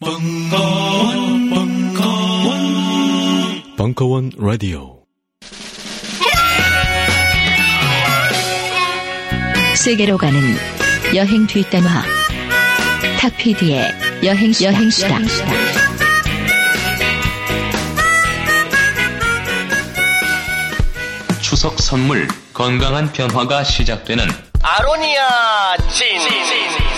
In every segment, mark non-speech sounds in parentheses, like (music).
벙커원, 벙커원, 벙커원 라디오. 세계로 가는 여행 뒷담화. 탁피디의 여행 여행수다. 추석 선물 건강한 변화가 시작되는 아로니아 진.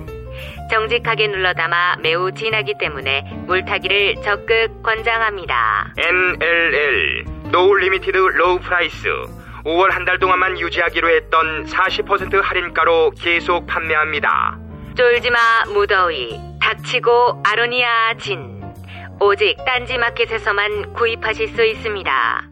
정직하게 눌러 담아 매우 진하기 때문에 물타기를 적극 권장합니다. NLL No Limited Low Price 5월 한 달 동안만 유지하기로 했던 40% 할인가로 계속 판매합니다. 쫄지마 무더위 닥치고 아로니아 진 오직 딴지마켓에서만 구입하실 수 있습니다.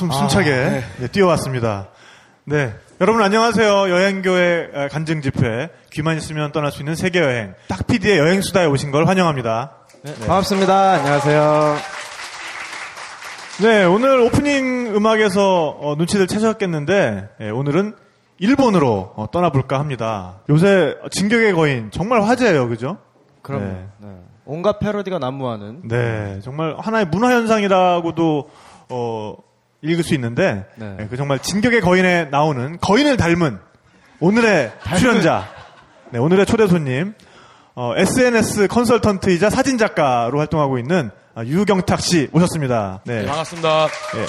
숨, 숨차게 네. 네, 뛰어왔습니다. 네. 여러분 안녕하세요. 여행교회 간증 집회. 귀만 있으면 떠날 수 있는 세계 여행. 딱피디의 여행 수다에 오신 걸 환영합니다. 반갑습니다. 안녕하세요. 네, 오늘 오프닝 음악에서 어, 눈치를 채셨겠는데 예, 오늘은 일본으로 어, 떠나볼까 합니다. 요새 진격의 거인 정말 화제예요, 그죠? 그럼 네. 네. 온갖 패러디가 난무하는 네, 정말 하나의 문화 현상이라고도 어, 읽을 수 있는데 네. 예, 그 정말 진격의 거인에 나오는 거인을 닮은 오늘의 출연자, 네, 오늘의 초대 손님, 어, SNS 컨설턴트이자 사진 작가로 활동하고 있는 아, 유경탁 씨 모셨습니다. 네, 반갑습니다. 예.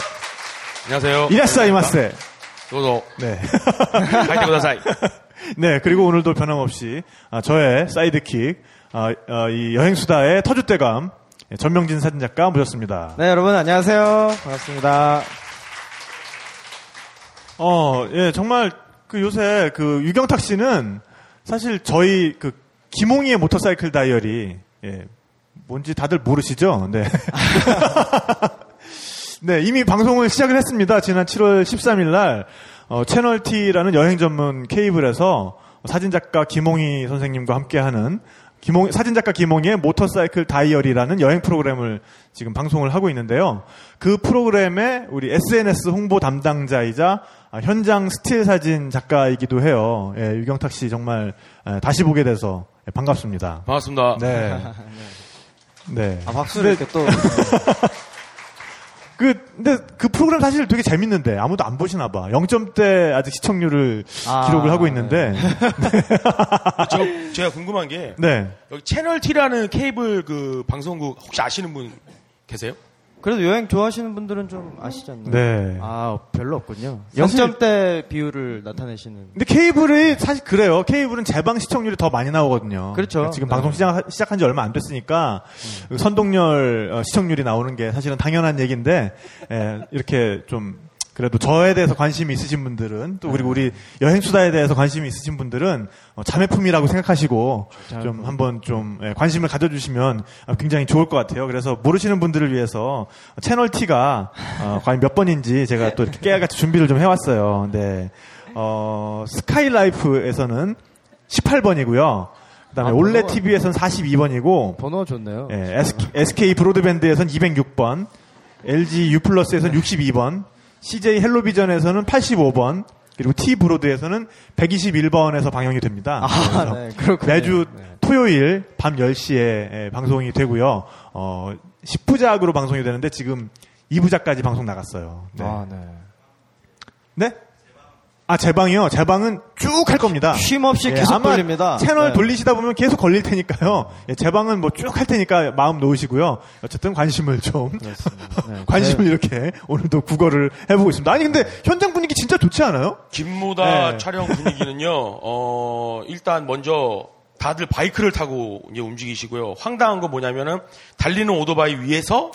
안녕하세요. 이라사 이마세. 저도 네. 가이드 구다사이. (laughs) 네, 그리고 오늘도 변함없이 아, 저의 사이드킥, 아, 아, 이 여행수다의 터줏대감, 예, 전명진 사진작가 모셨습니다. 네, 여러분 안녕하세요. 반갑습니다. 어, 예, 정말 그 요새 그 유경탁 씨는 사실 저희 그 김홍희의 모터사이클 다이어리, 예, 뭔지 다들 모르시죠? 네. (laughs) 네, 이미 방송을 시작을 했습니다. 지난 7월 13일 날, 어, 채널 T라는 여행 전문 케이블에서 사진작가 김홍희 선생님과 함께하는 김홍, 사진작가 김홍희의 모터사이클 다이어리라는 여행 프로그램을 지금 방송을 하고 있는데요. 그 프로그램의 우리 SNS 홍보 담당자이자 아, 현장 스틸 사진 작가이기도 해요. 예, 유경탁 씨 정말 예, 다시 보게 돼서 예, 반갑습니다. 반갑습니다. 네. (laughs) 네. 아, 박수를 이렇게 또. (laughs) 그, 근데 그 프로그램 사실 되게 재밌는데 아무도 안 보시나 봐. 0점대 아직 시청률을 아, 기록을 하고 있는데. 저, 제가 궁금한 게 네. 여기 채널 T라는 케이블 그 방송국 혹시 아시는 분 계세요? 그래도 여행 좋아하시는 분들은 좀 아시지 않나요? 네. 아, 별로 없군요. 사실- 0점대 비율을 나타내시는. 근데 케이블이 사실 그래요. 케이블은 재방 시청률이 더 많이 나오거든요. 그렇죠. 지금 네. 방송 시작, 시작한 지 얼마 안 됐으니까 그 선동열 어, 시청률이 나오는 게 사실은 당연한 얘기인데 예, 이렇게 좀 그래도 저에 대해서 관심이 있으신 분들은 또 그리고 우리 여행 수다에 대해서 관심이 있으신 분들은 어, 자매품이라고 생각하시고 좀 한번 좀 예, 관심을 가져주시면 어, 굉장히 좋을 것 같아요. 그래서 모르시는 분들을 위해서 채널 T가 어, 과연 몇 번인지 제가 또 이렇게 깨알같이 준비를 좀 해왔어요. 네. 어, 스카이라이프에서는 18번이고요. 그다음에 아, 올레 TV에서는 42번이고 번호가 좋네요. 예, SK 브로드밴드에서는 206번, LG U 플러스에서는 62번, CJ 헬로비전에서는 85번, 그리고 T 브로드에서는 121번에서 방영이 됩니다. 아, 네. 매주 네. 토요일 밤 10시에 방송이 되고요. 어, 10부작으로 방송이 되는데 지금 2부작까지 방송 나갔어요. 네. 아, 네. 네? 아, 제 방이요? 제 방은 쭉 할 겁니다. 쉼 없이 예, 계속 아마 돌립니다. 채널 네. 돌리시다 보면 계속 걸릴 테니까요. 예, 제 방은 뭐 쭉 할 테니까 마음 놓으시고요. 어쨌든 관심을 좀 네, (laughs) 관심을 이렇게 오늘도 국어를 해보고 있습니다. 아니 근데 현장 분위기 진짜 좋지 않아요? 김무다 네. 촬영 분위기는요, (laughs) 어, 일단 먼저 다들 바이크를 타고 이제 움직이시고요. 황당한 거 뭐냐면은 달리는 오토바이 위에서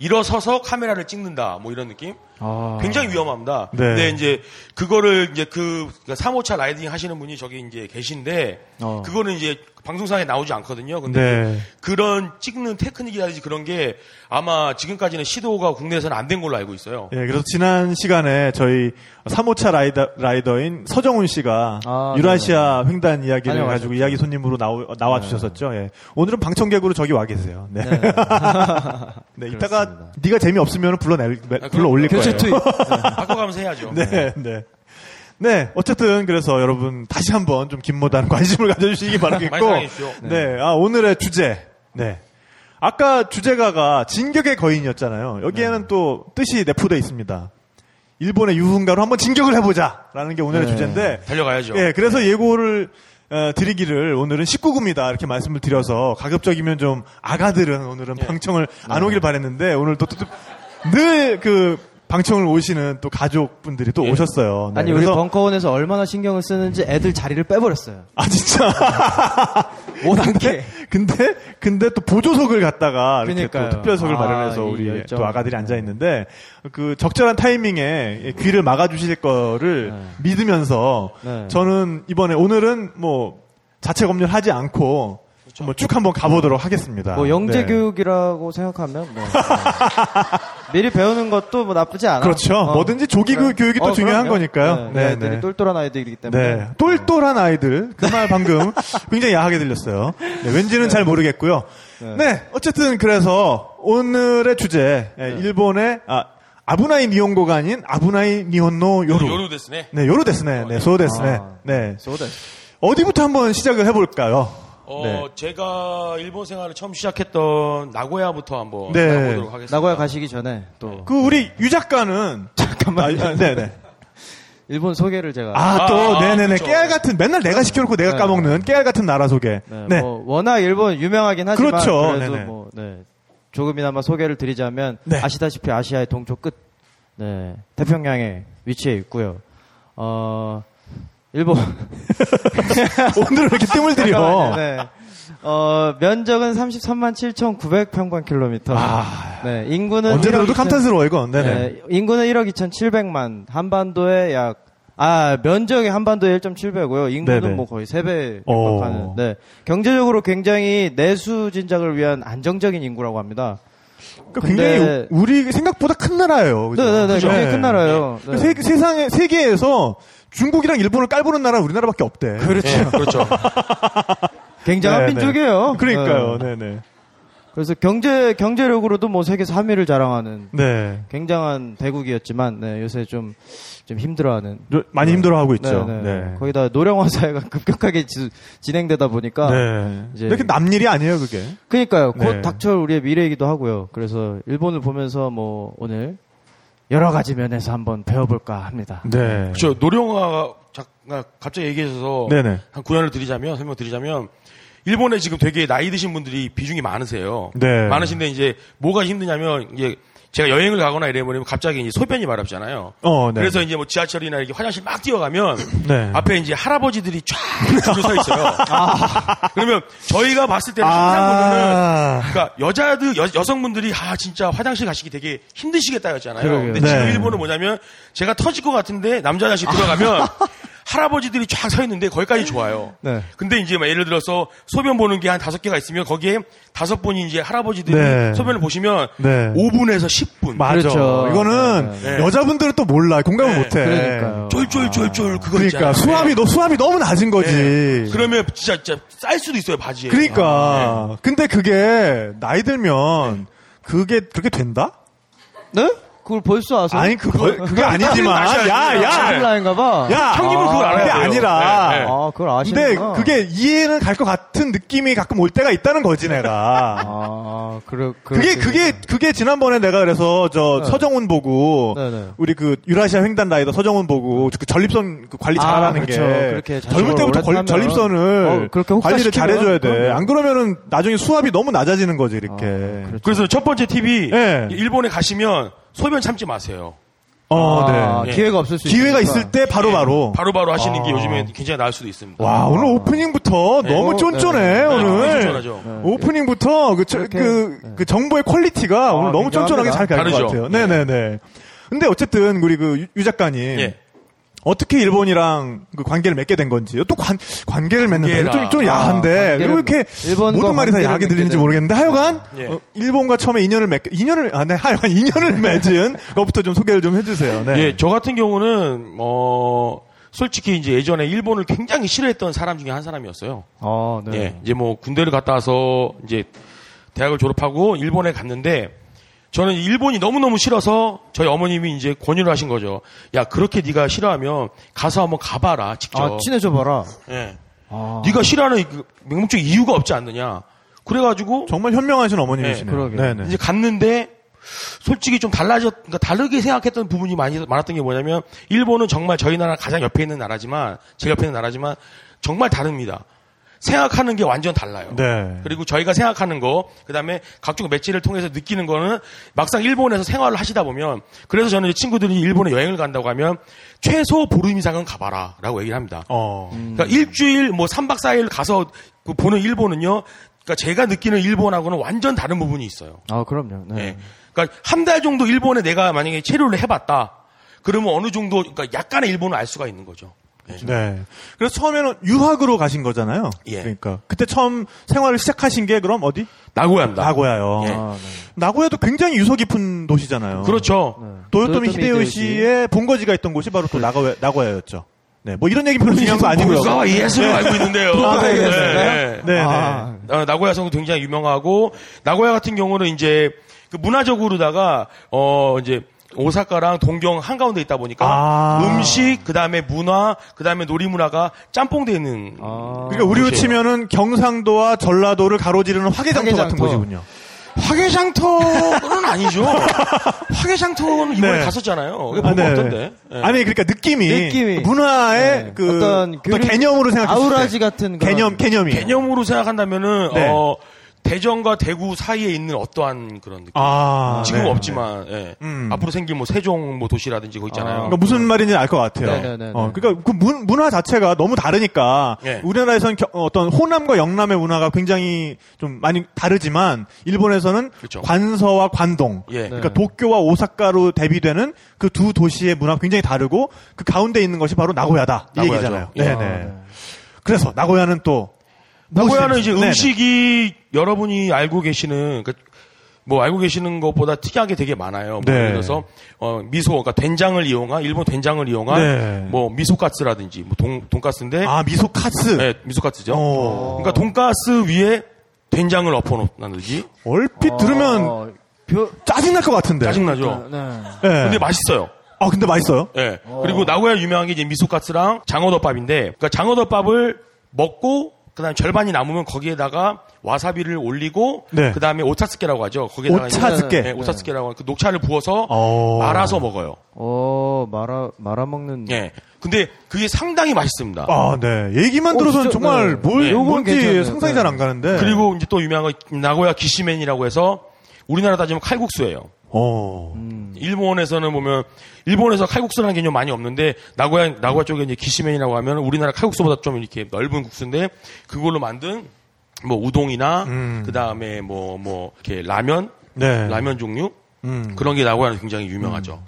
일어서서 카메라를 찍는다. 뭐 이런 느낌? 아. 굉장히 위험합니다. 네. 근데 이제 그거를 이제 그 3호차 riding 하시는 분이 저기 이제 계신데 어. 그거는 이제 방송상에 나오지 않거든요. 근데 네. 그런 찍는 테크닉이라든지 그런 게 아마 지금까지는 시도가 국내에서는 안 된 걸로 알고 있어요. 예, 그래서 지난 시간에 저희 3호차 rider, rider인 서정훈 씨가 아, 유라시아 횡단 이야기를 다녀가셨죠. 가지고 이야기 손님으로 나오, 나와 주셨었죠. 예. 오늘은 방청객으로 저기 와 계세요. 네. 네. (laughs) 네, (laughs) 이따가 네가 재미없으면 불러낼, 불러 올릴 거예요. 교체 투입. 바꿔가면서 해야죠. 네, 네. 네, 어쨌든 그래서 여러분 다시 한번 좀 김모단 관심을 (laughs) 가져주시기 바라겠고. 네, 아 오늘의 주제, 네, 아까 주제가가 진격의 거인이었잖아요. 여기에는 또 뜻이 내포되어 있습니다. 일본의 유흥가로 한번 진격을 해보자라는 게 오늘의 네. 주제인데, 달려가야죠. 예, 그래서 예고를 어, 드리기를 오늘은 19구입니다. 이렇게 말씀을 드려서 가급적이면 좀 아가들은 오늘은 예. 방청을 안 오길 바랬는데 오늘 또 늘 그 방청을 오시는 또 가족분들이 또 예. 오셨어요. 네, 아니, 우리 벙커원에서 얼마나 신경을 쓰는지 애들 자리를 빼버렸어요. 아 진짜. (laughs) 못 앉게. 근데 근데 또 보조석을 갖다가 이렇게 그러니까요. 특별석을 아, 마련해서 이 우리 열정. 또 아가들이 앉아 있는데 그 적절한 타이밍에 귀를 막아주실 거를 네. 믿으면서 네. 저는 이번에 오늘은 뭐 자체 검열하지 않고 뭐쭉 한번 가보도록 하겠습니다. 뭐 영재 네. 교육이라고 생각하면 뭐 네. (laughs) 미리 배우는 것도 뭐 나쁘지 않아. 그렇죠. 뭐든지 조기 그 교육이 또 중요한 그럼요. 거니까요. 네, 네, 애들이 네. 똘똘한 아이들이기 때문에. 네. 똘똘한 아이들. 그 말 방금 (laughs) 굉장히 야하게 들렸어요. 네, 왠지는 잘 모르겠고요. 네. 네. 어쨌든 그래서 오늘의 주제, 예, 일본의, 아, 아부나이 니혼고가 아닌 아부나이 니혼노 요루. 요루 데스네. 네, 요루 데스네. 네, 소 데스네. 아. 네. 소다. 어디부터 한번 시작을 해볼까요? 어, 네. 제가 일본 생활을 처음 시작했던 나고야부터 한번 네. 가보도록 하겠습니다. 나고야 가시기 전에 또 그 우리 유 작가는 (laughs) 잠깐만. 아, 아, 네네. (laughs) 일본 소개를 제가 아, 또, 아, 네네네. 그쵸. 깨알 같은, 맨날 내가 시켜놓고 내가 네. 까먹는 깨알 같은 나라 소개. 네, 네. 뭐 워낙 일본 유명하긴 하지만 그렇죠. 래도 네네. 뭐 네, 조금이나마 소개를 드리자면 네. 아시다시피 아시아의 동쪽 끝 네, 태평양에 위치해 있고요. 어 일본 (laughs) 오늘은 왜 이렇게 뜸을 들여? 네. 어 면적은 33만 7,900 평방 킬로미터. 아. 네, 인구는 언제 1억 들어도 2천 감탄스러워, 이건. 네네. 네, 인구는 1억 2,700만. 한반도에 약 아, 면적이 한반도에 1.7배고요. 인구는 네네. 뭐 거의 3배 어. 육박하는. 네. 경제적으로 굉장히 내수 진작을 위한 안정적인 인구라고 합니다. 그러니까 굉장히 우리 생각보다 큰 나라예요. 그죠? 네, 네, 네. 그죠? 굉장히 큰 나라예요. 네. 세, 세상에, 세계에서 중국이랑 일본을 깔보는 나라는 우리나라밖에 없대. 그렇죠. 네, 그렇죠. (laughs) 굉장한 네, 네. 민족이에요. 그러니까요. 네. 네네. 그래서 경제 경제력으로도 뭐 세계 3위를 자랑하는 네. 굉장한 대국이었지만 네, 요새 좀 좀 힘들어하는 요- 많이 힘들어하고 있죠. 네, 네. 네. 거기다 노령화 사회가 (laughs) 급격하게 지- 진행되다 보니까 네. 이제- 이렇게 남일이 아니에요, 그게. 그러니까요. 곧 네. 닥쳐올 우리의 미래이기도 하고요. 그래서 일본을 보면서 뭐 오늘 여러 가지 면에서 한번 배워볼까 합니다. 네. 저 노령화가 잠깐 갑자기 얘기해서 네네. 한 구현을 드리자면 설명 드리자면 일본에 지금 되게 나이 드신 분들이 비중이 많으세요. 네. 많으신데 이제 뭐가 힘드냐면 이게 제가 여행을 가거나 이래버리면 갑자기 이제 소변이 마렵잖아요. 어, 네. 그래서 이제 뭐 지하철이나 이렇게 화장실 막 뛰어가면 (clears throat) 네. 앞에 이제 할아버지들이 쫙 줄을 서 있어요. (laughs) 그러면 저희가 봤을 때는 항상 보면은 아, 그러니까 여자들 여, 여성분들이 아 진짜 화장실 가시기 되게 힘드시겠다 였잖아요. 그러게요. 근데 지금 네. 일본은 뭐냐면 제가 터질 것 같은데 남자 화장실 들어가면 (laughs) 할아버지들이 쫙 서 있는데 거기까지 좋아요. 네. 근데 이제 막 예를 들어서 소변 보는 게 한 다섯 개가 있으면 거기에 다섯 분이 이제 할아버지들이 네. 소변을 보시면 네. 5분에서 10분 맞아. 그렇죠. 이거는 네. 여자분들은 또 몰라. 공감을 네. 못해. 그러니까요. 쫄쫄쫄쫄 그거 그러니까 있잖아요. 수압이 너 수압이 너무 낮은 거지. 네. 그러면 진짜 진짜 쌀 수도 있어요 바지에. 그러니까 근데 그게 나이 들면 그게 그렇게 된다? 네? 그걸 벌써 아세요? 아니 그거 (laughs) 그게 아니지만. 야야 스릴라인가 봐. 야, 형님은 그걸 알아야 그게 돼요. 아니라. 네, 네. 아, 그걸 근데 아시는구나. 그게 이해는 갈 것 같은 느낌이 가끔 올 때가 있다는 거지 내가. (laughs) 아, 그래, 그게 그게 그게 지난번에 내가 그래서 저 네. 서정훈 보고 네, 네. 우리 그 유라시아 횡단 라이더 서정훈 보고 그 전립선 그 관리 아, 잘하는 그렇죠. 게 그렇게 젊을 때부터 걸- 전립선을 어, 관리를 잘해줘야 돼. 그럼요. 안 그러면은 나중에 수압이 너무 낮아지는 거지 이렇게. 아, 그렇죠. 그래서 첫 번째 팁이 네. 일본에 가시면 소변 참지 마세요. 어, 아, 네. 기회가 없을 수 기회가 있으니까. 있을 때 바로 바로. 바로바로 하시는 게 아. 요즘에 굉장히 나을 수도 있습니다. 와 오늘 오프닝부터 너무 어, 쫀쫀해 네. 오늘. 네, 쫀쫀하죠. 네. 오프닝부터 그, 저- 그, 네. 그 정보의 quality가 오늘 너무 쫀쫀하게. 잘 갈 것. 같아요. 네네네. 근데 어쨌든 우리 그 유- 유 작가님 예. 어떻게 일본이랑 그 관계를 맺게 된 건지 또 관, 관계를 맺는다. 관계라. 좀, 좀 야한데 아, 왜 관계를 이렇게 모든 말이 다 야하게 들리는지 된- 모르겠는데 하여간 예. 어, 일본과 처음에 인연을 맺 인연을 아, 네, 하여간 (laughs) 인연을 맺은 것부터 좀 소개를 좀 해주세요. 네. 예, 저 같은 경우는 어 솔직히 이제 예전에 일본을 굉장히 싫어했던 사람 중에 한 사람이었어요. 아, 네. 예, 이제 뭐 군대를 갔다 와서 이제 대학을 졸업하고 일본에 갔는데 저는 일본이 너무너무 싫어서 저희 어머님이 이제 권유를 하신 거죠. 야, 그렇게 네가 싫어하면 가서 한번 가봐라, 직접. 아, 친해져 봐라. 예. 아. 네가 싫어하는 그 명목적 이유가 없지 않느냐. 그래가지고 정말 현명하신 어머님이시네요. 네. 네네. 이제 갔는데 솔직히 좀 달라졌, 그러니까 다르게 생각했던 부분이 많이 많았던 게 뭐냐면 일본은 정말 저희 나라 가장 옆에 있는 나라지만 제 옆에 있는 나라지만 정말 다릅니다. 생각하는 게 완전 달라요. 네. 그리고 저희가 생각하는 거, 그 다음에 각종 매체를 통해서 느끼는 거는 막상 일본에서 생활을 하시다 보면, 그래서 저는 이제 친구들이 일본에 여행을 간다고 하면, 최소 보름 이상은 가봐라, 라고 얘기를 합니다. 어. 그러니까 일주일, 뭐 3박 4일 가서 그 보는 일본은요, 그러니까 제가 느끼는 일본하고는 완전 다른 부분이 있어요. 아, 그럼요. 네. 예. 그러니까 한 달 정도 일본에 내가 만약에 체류를 해봤다. 그러면 어느 정도, 그러니까 약간의 일본을 알 수가 있는 거죠. 네. 그래서 처음에는 유학으로 가신 거잖아요. 예. 그러니까 그때 처음 생활을 시작하신 게 그럼 어디? 나고야입니다. 나고야요. 예. 아, 네. 나고야도 굉장히 유서 깊은 도시잖아요. 그렇죠. 네. 도요토미 도요토미 히데요시의 본거지가 있던 곳이 바로 또 나고야, 나고야였죠. 네, 뭐 이런 얘기 별로 중요한 거 아니고요. 불가와 예술을 네. 알고 있는데요. (laughs) 아, 네, 네, 네. 네, 아, 어, 나고야 성도 굉장히 유명하고 나고야 같은 경우는 이제 그 문화적으로다가 어 이제 오사카랑 동경 한가운데 있다 보니까 아. 음식 그다음에 문화 그다음에 놀이 문화가 짬뽕돼 있는 아. 그러니까 우리로 곳이에요. 치면은 경상도와 전라도를 가로지르는 화개장터 같은 화개장터. 곳이군요. 화개장터는 아니죠. (laughs) 화개장터는 이번에 네. 갔었잖아요. 이게 아, 보면 네. 어떤데? 예. 아니 그러니까 느낌이, 느낌이. 문화의 네. 그 어떤 어떤, 개념으로 생각했을 아우라지 때 같은 개념 개념이 개념으로 생각한다면은 네. 어 대전과 대구 사이에 있는 어떠한 그런 느낌. 아 지금 은 네. 없지만 예. 음. 앞으로 생길 뭐 세종 뭐 도시라든지 그거 있잖아요. 그러니까 무슨 말인지 알 것 같아요. 네네네네. 어, 그러니까 그 문, 문화 자체가 너무 다르니까 예. 우리나라에서는 겨- 어떤 호남과 영남의 문화가 굉장히 좀 많이 다르지만 일본에서는 그렇죠. 관서와 관동, 예. 그러니까 도쿄와 오사카로 대비되는 그 두 도시의 문화 가 굉장히 다르고 그 가운데 있는 것이 바로 나고야다 이 나고야죠. 얘기잖아요. 예. 네네. 아, 네. 그래서 나고야는 또 나고야는 이제 네네. 음식이 여러분이 알고 계시는 그, 뭐 알고 계시는 것보다 특이한 게 되게 많아요. 뭐 네. 예를 들어서 어, 미소, 그러니까 된장을 이용한 일본 된장을 이용한 네. 뭐 미소카츠라든지 뭐 돈, 돈가스인데 아 미소카츠 네, 미소카츠죠. 어. 그러니까 돈가스 위에 된장을 엎어놓는지 얼핏 들으면 어, 벼, 짜증 날 것 같은데. 짜증나죠. 네. 네. 근데 맛있어요. 아 근데 맛있어요? 예. 그리고 나고야 유명한 게 이제 미소카츠랑 장어덮밥인데, 그러니까 장어덮밥을 먹고 그다음 에 절반이 남으면 거기에다가 와사비를 올리고 네. 그다음에 오차스케라고 하죠. 거기에다가 이제- 오차스케. 네, 오차스케라고 하는 그 녹차를 부어서 어. 말아서 먹어요. 어, 말아, 말아 먹는. 예. 근데 그게 상당히 맛있습니다. 아, 네. 얘기만 어, 들어서는 진짜, 정말 네. 뭘, 네. 뭔지. 상상이 네. 잘안 가는데. 그리고 이제 또 유명한 거 나고야 기시맨이라고 해서 우리나라 따지면 칼국수예요. 어. 일본에서는 보면 일본에서 칼국수라는 개념 많이 없는데 나고야 나고야 쪽에 이제 기시멘이라고 하면 우리나라 칼국수보다 좀 이렇게 넓은 국수인데 그걸로 만든 뭐 우동이나 그 다음에 뭐뭐 이렇게 라면 네. 라면 종류 음. 그런 게 나고야는 굉장히 유명하죠.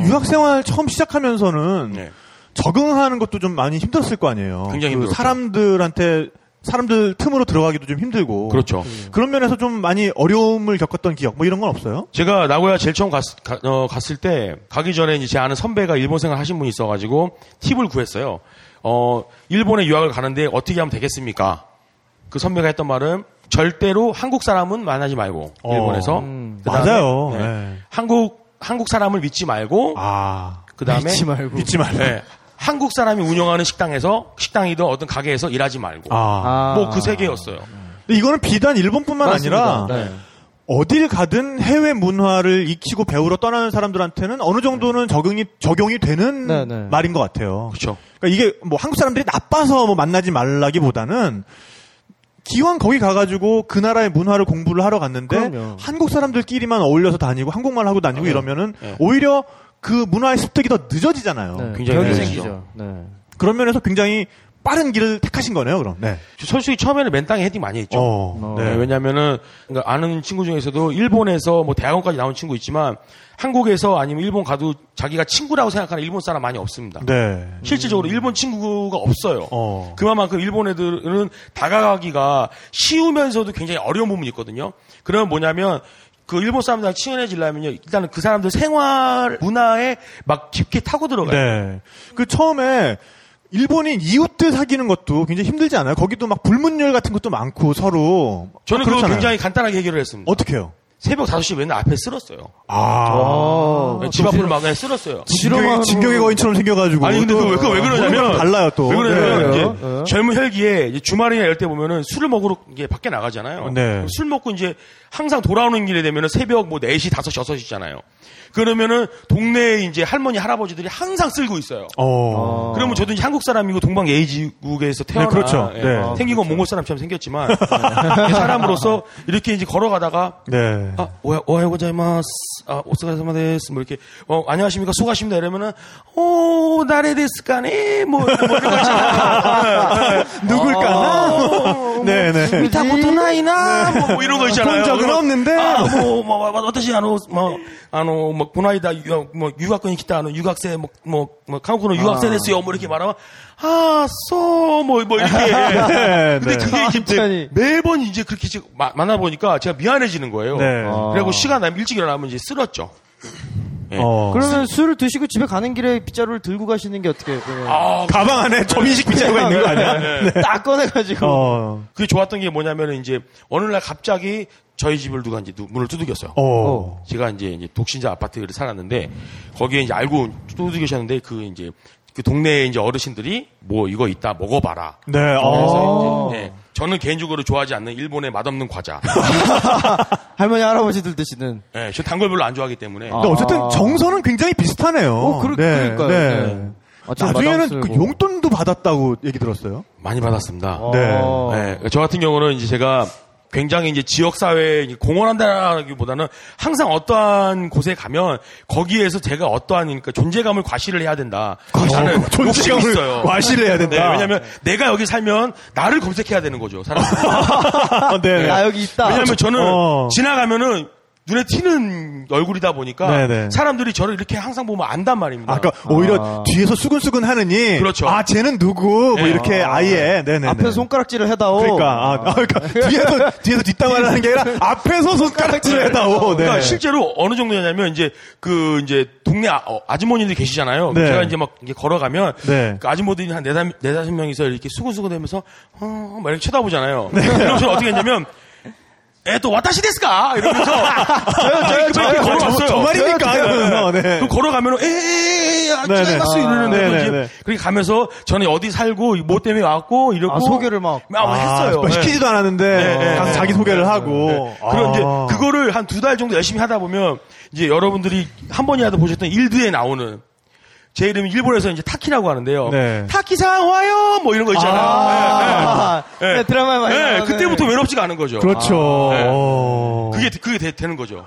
유학 생활 처음 시작하면서는 네. 적응하는 것도 좀 많이 힘들었을 거 아니에요. 굉장히 그 힘들었죠. 사람들한테 사람들 틈으로 들어가기도 좀 힘들고. 그렇죠. 그런 면에서 좀 많이 어려움을 겪었던 기억 뭐 이런 건 없어요? 제가 나고야 제일 처음 갔, 가- 어, 갔을 때 가기 전에 이제 제 아는 선배가 일본 생활 하신 분이 있어가지고 팁을 구했어요. 어 일본에 유학을 가는데 어떻게 하면 되겠습니까? 그 선배가 했던 말은 절대로 한국 사람은 만나지 말고 어. 일본에서 음. 그다음에, 맞아요. 네. 네. 한국 한국 사람을 믿지 말고 아. 그 다음에 믿지 말고. 믿지 말고. 네. (laughs) 한국 사람이 운영하는 식당에서 식당이든 어떤 가게에서 일하지 말고 아. 뭐그 세 개였어요. 근데 이거는 비단 일본뿐만 아니라 네. 어딜 가든 해외 문화를 익히고 배우러 떠나는 사람들한테는 어느 정도는 적응이 적용이 되는 네, 네. 말인 것 같아요. 그렇죠. 그러니까 이게 뭐 한국 사람들이 나빠서 뭐 만나지 말라기보다는 기왕 거기 가가지고 그 나라의 문화를 공부를 하러 갔는데 그럼요. 한국 사람들끼리만 어울려서 다니고 한국말 하고 다니고 이러면은 네. 오히려 그 문화의 습득이 더 늦어지잖아요. 네. 굉장히 벽이. 생기죠. 네. 그런 면에서 굉장히 빠른 길을 택하신 거네요, 그럼. 네. 솔직히 처음에는 맨 땅에 헤딩 많이 했죠. 어, 네, 왜냐면은 그러니까 아는 친구 중에서도 일본에서 뭐 대학원까지 나온 친구 있지만 한국에서 아니면 일본 가도 자기가 친구라고 생각하는 일본 사람 많이 없습니다. 네. 실질적으로 일본 친구가 없어요. 어. 그만큼 일본 애들은 다가가기가 쉬우면서도 굉장히 어려운 부분이 있거든요. 그러면 뭐냐면 그 일본 사람들랑 친해지려면요. 일단은 그 사람들 생활 문화에 막 깊게 타고 들어가요. 네. 그 처음에 일본인 이웃들 사귀는 것도 굉장히 힘들지 않아요? 거기도 막 불문율 같은 것도 많고 서로. 저는 막 그거. 굉장히 간단하게 해결을 했습니다. 어떻게 해요? 새벽 5시 맨날 앞에 쓸었어요. 아. 집 앞을 막 그냥 쓸었어요. 진격의, 진격의 거인처럼 생겨가지고. 아니 근데 또그 왜, 왜 그러냐면 달라요 또. 왜 그러냐면 네. 이제 젊은 혈기에 이제 주말이나 이럴 때 보면은 술을 먹으러 이게 밖에 나가잖아요. 네. 술 먹고 이제 항상 돌아오는 길에 되면은 새벽 뭐 4시, 5시, 6시잖아요. 그러면은 동네에 이제 할머니, 할아버지들이 항상 쓸고 있어요. 어. 그러면 저도 이제 한국 사람이고 동방 예의지국에서 태어나 네, 그렇죠. 예, 네. 생긴 건 몽골 사람처럼 생겼지만 (laughs) 예, 사람으로서 이렇게 이제 걸어가다가 네. 아, 오야, 오하요 고자이마스. 아, 오스가사마데스. 뭐 이렇게, 어, 안녕하십니까. 수고하십니다. 이러면은, 오, 나레 데스까네. 뭐, 뭐 이런 거 있잖아요. 누굴까나? 네네. 미타코토 나이나? 뭐, 뭐 이런 거 있잖아요. 본 적은 없는데. 아, 뭐, 뭐, 뭐, 어떠시, 아の、뭐, 아の、 뭐 고나이다 유학, 뭐 유학권 있다 하는 유학생 뭐, 뭐, 뭐 한국으로 아. 유학생 됐어요. 뭐 이렇게 말하면 아써뭐뭐 뭐 이렇게. (laughs) 네, 근데 네. 그게 이제 매번 이제 그렇게 지금 만나 보니까 제가 미안해지는 거예요. 네. 아. 그리고 시간 나면 일찍 일어나면 이제 쓰러져. 네. 예. 어. 그러면 술을 드시고 집에 가는 길에 빗자루를 들고 가시는 게 어떻게 그러면... 아, 가방 안에 네. 접이식 빗자루가 있는 거 아니야? 네. 딱 꺼내가지고. 어. 그게 좋았던 게 뭐냐면은 이제 어느 날 갑자기 저희 집을 누가 이제 누- 문을 두들겼어요. 어. 제가 이제, 이제 독신자 아파트를 살았는데 거기에 이제 알고 두들기셨는데 그 이제 그 동네에 이제 어르신들이 뭐 이거 있다 먹어봐라. 네. 그래서 어. 이제 네, 저는 개인적으로 좋아하지 않는 일본의 맛없는 과자. (laughs) 할머니 할아버지들 드시는 네, 저 단 걸 별로 안 좋아하기 때문에. 근데 어쨌든 아. 정서는 굉장히 비슷하네요. 어, 그러- 그러니까요. 네. 아, 좀 나중에는 그. 용돈도 받았다고 얘기 들었어요. 많이 받았습니다. 네. 어. 네, 저 같은 경우는 이제 제가 굉장히 이제 지역 사회에 공헌한다라기보다는 항상 어떠한 곳에 가면 거기에서 제가 어떠한 그러니까 존재감을 과시를 해야 된다. 나는 (laughs) 욕심이 어, 존재감을 있어요. 과시를 해야 된다. 네, 왜냐하면 내가 여기 살면 나를 검색해야 되는 거죠. 사람들이. 어, (laughs) 네. 아 여기 있다. 왜냐하면 저는 어. 지나가면은 눈에 튀는 얼굴이다 보니까 네네. 사람들이 저를 이렇게 항상 보면 안단 말입니다. 아까 오히려 아. 뒤에서 수근수근 하느니 그렇죠. 아 쟤는 누구 뭐 네. 이렇게 아. 예 네네 앞에서 손가락질을 해다오. 그러니까 아, 아, 그러니까 (laughs) 뒤에서 뒤에서 뒷담화를 하는 게 아니라 앞에서 손가락질을 해다오 네. 그러니까 실제로 어느 정도냐면 이제 그 이제 동네 아, 어, 아주머니들 계시잖아요. 네. 제가 이제 막 이렇게 걸어가면 네. 그 아주머니들이 한 네다 네다섯 명이서 이렇게 수근수근대면서 어, 막 이렇게 쳐다보잖아요. 그럼 저는 어떻게 했냐면 에또 와타시 데스까 이러면서 (laughs) 저요 저요 저요, 걸어갔어요. 저- 저 말입니까? 네. 이러면서, 네. 그럼 걸어가면은 에에에 아, 네네. 짜이마스 이러는데 아, 이제. 그렇게 가면서 저는 어디 살고 뭐 때문에 왔고 이러고 아, 소개를 막. 막 했어요. 아, 시키지도 않았는데 네, 가서 네, 자기 소개를 하고 그럼 이제 아. 그거를 한 두 달 정도 열심히 하다 보면 이제 여러분들이 한 번이라도 보셨던 일드에 나오는 제 이름이 일본에서 이제 타키라고 하는데요. 네. 타키상 와요 뭐 이런 거 있잖아요. 아, 네, 네. 네, 드라마에 많이 네. 그때부터 외롭지가 않은 거죠. 그렇죠 네. 어. 그게 그게 되, 는 거죠.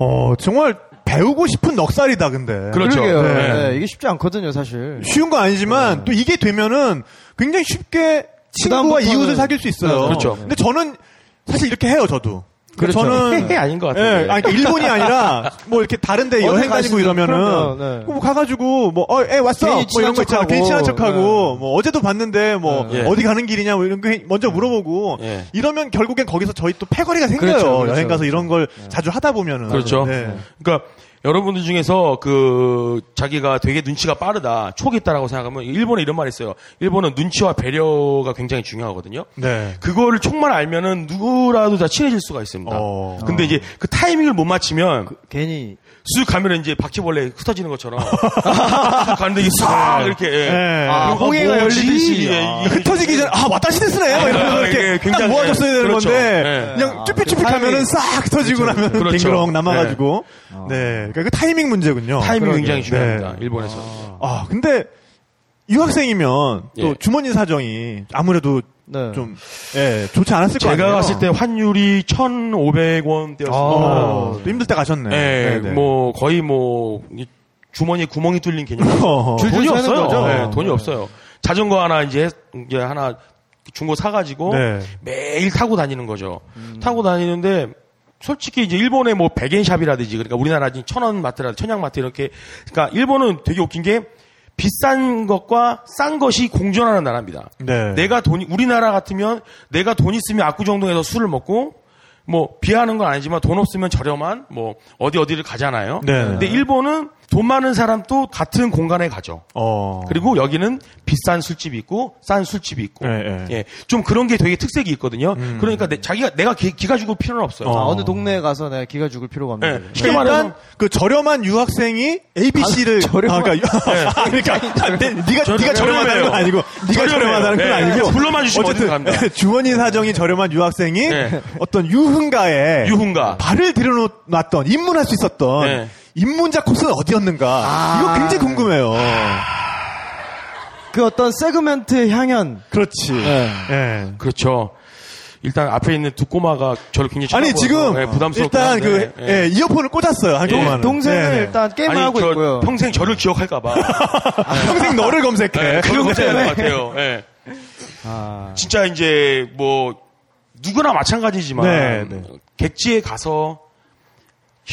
어, 정말 배우고 싶은 넉살이다 근데. 그렇죠. 그러게요. 네. 네, 이게 쉽지 않거든요, 사실. 쉬운 건 아니지만 또 이게 되면은 굉장히 쉽게 친구와 그다음부터는- 이웃을 사귈 수 있어요. 네, 그렇죠. 근데 저는 사실 이렇게 해요, 저도. 그렇죠. 저는 (laughs) 아닌 것 예, 같은데. 아니, 일본이 아니라 뭐 이렇게 다른데 여행 다니고 이러면은 네. 뭐 가가지고 뭐 어, 애 왔어 뭐 이런 거 있잖아. 괜히 친한 척하고. 척하고 뭐 어제도 봤는데 뭐 네. 어디 가는 길이냐 뭐 이런 거 먼저 물어보고 예. 이러면 결국엔 거기서 저희 또 패거리가 생겨요. 그렇죠, 그렇죠, 여행 가서 이런 걸 자주 하다 보면은 그렇죠. 네. 그러니까 여러분들 중에서 그 자기가 되게 눈치가 빠르다, 촉 있다라고 생각하면 일본에 이런 말이 있어요. 일본은 눈치와 배려가 굉장히 중요하거든요. 네. 그거를 촉만 알면은 누구라도 다 친해질 수가 있습니다. 어. 근데 이제 그 타이밍을 못 맞추면 괜히 쑥 가면 이제 바퀴벌레 흩어지는 것처럼 (laughs) 쑥 가는데 이게 싹 이렇게 예. 네. 아, 홍해가 뭐지? 열리듯이. 예, 아. 흩어지기 전에 아 왔다 시대스네 막 이러면서 아, 이렇게 굉장히- 모아줬어야 되는 그렇죠. 건데 네. 그냥 쭈삣쭈삣 타이밍. 하면은 싹 흩어지고 나면 그렇죠. 댕그렁 남아가지고 네그 러니까 그 타이밍 문제군요. 타이밍이 굉장히 네. 중요합니다. 일본에서. 아 근데 유학생이면 또 예. 주머니 사정이 아무래도 네. 좀 예, 좋지 않았을 거 아니에요. 제가 갔을 때 환율이 1,500원대였습니다. 어, 또 힘들 때 가셨네. 예, 네, 네. 뭐 거의 뭐이 주머니에 구멍이 뚫린 개념. (laughs) 돈이 없어요. 거죠? 예, 돈이 없어요. 자전거 하나 이제 이제 하나 중고 사가지고 네. 매일 타고 다니는 거죠. 타고 다니는데 솔직히 이제 일본의 뭐 백엔샵이라든지 그러니까 우리나라 지금 천원 마트라든지 천양 마트 이렇게 그러니까 일본은 되게 웃긴 게 비싼 것과 싼 것이 공존하는 나라입니다. 네. 내가 돈이 우리나라 같으면 내가 돈 있으면 압구정동에서 술을 먹고 뭐 비하는 건 아니지만 돈 없으면 저렴한 뭐 어디 어디를 가잖아요. 네. 근데 일본은 돈 많은 사람도 같은 공간에 가죠. 어. 그리고 여기는 비싼 술집이 있고 싼 술집이 있고 네, 네. 예, 좀 그런 게 되게 특색이 있거든요. 그러니까 내, 자기가 내가 기, 가 죽을 필요는 없어요. 어. 아, 어느 동네에 가서 내가 기가 죽을 필요가 없는 예. 쉽게 일단 말해서 그 저렴한 유학생이 ABC를 아, 저렴한- 그러니까, (laughs) (laughs) 그러니까 네, 네가 저- 네가 저렴하다는 건 아니고 네가. 저렴하다는 건 네. 아니고 불러만 주시면 어쨌든. (laughs) 주머니 사정이 저렴한 유학생이 네. 어떤 유흥가에 유흥가. 발을 들여놓았던 입문할 수 있었던 네. 입문자 코스는 어디였는가 아. 이거 굉장히 궁금해요. 그 어떤 세그멘트 향연. 그렇지. 네. 예. 그렇죠. 일단 앞에 있는 두 꼬마가 저를 굉장히 아니 지금 예, 부담스럽긴 일단 한데, 그 예. 예, 이어폰을 꽂았어요 한 예. 동안. 동생은 일단 게임을 아니, 하고 저 있고요. 평생 저를 기억할까봐 (laughs) 평생 너를 검색해. 네, 그런 거 때문에 것 같아요. 예. 아. 진짜 이제 뭐 누구나 마찬가지지만 네, 네. 객지에 가서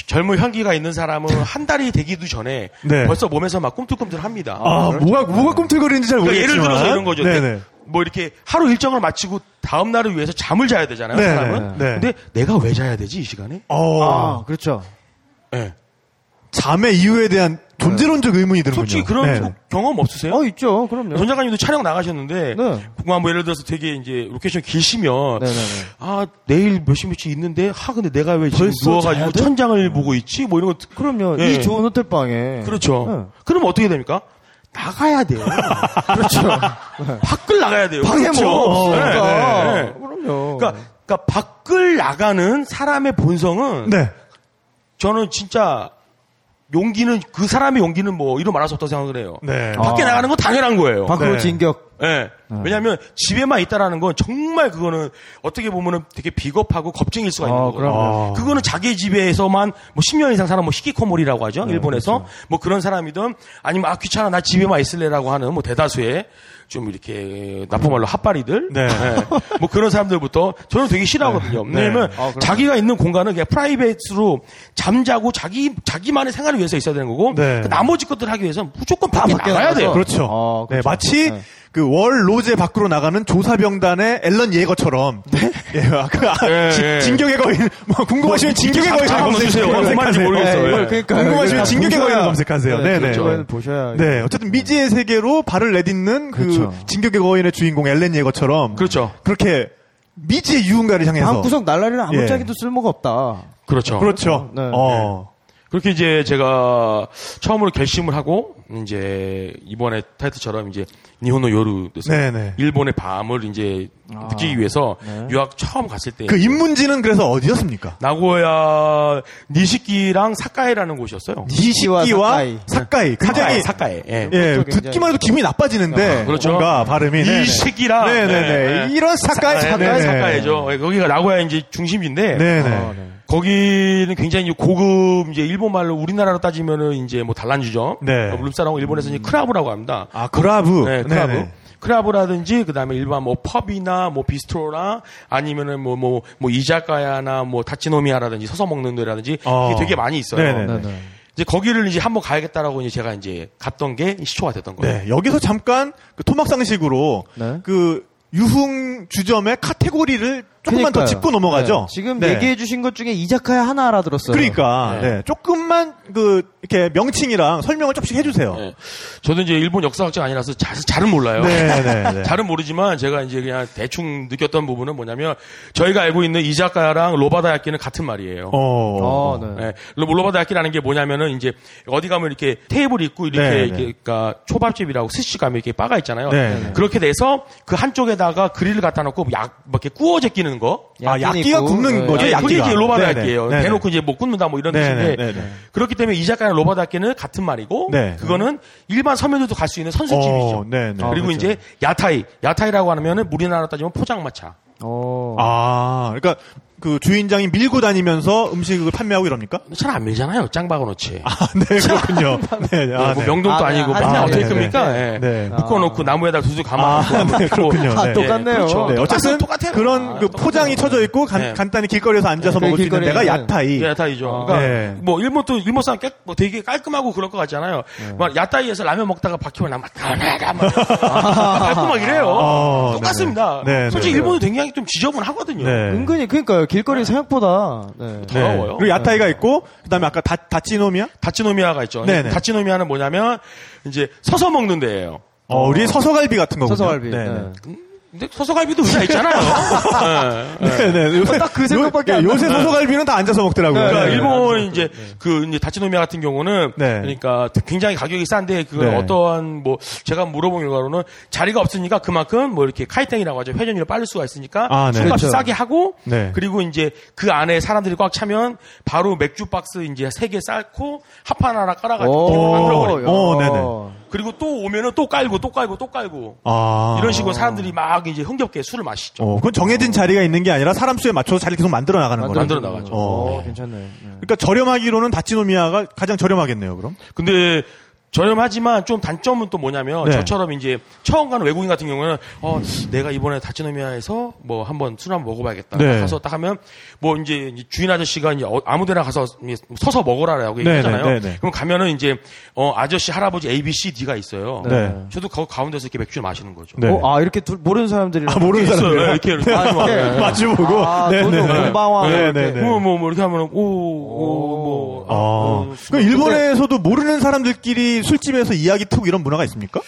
젊은 향기가 있는 사람은 한 달이 되기도 전에 네. 벌써 몸에서 막 꿈틀꿈틀합니다. 아, 뭐가 뭐가 꿈틀거리는지 잘 그러니까 모르겠지만. 예를 들어서 이런 거죠. 네네. 뭐 이렇게 하루 일정을 마치고 다음 날을 위해서 잠을 자야 되잖아요, 네, 사람은. 네. 근데 내가 왜 자야 되지 이 시간에? 어, 아, 그렇죠. 예. 잠의 이유에 대한 존재론적 의문이 드는군요. 솔직히 그런 네. 경험 없으세요? 어, 있죠. 그럼요. 전 작가님도 촬영 나가셨는데 네. 뭐 예를 들어서 되게 이제 로케이션 가시면 네네네. 아 내일 몇시 몇시 있는데 하 근데 내가 왜 지금 누워가지고? 천장을 보고 있지 뭐 이런 거 그럼요. 예. 이 좋은 호텔방에. 그렇죠. 네. 그럼 어떻게 됩니까? 나가야 돼요. (laughs) 그렇죠. 밖을 나가야 돼요. 방에 그렇죠. 뭐 없으니까. 네, 네. 그럼요. 그러니까, 그러니까 밖을 나가는 사람의 본성은 네. 저는 진짜 용기는 그 사람의 용기는 뭐 이루 말할 수 없다고 생각을 해요. 네. 밖에 아. 나가는 건 당연한 거예요. 밖으로 네. 진격. 예. 왜냐하면 집에만 있다라는 건 정말 그거는 어떻게 보면은 되게 비겁하고 겁쟁일 수가 있는 아, 거예요. 그럼요. 그거는 자기 집에서만 뭐 10년 이상 사는 뭐 히키코모리라고 하죠. 네, 일본에서 그렇죠. 뭐 그런 사람이든 아니면 아 귀찮아 나 집에만 있을래라고 하는 뭐 대다수의 좀 이렇게 나쁜 말로 핫바리들 네. 예. 뭐 그런 사람들부터 저는 되게 싫어하거든요. 네. 왜냐면 아. 자기가 있는 공간은 그냥 프라이빗으로 잠자고 자기 자기만의 생활을 위해서 있어야 되는 거고 네. 그 나머지 것들 하기 위해서는 무조건 밖에 나가야. 돼요. 그렇죠. 어, 네, 그렇죠. 마치 네. 그 월 로제 밖으로 나가는 조사병단의 앨런 예거처럼. 예, 그, 아, 예, 지- 예. 진격의 거인, 뭐, 궁금하시면 진격의 거인 검색하세요. 모르겠어요. 네, 예. 그러니까 궁금하시면 진격의 거인을 검색하세요. 네, 네, 네. 보셔야. 네, 어쨌든 미지의 세계로 발을 내딛는 그 그렇죠. 진격의 거인의 주인공 앨런 예거처럼. 그렇죠. 그렇게 미지의 유흥가를 향해서. 방구석 날라리는 예. 아무짝에도 쓸모가 없다. 그렇죠. 그렇죠. 네. 어. 그렇게 이제 제가 처음으로 결심을 하고 이제 이번에 타이틀처럼 이제 니혼노 요루 돼서 네네. 일본의 밤을 이제 느끼기 위해서 유학 처음 갔을 때 그 입문지는 그래서 어디였습니까? 나고야 니시키랑 사카이라는 곳이었어요. 니시키와 사카이. 사카이. 굉장히 사카이. 예. 예, 그렇죠, 듣기만 해도 기분이 나빠지는데 그렇죠. 뭔가 발음이 네네. 니시키라. 네네네. 네, 네. 이런 사카에 사카에. 사카에죠. 예, 거기가 나고야 이제 중심지인데 네네. 아, 네. 거기는 굉장히 고급 이제 일본 말로 우리나라로 따지면은 이제 뭐 단란주점이죠. 네. 룸살하고 일본에서 이제 クラブ라고 합니다. 아, クラブ. 네, 크라브. 네네. 크라브라든지 그다음에 일반 뭐 pub이나 뭐 bistro나 아니면은 뭐 뭐 뭐 이자카야나 뭐 다치노미야라든지 서서 먹는 데라든지 어. 이게 되게 많이 있어요. 네네. 네네. 이제 거기를 이제 한번 가야겠다라고 이제 제가 이제 갔던 게 시초가 됐던 거예요. 네, 여기서 잠깐 그 토막상식으로 네. 그 유흥 주점의 카테고리를 조금만 더 그러니까요. 짚고 넘어가죠. 네. 지금 네. 얘기해 주신 것 중에 이자카야 하나 알아들었어요. 그러니까 네. 네, 조금만 그 이렇게 명칭이랑 설명을 조금씩 해주세요. 네. 저도 이제 일본 역사학자가 아니라서 잘, 잘은 몰라요. 네, 네, 네. (laughs) 잘은 모르지만 제가 이제 그냥 대충 느꼈던 부분은 뭐냐면 저희가 알고 있는 이자카야랑 로바다야끼는 같은 말이에요. 어, 어, 네. 네. 로- 로바다야끼라는 게 뭐냐면은 이제 어디 가면 이렇게 테이블 있고 이렇게, 네, 이렇게 네. 그러니까 초밥집이라고 스시 가면 이렇게 바가 있잖아요. 네, 네. 그렇게 돼서 그 한쪽에다가 그릴을 갖다 놓고 약막 이렇게 구워 제끼는 거. 아, 야끼가 굽는 거죠, 예, 그게 야끼가. 이제 로바다야끼예요. 네네. 네네. 대놓고 이제 뭐 굽는다 뭐 이런 뜻인데. 그렇기 때문에 이자카야 로바다야끼는 같은 말이고 네. 그거는 일반 서민들도 갈 수 있는 선술집이죠. 어, 네네. 그리고 아, 이제 야타이, 야타이라고 하면은 우리나라로 따지면 포장마차. 어. 아, 그러니까 그 주인장이 밀고 다니면서 음식을 판매하고 이럽니까? 잘 안 밀잖아요. 짱 박아 놓지. 아, 네, 그렇군요. 네, 네. 아, 뭐 네. 명동도 아, 아, 네, 니고 아, 어떻게 네, 큽니까? 네. 예. 네. 묶어놓고 나무에다 두둑 아, 감아놓고 네, 그렇군요. 아, 네. 똑같네요. 그렇죠. 네, 어쨌든 똑같아요. 그런 아, 그. 포장이 쳐져 있고 간, 네. 간단히 길거리에서 앉아서 네, 먹을 수 있는 데가 야타이. 예, 야타이죠. 아. 그러니까 네. 뭐 일본도 일본 사람 깨, 뭐 되게 깔끔하고 그럴 것 같잖아요. 네. 막 야타이에서 라면 먹다가 바퀴벌 나막 밟고 막 이래요. 어, 똑같습니다. 네, 솔직히 네. 일본도 굉장히 좀 지저분하거든요. 네. 은근히 그러니까요. 길거리 생각보다 네. 더러워요. 그리고 야타이가 있고 그다음에 아까 다, 다치노미야? 다치노미아가 있죠. 네네. 다치노미아는 뭐냐면 이제 서서 먹는 데예요. 어, 우리 서서갈비 같은 거군요. 서서갈비. 네. 네. 근데 서서갈비도 의자 있잖아요. (laughs) 네, 네. 네, 네. 요새, 딱그 생각밖에 안 요, 요새 서서갈비는 다 앉아서 먹더라고요. 그러니까 네. 일본 이제 그 이제 다치노미아 같은 경우는 네. 그러니까 굉장히 가격이 싼데 그건 네. 어떠한 뭐 제가 물어본 결과로는 자리가 없으니까 그만큼 뭐 이렇게 카이탱이라고 하죠 회전율을 빠를 수가 있으니까 아, 네. 술값이 그렇죠. 싸게 하고 네. 그리고 이제 그 안에 사람들이 꽉 차면 바로 맥주 박스 이제 세 개 쌓고 합판 하나 깔아가지고 만들어버려요. 오, 네네. 그리고 또 오면은 또 깔고 또 깔고 또 깔고 아. 이런 식으로 사람들이 막 이제 흥겹게 술을 마시죠. 어, 그건 정해진 자리가 있는 게 아니라 사람 수에 맞춰서 자리를 계속 만들어 나가는 거예요. 만들어 나가죠. 어. 어, 괜찮네. 네. 그러니까 저렴하기로는 다치노미아가 가장 저렴하겠네요, 그럼. 근데 저렴하지만 좀 단점은 또 뭐냐면 네. 저처럼 이제 처음 가는 외국인 같은 경우는 어 내가 이번에 다치노미아에서 뭐 한번 술 한번 먹어봐야겠다 네. 가서 딱 하면 뭐 이제 주인 아저씨가 이제 어- 아무데나 가서 서서 먹어라라고 네, 얘기하잖아요. 네, 네, 네. 그럼 가면은 이제 어 아저씨 할아버지 A B C D가 있어요. 네. 저도 거 가운데서 이렇게 맥주를 마시는 거죠. 네. 어, 아 이렇게 둘, 모르는 사람들이 아, 모르는. 네, 이렇게 이렇게 네. 마주보고. 마주보고. 아, 네, 네, 네. 네, 이렇게. 네, 네. 뭐, 뭐, 뭐, 이렇게 하면은, 오, 오, 뭐. 아, 어, 그럼 일본에서도 모르는 사람들끼리 술집에서 이야기 트고 이런 문화가 있습니까?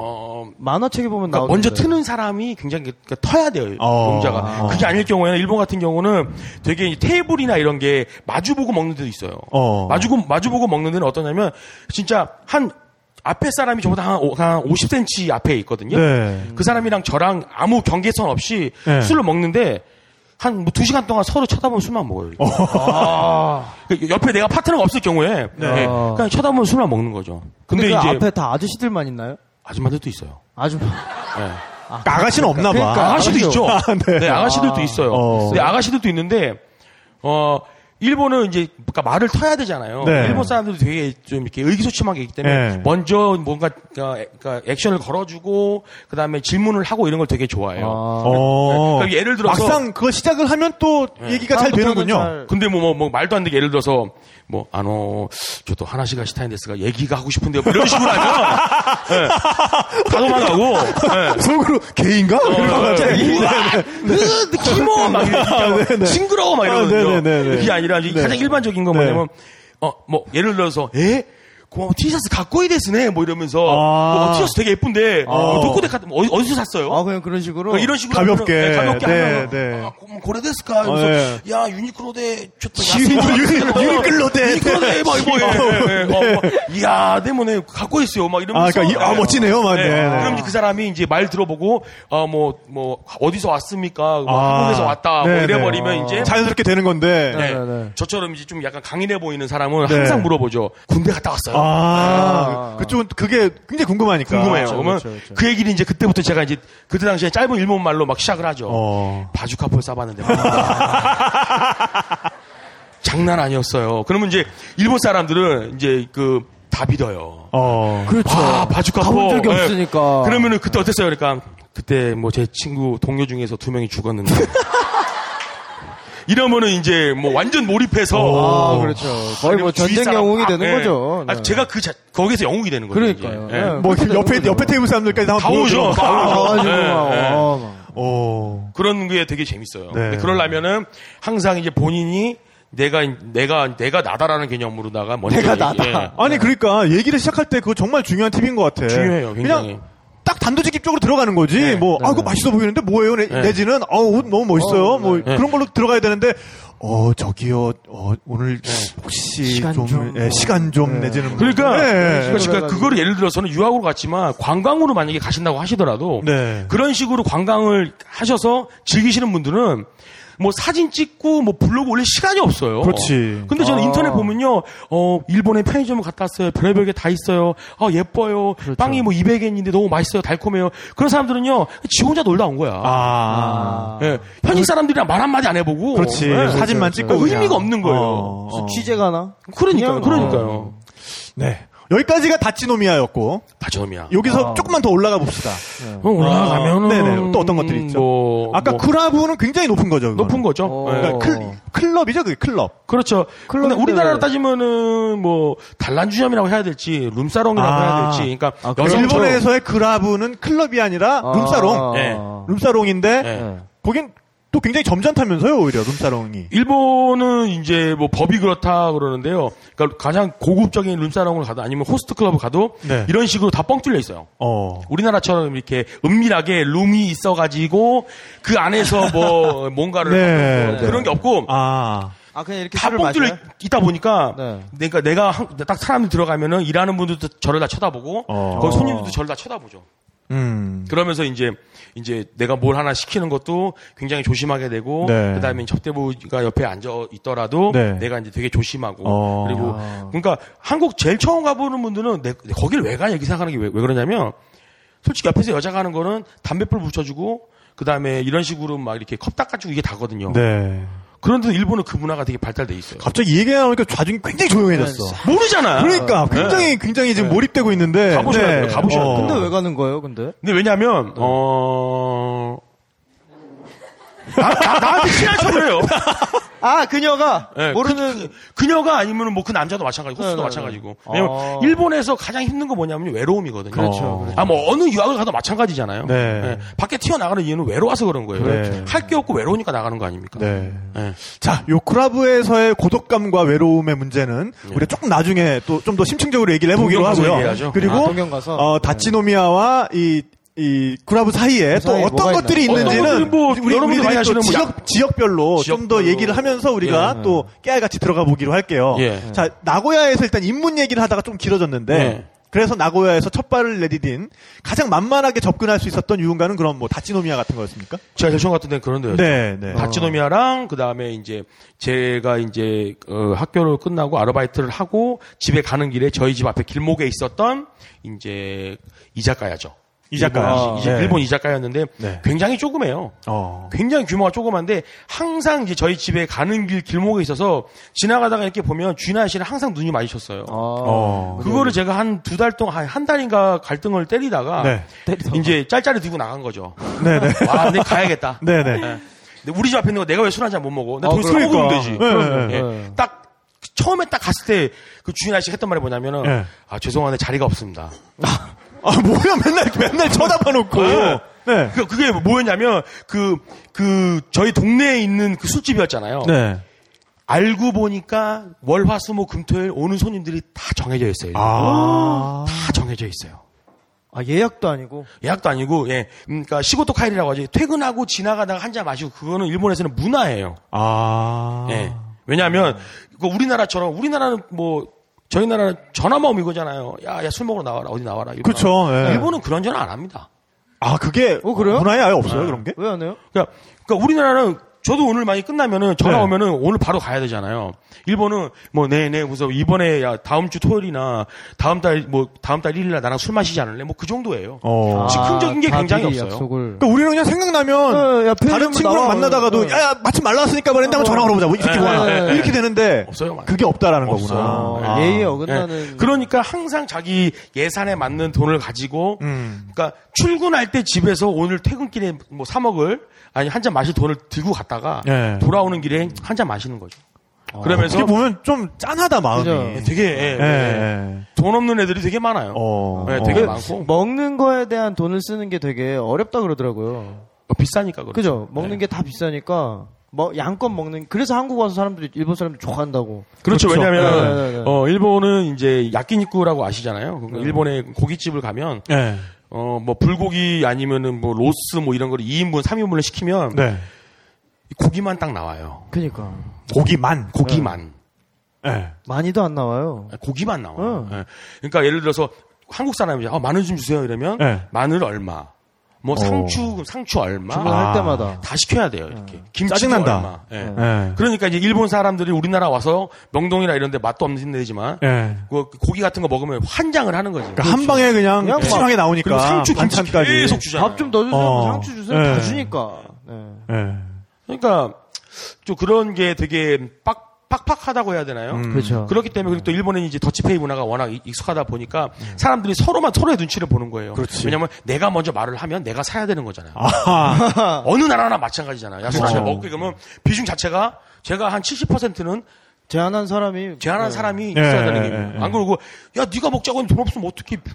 어, 만화책에 보면 그러니까 나오는 먼저 트는 사람이 굉장히 그러니까 터야 돼요. 어. 용자가. 어. 그게 아닐 경우에는 일본 같은 경우는 되게 이 테이블이나 이런 게 마주보고 먹는 데도 있어요. 어. 마주고 마주보고 먹는 데는 어떠냐면 진짜 한 앞에 사람이 저보다 한, 오- 한 50cm 앞에 있거든요. 네. 그 사람이랑 저랑 아무 경계선 없이 네. 술을 먹는데 한 뭐 두 시간 동안 서로 쳐다보면 술만 먹어요. 그 옆에 내가 파트너가 없을 경우에 네. 예, 그냥 쳐다보면 술만 먹는 거죠. 근데, 근데, 그 이제 앞에 다 아저씨들만 있나요? 아줌마들도 있어요. 아주 예. 아가씨는 없나 봐. 그러니까. 아가씨도 아가씨죠. 있죠. 아, 네. 네. 아가씨들도 있어요. 어. 네, 아가씨들도 있는데, 어, 일본은 이제, 그러니까 말을 터야 되잖아요. 네. 일본 사람들도 되게 좀 이렇게 의기소침하게 있기 때문에, 네. 먼저 뭔가, 그러니까 그러니까 액션을 걸어주고, 그 다음에 질문을 하고 이런 걸 되게 좋아해요. 아, 어. 그러니까 예를 들어서- 막상 그걸 시작을 하면 또 얘기가 잘 되는군요. 잘- 근데 뭐, 뭐, 뭐, 말도 안 되게 예를 들어서, 뭐, 아노, 저도 하나시가 시타인데스가 얘기가 하고 싶은데, 뭐 이런 식으로 하면, 예. 다 도망가고, 예. 속으로 개인가? 어, 갑자기. 우와, 으, 키모 막 이렇게 하고 네, 네. 징그러워 막 아, 이러거든요. 네, 네, 네, 네. 그게 아니라 네. 가장 일반적인 건 네. 뭐냐면 어 뭐 예를 들어서 에 고마워 티셔츠 갖고 이 됐으네 뭐 이러면서 아. 어, 티셔츠 되게 예쁜데 어. 도코데 카 어디, 어디 서 샀어요? 아, 그냥 그런 식으로. 어, 이런 식으로 가볍게. 하면은, 네, 가볍게 네, 하면 네. 아, 고- 고래데스까 그래서 어, 네. 야 유니클로데 좋다 유니- 유니클로데. 유니클로데 막 이거 예, 예, 어, 막, 이야 때문에 갖고 있어요 막 이러면서 아, 그러니까 이- 아, 멋지네요, 막. 네, 네. 그럼 이제 그 사람이 이제 말 들어보고 어뭐뭐 뭐, 어디서 왔습니까 뭐 아. 한국에서 왔다 뭐 네, 이래버리면 네. 이제 자연스럽게 되는 건데. 네. 저처럼 이제 좀 약간 강인해 보이는 사람은 네. 항상 물어보죠 군대 갔다 왔어요 아, 그쪽은 그게 굉장히 궁금하니까. 궁금해요. 그렇죠, 그러면 그렇죠, 그렇죠. 그 얘기를 이제 그때부터 제가 이제 그때 당시에 짧은 일본 말로 막 시작을 하죠. 어. 바주카포를 싸봤는데 (laughs) 장난 아니었어요. 그러면 이제 일본 사람들은 이제 그 다 믿어요. 어. 그렇죠. 아, 바주카포. 가본 적이 예. 없으니까. 그러면은 그때 어땠어요? 그러니까 그때 뭐 제 친구 동료 중에서 두 명이 죽었는데. (laughs) 이러면은 이제 뭐 완전 몰입해서 아, 그렇죠. 거의 뭐 전쟁 사람 영웅이 막, 되는 예. 거죠. 아, 네. 제가 그 자, 거기서 영웅이 되는 거예요. 그러니까요. 예. 네. 뭐 옆에 옆에 테이블 사람들까지 다 다 오죠. 다 오죠. 어, 막. 어. 그런 게 되게 재밌어요. 네. 근데 그러려면은 항상 이제 본인이 내가 내가 내가 나다라는 개념으로다가 먼저 내가 얘기- 나다. 예. 아니 그러니까 얘기를 시작할 때 그거 정말 중요한 팁인 것 같아. 중요해요, 굉장히. 그냥 딱 단도직입적으로 들어가는 거지. 네, 뭐, 아, 그거 맛있어 보이는데 뭐예요? 내, 네. 내지는, 어, 옷 너무 멋있어요. 뭐, 네. 그런 걸로 들어가야 되는데, 어, 저기요, 어, 오늘 혹시 시간 좀, 좀. 예, 시간 좀 내지는. 뭐. 그러니까 네. 그러니까 그거를 예를 들어서는 유학으로 갔지만 관광으로 만약에 가신다고 하시더라도 네. 그런 식으로 관광을 하셔서 즐기시는 분들은 뭐 사진 찍고 뭐 블로그 올릴 시간이 없어요. 그렇지. 근데 저는 아. 인터넷 보면요, 어 일본에 편의점을 갔다 왔어요. 별의별 게 다 있어요. 아 예뻐요. 그렇죠. 빵이 뭐 200엔인데 너무 맛있어요. 달콤해요. 그런 사람들은요, 지 혼자 놀다 온 거야. 아. 예, 현지 사람들이랑 말 한마디 안 해보고. 그렇지. 예, 사진만 찍고. 의미가 그냥. 없는 거예요. 어, 어. 취재가 나? 그러니까요, 그냥, 그러니까요. 네. 여기까지가 다치노미아였고, 다처럼이야. 여기서 조금만 더 올라가 봅시다. 어, 올라가면은 어, 네네. 또 어떤 것들이 있죠? 뭐, 아까 뭐 크라브는 굉장히 높은 거죠. 그거는. 높은 거죠. 어. 예. 그러니까 클, 클럽이죠, 그게 클럽. 그렇죠. 근데 클럽인데 우리나라로 왜- 따지면은 뭐 단란주점이라고 해야 될지 룸사롱이라고 아. 해야 될지. 그러니까 아? 여성처럼 일본에서의 크라브는 클럽이 아니라 아. 룸사롱. 네. 룸사롱인데, 네. 거긴 또 굉장히 점잖다면서요, 오히려 룸사롱이. 일본은 이제 뭐 법이 그렇다 그러는데요. 그러니까 가장 고급적인 룸사롱을 가도 아니면 호스트 클럽을 가도 네. 이런 식으로 다 뻥 뚫려 있어요. 어. 우리나라처럼 이렇게 은밀하게 룸이 있어 가지고 그 안에서 뭐 (laughs) 뭔가를 네, 거 네. 그런 게 없고 아. 아, 그냥 이렇게 다 술을 뻥 뚫려 마셔요? 있다 보니까 네. 그러니까 내가 한- 딱 사람들 들어가면은 일하는 분들도 저를 다 쳐다보고 어. 거기 손님들도 저를 다 쳐다보죠. 음. 그러면서 이제 이제 내가 뭘 하나 시키는 것도 굉장히 조심하게 되고 네. 그다음에 접대부가 옆에 앉아 있더라도 네. 내가 이제 되게 조심하고 어. 그리고 그러니까 한국 제일 처음 가보는 분들은 내, 거기를 왜 가? 이렇게 생각하는 게 왜 그러냐면 솔직히 옆에서 여자 가는 거는 담배불 붙여주고 그다음에 이런 식으로 막 이렇게 컵 닦아주고 이게 다거든요. 네. 그런데도 일본은 그 문화가 되게 발달돼 있어요. 갑자기 이 얘기가 나오니까 좌중이 굉장히 조용해졌어. 모르잖아. 그러니까 굉장히 굉장히 지금 몰입되고 있는데 가보셔야 돼요. 가보셔야 돼요. 근데 왜 가는 거예요, 근데? 근데 왜냐면 어 나, 나, 나 한테 친한 척을 해요. 아, 그녀가 네, 모르는 그, 녀가 아니면 뭐 그 남자도 마찬가지고 호수도 네, 네, 마찬가지고. 네. 왜냐면 아. 일본에서 가장 힘든 거 뭐냐면 외로움이거든요. 그렇죠, 그렇죠. 아 뭐 어느 유학을 가도 마찬가지잖아요. 네. 밖에 튀어나가는 이유는 외로워서 그런 거예요. 그렇죠. 할게 없고 외로우니까 나가는 거 아닙니까? 네. 네. 자, 요 크라브에서의 고독감과 외로움의 문제는 네. 우리가 조금 나중에 또 좀 더 심층적으로 얘기를 해보기로 하고요. 얘기하죠. 그리고 아, 가서? 어, 다치노미아와 이, 이 크라브 사이에 또 사이에 어떤 뭐가 것들이 있나요? 어떤 있는지는 것들이 뭐 우리 여러분들 많이 우리들이 또 아시는 뭐 지역 지역별로 좀 더 지역별로. 얘기를 하면서 우리가 예. 또 깨알같이 들어가 보기로 할게요. 예. 자 나고야에서 일단 인문 얘기를 하다가 좀 길어졌는데 예. 그래서 나고야에서 첫 발을 내디딘 가장 만만하게 접근할 수 있었던 유흥가는 그럼 뭐 다치노미아 같은 거였습니까? 제가 대충 같은 데는 그런 데요. 네, 네. 다치노미아랑 그 다음에 이제 제가 이제 어, 학교를 끝나고 아르바이트를 하고 집에 가는 길에 저희 집 앞에 길목에 있었던 이제 이자카야죠. 이자카야. 일본, 이제 네. 일본 이자카야였는데 네. 굉장히 조그매요. 어. 굉장히 규모가 조그만데 항상 이제 저희 집에 가는 길 길목에 있어서 지나가다가 이렇게 보면 주인 아저씨는 항상 눈이 마주쳤어요. 어. 그거를 제가 한 두 달 동안 한- 한 달인가 갈등을 때리다가 네. 이제 짤짤이 들고 나간 거죠. 네네. 와, 근데 가야겠다. 네네. 네. 근데 우리 집 앞에 있는 거 내가 왜 술 한 잔 못 먹어? 나 어, 돈사 먹으면 그러니까. 되지. 네, 네, 예. 네. 딱 처음에 딱 갔을 때 그 주인 아저씨 했던 말이 뭐냐면은 네. 아 죄송한데 자리가 없습니다. (laughs) 아 뭐야 맨날 맨날 쳐다봐 놓고. 네. 네. 그 그게 뭐였냐면 그 그 저희 동네에 있는 그 술집이었잖아요. 네. 알고 보니까 월화수목 금토일 오는 손님들이 다 정해져 있어요. 아. 다 정해져 있어요. 아, 예약도 아니고. 예약도 아니고 예, 그러니까 시고토 카이리라고 하죠. 퇴근하고 지나가다가 한 잔 마시고 그거는 일본에서는 문화예요. 아. 예. 왜냐하면 그 우리나라처럼 우리나라는 뭐 저희 나라는 전화만 오면 이거잖아요. 야, 야, 술 먹으러 나와라. 어디 나와라. 나와라. 예. 일본은 그런 전화 안 합니다. 아, 그게 어, 그래요? 문화에 아예 없어요, 그런 게? 왜 안 해요? 그러니까, 그러니까 우리나라는 저도 오늘 많이 끝나면은 전화 네. 오면은 오늘 바로 가야 되잖아요. 일본은 뭐 네네 무슨 이번에 야 다음 주 토요일이나 다음 달 뭐 다음 달 1일 날 나랑 술 마시지 않을래? 뭐 그 정도예요. 어. 아. 즉흥적인 게다 굉장히 없어요. 약속을. 그러니까 우리는 그냥 생각나면 어, 야, 다른 친구랑 나와. 만나다가도 어. 야, 야 마침 말 나왔으니까 말했는데 한번 전화 걸어보자. 뭐이 새끼 네, 뭐야. 네, 네. 이렇게 되는데 없어요. 그게 없다라는 없어요. 거구나. 아. 예의에 예. 어긋나는. 그러니까 항상 자기 예산에 맞는 돈을 가지고 음. 그러니까 출근할 때 집에서 오늘 퇴근길에 뭐 사 먹을 아니 한 잔 마실 돈을 들고 갔다 가 네. 돌아오는 길에 한 잔 마시는 거죠. 그러면서 어떻게 보면 좀 짠하다 마음이. 그죠. 되게 예, 예, 예. 예. 돈 없는 애들이 되게 많아요. 어. 네, 되게 어. 많고 먹는 거에 대한 돈을 쓰는 게 되게 어렵다 그러더라고요. 어, 비싸니까 그렇죠. 그죠? 먹는 게 다 비싸니까. 뭐 양껏 먹는 그래서 한국 와서 사람들이 일본 사람들이 좋아한다고. 그렇죠. 그렇죠. 왜냐하면 네, 네, 네. 어 일본은 이제 야끼니쿠라고 아시잖아요. 그러니까 일본의 고깃집을 가면 예. 어뭐 불고기 아니면은 뭐 로스 뭐 이런 거를 2인분, 3인분을 시키면 네. 고기만 딱 나와요. 그니까 고기만. 고기만. 예. 많이도 안 나와요. 고기만 나와. 어. 요 그러니까 예를 들어서 한국 사람이 어, 마늘 좀 주세요 이러면 네. 마늘 얼마, 뭐 어. 상추 그럼 상추 얼마, 주문할 아. 때마다. 다 시켜야 돼요 이렇게. 김치 짜증난다. 얼마. 예. 예. 그러니까 이제 일본 사람들이 우리나라 와서 명동이나 이런데 맛도 없는 데지만 예. 그 고기 같은 거 먹으면 환장을 하는 거지. 그러니까 한 방에 그냥 푸짐하게 나오니까 그리고 상추 김치 반찬까지. 계속 주잖아요. 밥좀 넣어주세요. 어. 상추 주세요. 네. 다 주니까. 네. 예. 그러니까 좀 그런 게 되게 빡 빡빡하다고 해야 되나요? 음. 그렇죠. 그렇기 때문에 그리고 또 일본은 이제 더치페이 문화가 워낙 익- 익숙하다 보니까 사람들이 서로만 서로의 눈치를 보는 거예요. 그렇지. 왜냐면 내가 먼저 말을 하면 내가 사야 되는 거잖아요. 아하. (laughs) 어느 나라나 마찬가지잖아요. 야, 술 그렇죠. 먹고 그러면 비중 자체가 제가 한 70%는 제안한 사람이 제한한 네. 사람이 예, 있어야 되는 예, 거예요. 예, 안 그러고 야 네가 먹자고 하면 돈 없으면 어떻게 (laughs)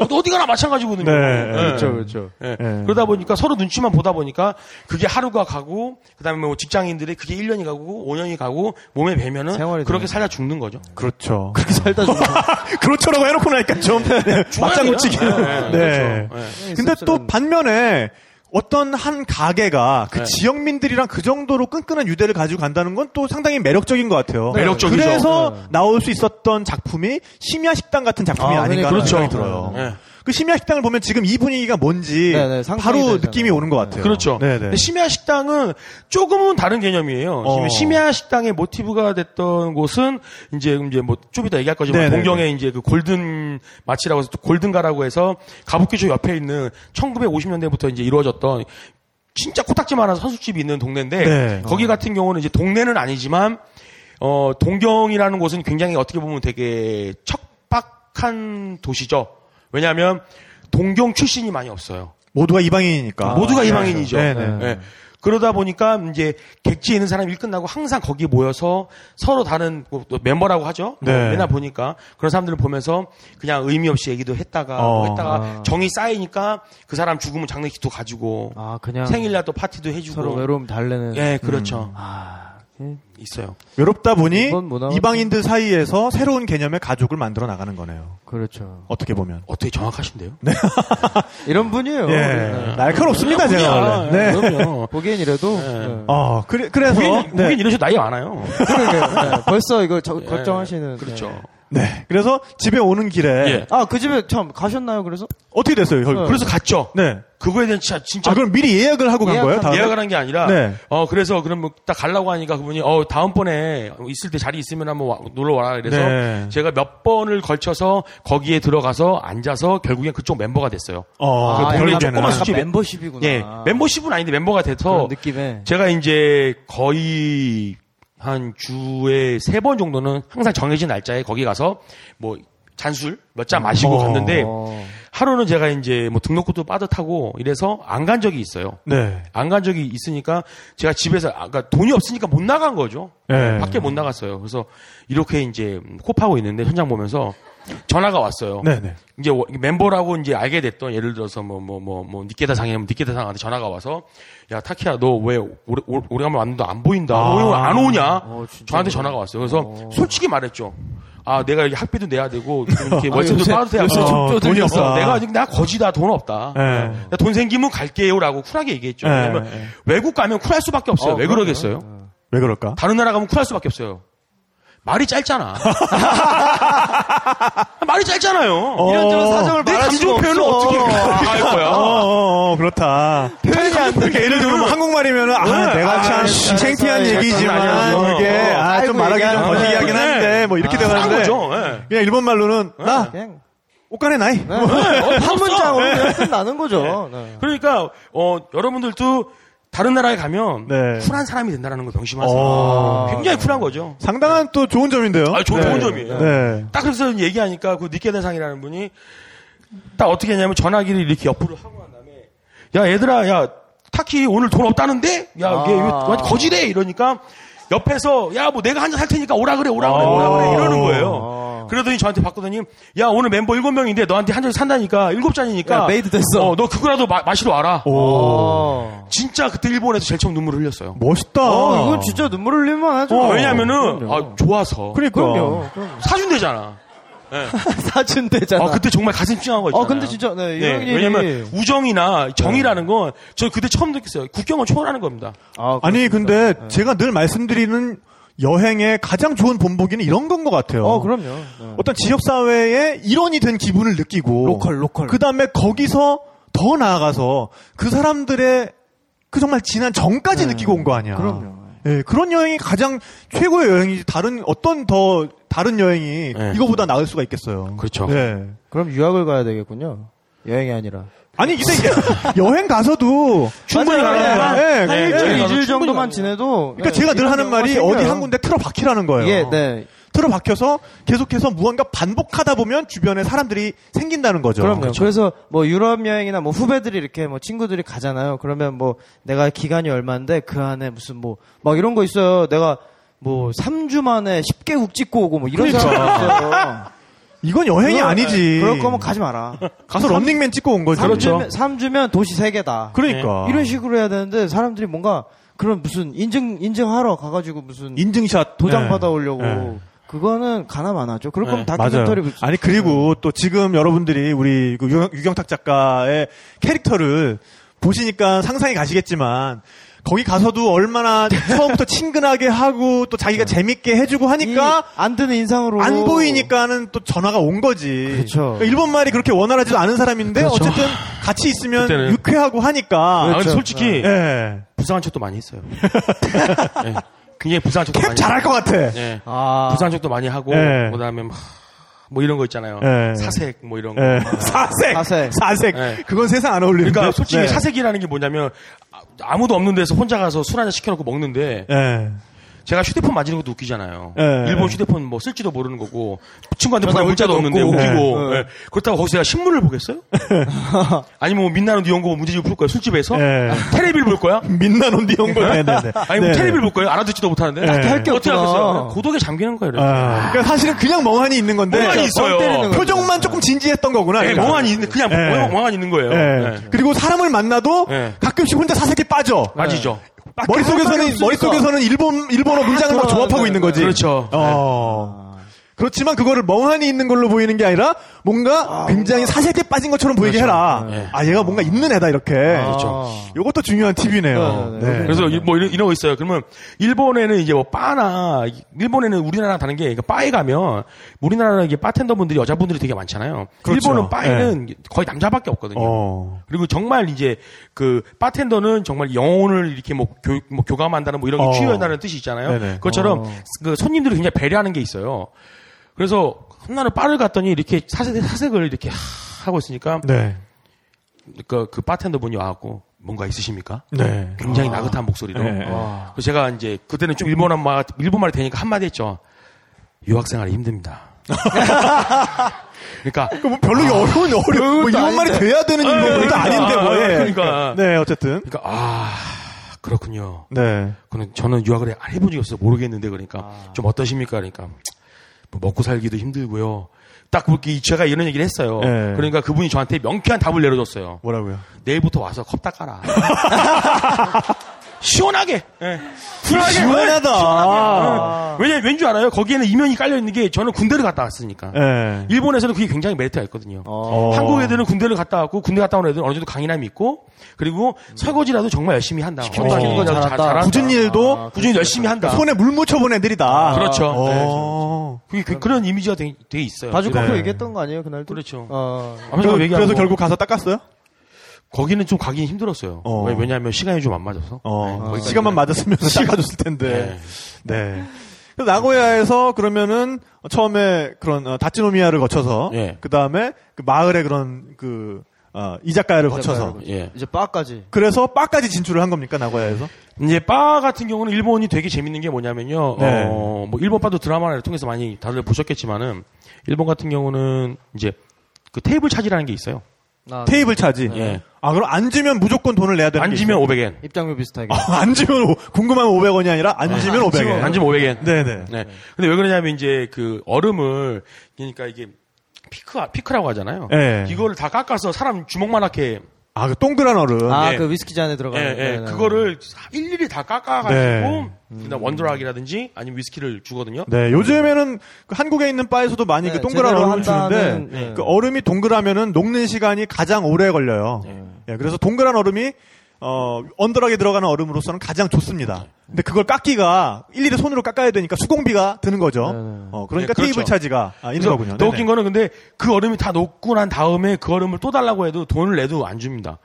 어, 어디 가나 마찬가지거든요. 네, 예. 그렇죠, 그렇죠. 그러다 보니까 서로 눈치만 보다 보니까 그게 하루가 가고 그다음에 뭐 직장인들이 그게 1년이 가고 5년이 가고 몸에 배면은 그렇게 되는 살다 죽는 거죠. 그렇죠. (laughs) 그렇게 살다 죽는 (laughs) 그렇죠라고 해놓고 나니까 좀 네, 맞장 놓치기. 네, 네. 그렇죠. 예. 근데 또. 반면에 어떤 한 가게가 그 네. 지역민들이랑 그 정도로 끈끈한 유대를 가지고 간다는 건 또 상당히 매력적인 것 같아요. 매력적이죠. 그래서 네. 나올 수 있었던 작품이 심야 식당 같은 작품이 아, 아, 닌가. 하는 생각이 그렇죠. 들어요. 네. 그 심야 식당을 보면 지금 이 분위기가 뭔지 네, 네, 바로 되잖아요. 느낌이 오는 것 같아요. 그렇죠. 네, 네. 심야 식당은 조금은 다른 개념이에요. 어. 심야 식당의 모티브가 됐던 곳은 이제 이제 뭐 좀 이따 얘기할 거지만 네네네. 동경에 이제 그 골든 마치라고 해서 또 골든가라고 해서 가부키초 옆에 있는 1950년대부터 이제 이루어졌던 진짜 코딱지만한 선수집이 있는 동네인데 네. 거기 같은 경우는 이제 동네는 아니지만 어 동경이라는 곳은 굉장히 어떻게 보면 되게 척박한 도시죠. 왜냐하면 동경 출신이 많이 없어요. 모두가 이방인이니까. 모두가 이방인이죠. 네, 네. 예. 그러다 보니까 이제 객지에 있는 사람이 일 끝나고 항상 거기에 모여서 서로 다른 뭐또 멤버라고 하죠. 뭐 네. 맨날 보니까 그런 사람들을 보면서 그냥 의미 없이 얘기도 했다가 뭐 어. 했다가 아. 정이 쌓이니까 그 사람 죽으면 장례식도 가지고 아, 그냥 생일날 또 파티도 해주고 서로 외로움 달래는. 예, 그렇죠. 아, 있어요. 외롭다 보니 문화가 이방인들 사이에서 새로운 개념의 가족을 만들어 나가는 거네요. 그렇죠. 어떻게 보면. 어떻게 정확하신데요? (laughs) 이런 분이에요. 예. 네. 날카롭습니다, 제가 원래. 네. 그럼요. (laughs) 보기엔 이래도. 네. 네. 어, 그래, 그래서. 보긴, 네. 보긴 이러셔 나이 많아요. 그러게요. 네. 벌써 이거 저- 예. 걱정하시는. 그렇죠. 네. 네. 그래서 집에 오는 길에. 예. 아, 그 집에 참 가셨나요, 그래서? 어떻게 됐어요, 혈 어. 그래서 갔죠. 네. 그거에 대한 진짜 진짜 아, 그럼 미리 예약을 하고 간 예약한- 거예요? 다음에? 예약을 한 게 아니라 네. 어 그래서 그럼 뭐딱 가려고 하니까 그분이 어 다음번에 있을 때 자리 있으면 한번 와- 놀러 와라 그래서 네. 제가 몇 번을 걸쳐서 거기에 들어가서 앉아서 결국엔 그쪽 멤버가 됐어요. 어, 그 동네 결국에는. 조그만 술집에- 멤버십이구나. 예. 멤버십은 아닌데 멤버가 돼서 느낌에. 제가 이제 거의 한 주에 세 번 정도는 항상 정해진 날짜에 거기 가서 뭐 잔술 몇 잔 마시고 어. 갔는데 어. 하루는 제가 이제 뭐 등록금도 빠듯하고 이래서 안 간 적이 있어요. 네. 안 간 적이 있으니까 제가 집에서 아까 돈이 없으니까 못 나간 거죠. 네. 밖에 못 나갔어요. 그래서 이렇게 이제 코 파고 있는데 현장 보면서 전화가 왔어요. 네네. 이제 워- 멤버라고 이제 알게 됐던 예를 들어서 뭐 뭐 뭐뭐 니케다 상이면 니케다 상한테 전화가 와서 야 타키야 너 왜 오래 오래- 오래간만에 왔는데 안 보인다. 아. 왜안 오냐? 어. 저한테 전화가 왔어요. 그래서 솔직히 말했죠. 아 내가 이렇게 학비도 내야 되고 이렇게 아, 월세도 빠도 돼야 어, 돈이 없어. 어, 내가 지금 나 거지다 돈 없다. 네. 나돈 생기면 갈게요라고 쿨하게 얘기했죠. 네, 왜냐면 네. 외국 가면 쿨할 수밖에 없어요. 어, 왜. 그러겠어요? 왜 그럴까? 다른 나라 가면 쿨할 수밖에 없어요. 말이 짧잖아. (laughs) 말이 짧잖아요. 이런저런 사정을 내 감정 표현을. 어떻게 할 거야? 어, 어, 어, 그렇다. 표현이 안 돼. 예를 들면 뭐 한국말이면은 아, 네. 내가 아, 참 진짜, 창피한 얘기지만 이게. 아, 좀 말하기 좀 거시기 하긴 거네. 한데 뭐 이렇게 아, 한 되는데 거죠. 예. 그냥 일본 말로는 나 그냥 옷간에 나이. 네. 한 문장으로 그냥 끝나는 거죠. 네. 그러니까 어, 여러분들도 다른 나라에 가면 네. 쿨한 사람이 된다는 거 명심하세요. 어. 굉장히 쿨한 거죠. 상당한 또 좋은 점인데요. 아, 좋은, 네. 좋은 점이에요. 네. 딱 그래서 얘기하니까 그 이케다상이라는 분이 딱 어떻게 했냐면 전화기를 이렇게 옆으로 하고 난 다음에 야 얘들아 야 타키 오늘 돈 없다는데 야 아. 얘 완전 거지래 이러니까 옆에서 야 뭐 내가 한잔살 테니까 오라 그래 오라 그래 오라 그래 이러는 거예요. 아. 그러더니 저한테 봤거든요. 야 오늘 멤버 일곱 명인데 너한테 한 잔 산다니까 일곱 잔이니까 야, made 됐어. 어, 너 그거라도 마, 마시러 와라. 오. 어. 진짜 그때 일본에서 제일 처음 눈물을 흘렸어요. 멋있다. 어, 이건 진짜 눈물 흘릴만 하죠. 어, 왜냐면은. 아, 좋아서 그러니까. 그럼요. 그럼. 사준대잖아. (laughs) 사준대잖아. 아, 그때 정말 가슴 찡한 거 있잖아요. 어, 근데 진짜, 네, 이런 네. 왜냐면 우정이나 정이라는 건 저 그때 처음 느꼈어요. 국경을 초월하는 겁니다. 아, 아니 근데. 네. 제가 늘 말씀드리는 여행의 가장 좋은 본보기는 이런 건 것 같아요. 어, 그럼요. 네. 어떤 지역 사회의 일원이 된 기분을 느끼고 local, local. 그 다음에 거기서 더 나아가서 그 사람들의 그 정말 지난 정까지 느끼고 온 거 아니야. 네. 그럼요. 예, 그런 여행이 가장 최고의 여행이지 다른 어떤 더 다른 여행이 네. 이거보다 나을 수가 있겠어요. 그렇죠. 예. 그럼 유학을 가야 되겠군요. 여행이 아니라. 아니 근데 이게 여행 가서도 충분히 맞아요. 가능하다. 예, 한 네, 일주일, 이주일 정도만. 지내도. 그러니까 네, 제가 늘 이런 하는 말이 어디. 한 군데 틀어 박히라는 거예요. 예, 네. 틀어박혀서 계속해서 무언가 반복하다 보면 주변에 사람들이 생긴다는 거죠. 그럼요. 그래서뭐 유럽 여행이나 뭐 후배들이 이렇게 뭐 친구들이 가잖아요. 그러면 뭐 내가 기간이 얼마인데 그 안에 무슨 뭐 막 이런 거 있어요. 내가 뭐 3주 만에 10개국 찍고 오고 뭐 이런 그러니까. 사람이 있어요. 이건 여행이 그거- 아니지. 그럴 거면 가지 마라. 가서 런닝맨 찍고 온 거지. 그렇죠. 3주면, 3주면 도시 3개다. 그러니까. 이런 식으로 해야 되는데 사람들이 뭔가 그런 무슨 인증 인증하러 가가지고 무슨 인증샷 도장 네. 받아오려고 네. 그거는 가나 마나죠. 그럴 거면 네. 다큐멘터리 그- 아니 그리고 또 지금 여러분들이 우리 그 유경, 유경 탁 작가의 캐릭터를 보시니까 상상이 가시겠지만 거기 가서도 얼마나 (laughs) 처음부터 친근하게 하고 또 자기가 재밌게 해주고 하니까 이- 안 드는 인상으로 안 보이니까는 또 전화가 온 거지. 그렇죠. 그러니까 일본 말이 그렇게 원활하지도 않은 사람인데 그렇죠. 어쨌든 같이 있으면 그때는. 유쾌하고 하니까. 아, 그렇죠. 솔직히 예. 부상한 척도 많이 했어요. 예. (laughs) 굉장히 부상한 척도 캡 많이 잘할 것 같아. 예. 아, 부상한 척도 많이 하고 예. 그다음에 막, 뭐 이런 거 있잖아요. 예. 사색 뭐 이런 거. 예. (laughs) 사색. 사색. 사색. 네. 그건 세상 안 어울리는데. 그러니까 솔직히 네. 사색이라는 게 뭐냐면 아- 아무도 없는 데서 혼자 가서 술 한잔 시켜놓고 먹는데 예. 제가 휴대폰 만지는 것도 웃기잖아요. 네. 일본 휴대폰 뭐 쓸지도 모르는 거고 친구한테 올 문자도 없는데 없고. 웃기고 네. 예. 그렇다고 거기서 제가 신문을 보겠어요? (laughs) 아니면 뭐 みんなの日本語 뭐 문제집 풀 거야 술집에서 네. 테레비를 볼 거야? みんなの日本語. 네네네. 아니 뭐 테레비를 볼 거예요? 알아듣지도 못하는데 네. 할게 어떻게. 하겠어요? 고독에 잠기는 거예요. 아, 그러니까 사실은 그냥 멍하니 있는 건데. 멍하니 있어요. 표정만 조금 진지했던 거구나. 예, 그러니까. 멍하니 있는 그냥 예. 멍- 멍하니 있는 거예요. 그리고 사람을 만나도 예. 가끔씩 혼자 사색에 빠져. 맞이죠. 머릿속에서는 머릿속에서는 일본 일본어 문장을 막 조합하고 있는 거지. 그렇죠. 어. 그렇지만 그거를 멍하니 있는 걸로 보이는 게 아니라 뭔가 굉장히 사색에 빠진 것처럼 보이게 해라. 예. 아 얘가 뭔가 있는 애다 이렇게. 그렇죠. 요것도 중요한 팁이네요. 네, 네, 네. 그래서 이- 뭐 이런, 이런 거 있어요. 그러면 일본에는 이제 뭐 바나 일본에는 우리나라랑 다른 게 그러니까 바에 가면 우리나라는 이게 바텐더분들이 여자분들이 되게 많잖아요. 그렇죠. 일본은 바에는 거의 남자밖에 없거든요. 어. 그리고 정말 이제 그 바텐더는 정말 영혼을 이렇게 뭐, 교, 뭐 교감한다는 뭐 이런 게 어. 치유한다는 뜻이 있잖아요. 네네. 그것처럼 어. 그 손님들이 굉장히 배려하는 게 있어요. 그래서 한날은 바를 갔더니 이렇게 사색, 사색을 이렇게 하- 하고 있으니까 네. 그, 그 바텐더 분이 와갖고 뭔가 있으십니까? 네. 굉장히 나긋한 목소리로. 네. 그래서 제가 이제 그때는 좀 일본어 말 일본 말이 되니까 한마디 했죠. 유학생활이 힘듭니다. (laughs) 그러니까 뭐 별로 어려운 어려운 뭐 이런 말이 돼야 되는 일도 아닌데 뭐. 예. 그러니까. 네, 어쨌든. 그러니까 아 그렇군요. 네. 그는 저는 유학을 안 해본 적이 없어서 모르겠는데 그러니까 좀 어떠십니까? 그러니까 뭐 먹고 살기도 힘들고요. 딱 그렇게 제가 이런 얘기를 했어요. 네. 그러니까 그분이 저한테 명쾌한 답을 내려줬어요. 뭐라고요? 내일부터 와서 컵 닦아라. (laughs) 시원하게. 예. 쿨하게. 시원하다. 예. 왜냐, 왠 줄 알아요? 거기에는 이면이 깔려 있는 게 저는 군대를 갔다 왔으니까. 예. 일본에서는 그게 굉장히 메리트가 있거든요. 어. 한국 애들은 군대를 갔다 왔고 군대 갔다 온 애들은 어느 정도 강인함이 있고 그리고 설거지라도 정말 열심히 한다. 어, 거 잘한다. 잘한다. 굳은 일도 꾸준히 열심히 한다. 손에 물 묻혀본 애들이다. 그렇죠. 어. 그게 그, 런 이미지가 되게, 되게 있어요. 바주카포 네. 얘기했던 거 아니에요 그날도? 그렇죠. 어. 그, 얘기하고 래서 결국 가서 닦았어요? 거기는 좀 가긴 힘들었어요. 어. 왜- 왜냐하면 시간이 좀 안 맞아서. 어, 네, 거기까지는. 시간만 맞았으면 닦아줬을 텐데. 네. 그래서 나고야에서 그러면은 처음에 그런 어, 다치노미아를 거쳐서 예. 그 다음에 그 마을의 그런 그 어, 이자카야를 거쳐서 예. 이제 바까지. 그래서 바까지 진출을 한 겁니까 나고야에서? 이제 바 같은 경우는 일본이 되게 재밌는 게 뭐냐면요. 네. 어, 뭐 일본 바도 드라마를 통해서 많이 다들 보셨겠지만은 일본 같은 경우는 이제 그 table charge라는 게 있어요. 아, table charge. 예. 아 그럼 앉으면 무조건 돈을 내야 되는 게 앉으면 있어요? 500엔. 입장료 비슷하게. 아, 앉으면 오- 궁금하면 500원이 아니라 앉으면 500원. 앉으면 500엔. 네 네. 네. 근데 왜 그러냐면 이제 그 얼음을 그러니까 이게 pick pick이라고 하잖아요. 예. 이거를 다 깎아서 사람 주먹만하게 아, 그 동그란 얼음. 아, 예. 그 위스키 잔에 예, 들어가는. 예. 네, 네, 그거를 일일이 다 깎아가지고 네. 그다음 원드락이라든지 아니면 위스키를 주거든요. 네, 요즘에는 그 한국에 있는 바에서도 많이 네, 그 동그란 얼음을 주는데 네. 그 얼음이 동그라면은 녹는 시간이 가장 오래 걸려요. 예, 그래서 동그란 얼음이 어, 언더락에 들어가는 얼음으로서는 가장 좋습니다. 근데 그걸 깎기가 일일이 손으로 깎아야 되니까 수공비가 드는 거죠. 어, 그러니까 네, 그렇죠. 테이블 차지가 아, 있는 거군요. 더 네네. 웃긴 거는 근데 그 얼음이 다 녹고 난 다음에 그 얼음을 또 달라고 해도 돈을 내도 안 줍니다.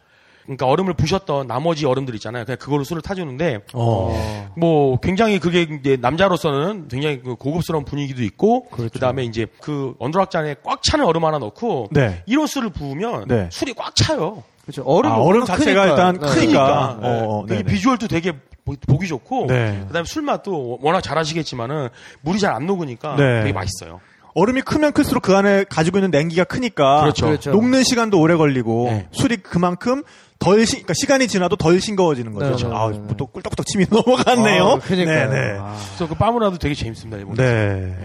그러니까 얼음을 부셨던 나머지 얼음들 있잖아요. 그냥 그걸로 술을 타주는데 어. 뭐 굉장히 그게 이제 남자로서는 굉장히 그 고급스러운 분위기도 있고 그 그렇죠. 다음에 이제 그 언더락 잔에 꽉 차는 얼음 하나 넣고 네. 이런 술을 부으면 네. 술이 꽉 차요. 그렇죠. 얼음, 아, 얼음 자체가 일단 네. 크니까. 그러니까 어, 어, 네. 되게 네네. 비주얼도 되게 보- 보기 좋고 네. 그다음에 술 맛도 워낙 잘 아시겠지만은 물이 잘 안 녹으니까 네. 되게 맛있어요. 얼음이 크면 클수록 그 안에 가지고 있는 냉기가 크니까 그렇죠. 그렇죠. 녹는 시간도 오래 걸리고 네. 술이 그만큼 덜 시, 그러니까 시간이 지나도 덜 싱거워지는 거죠. 네, 네, 아, 네, 뭐또 꿀떡꿀떡 침이 (laughs) 넘어갔네요. 아, 그러니까요. 네, 아. 그래서 그 빠무라도 되게 재밌습니다. 일본. 네.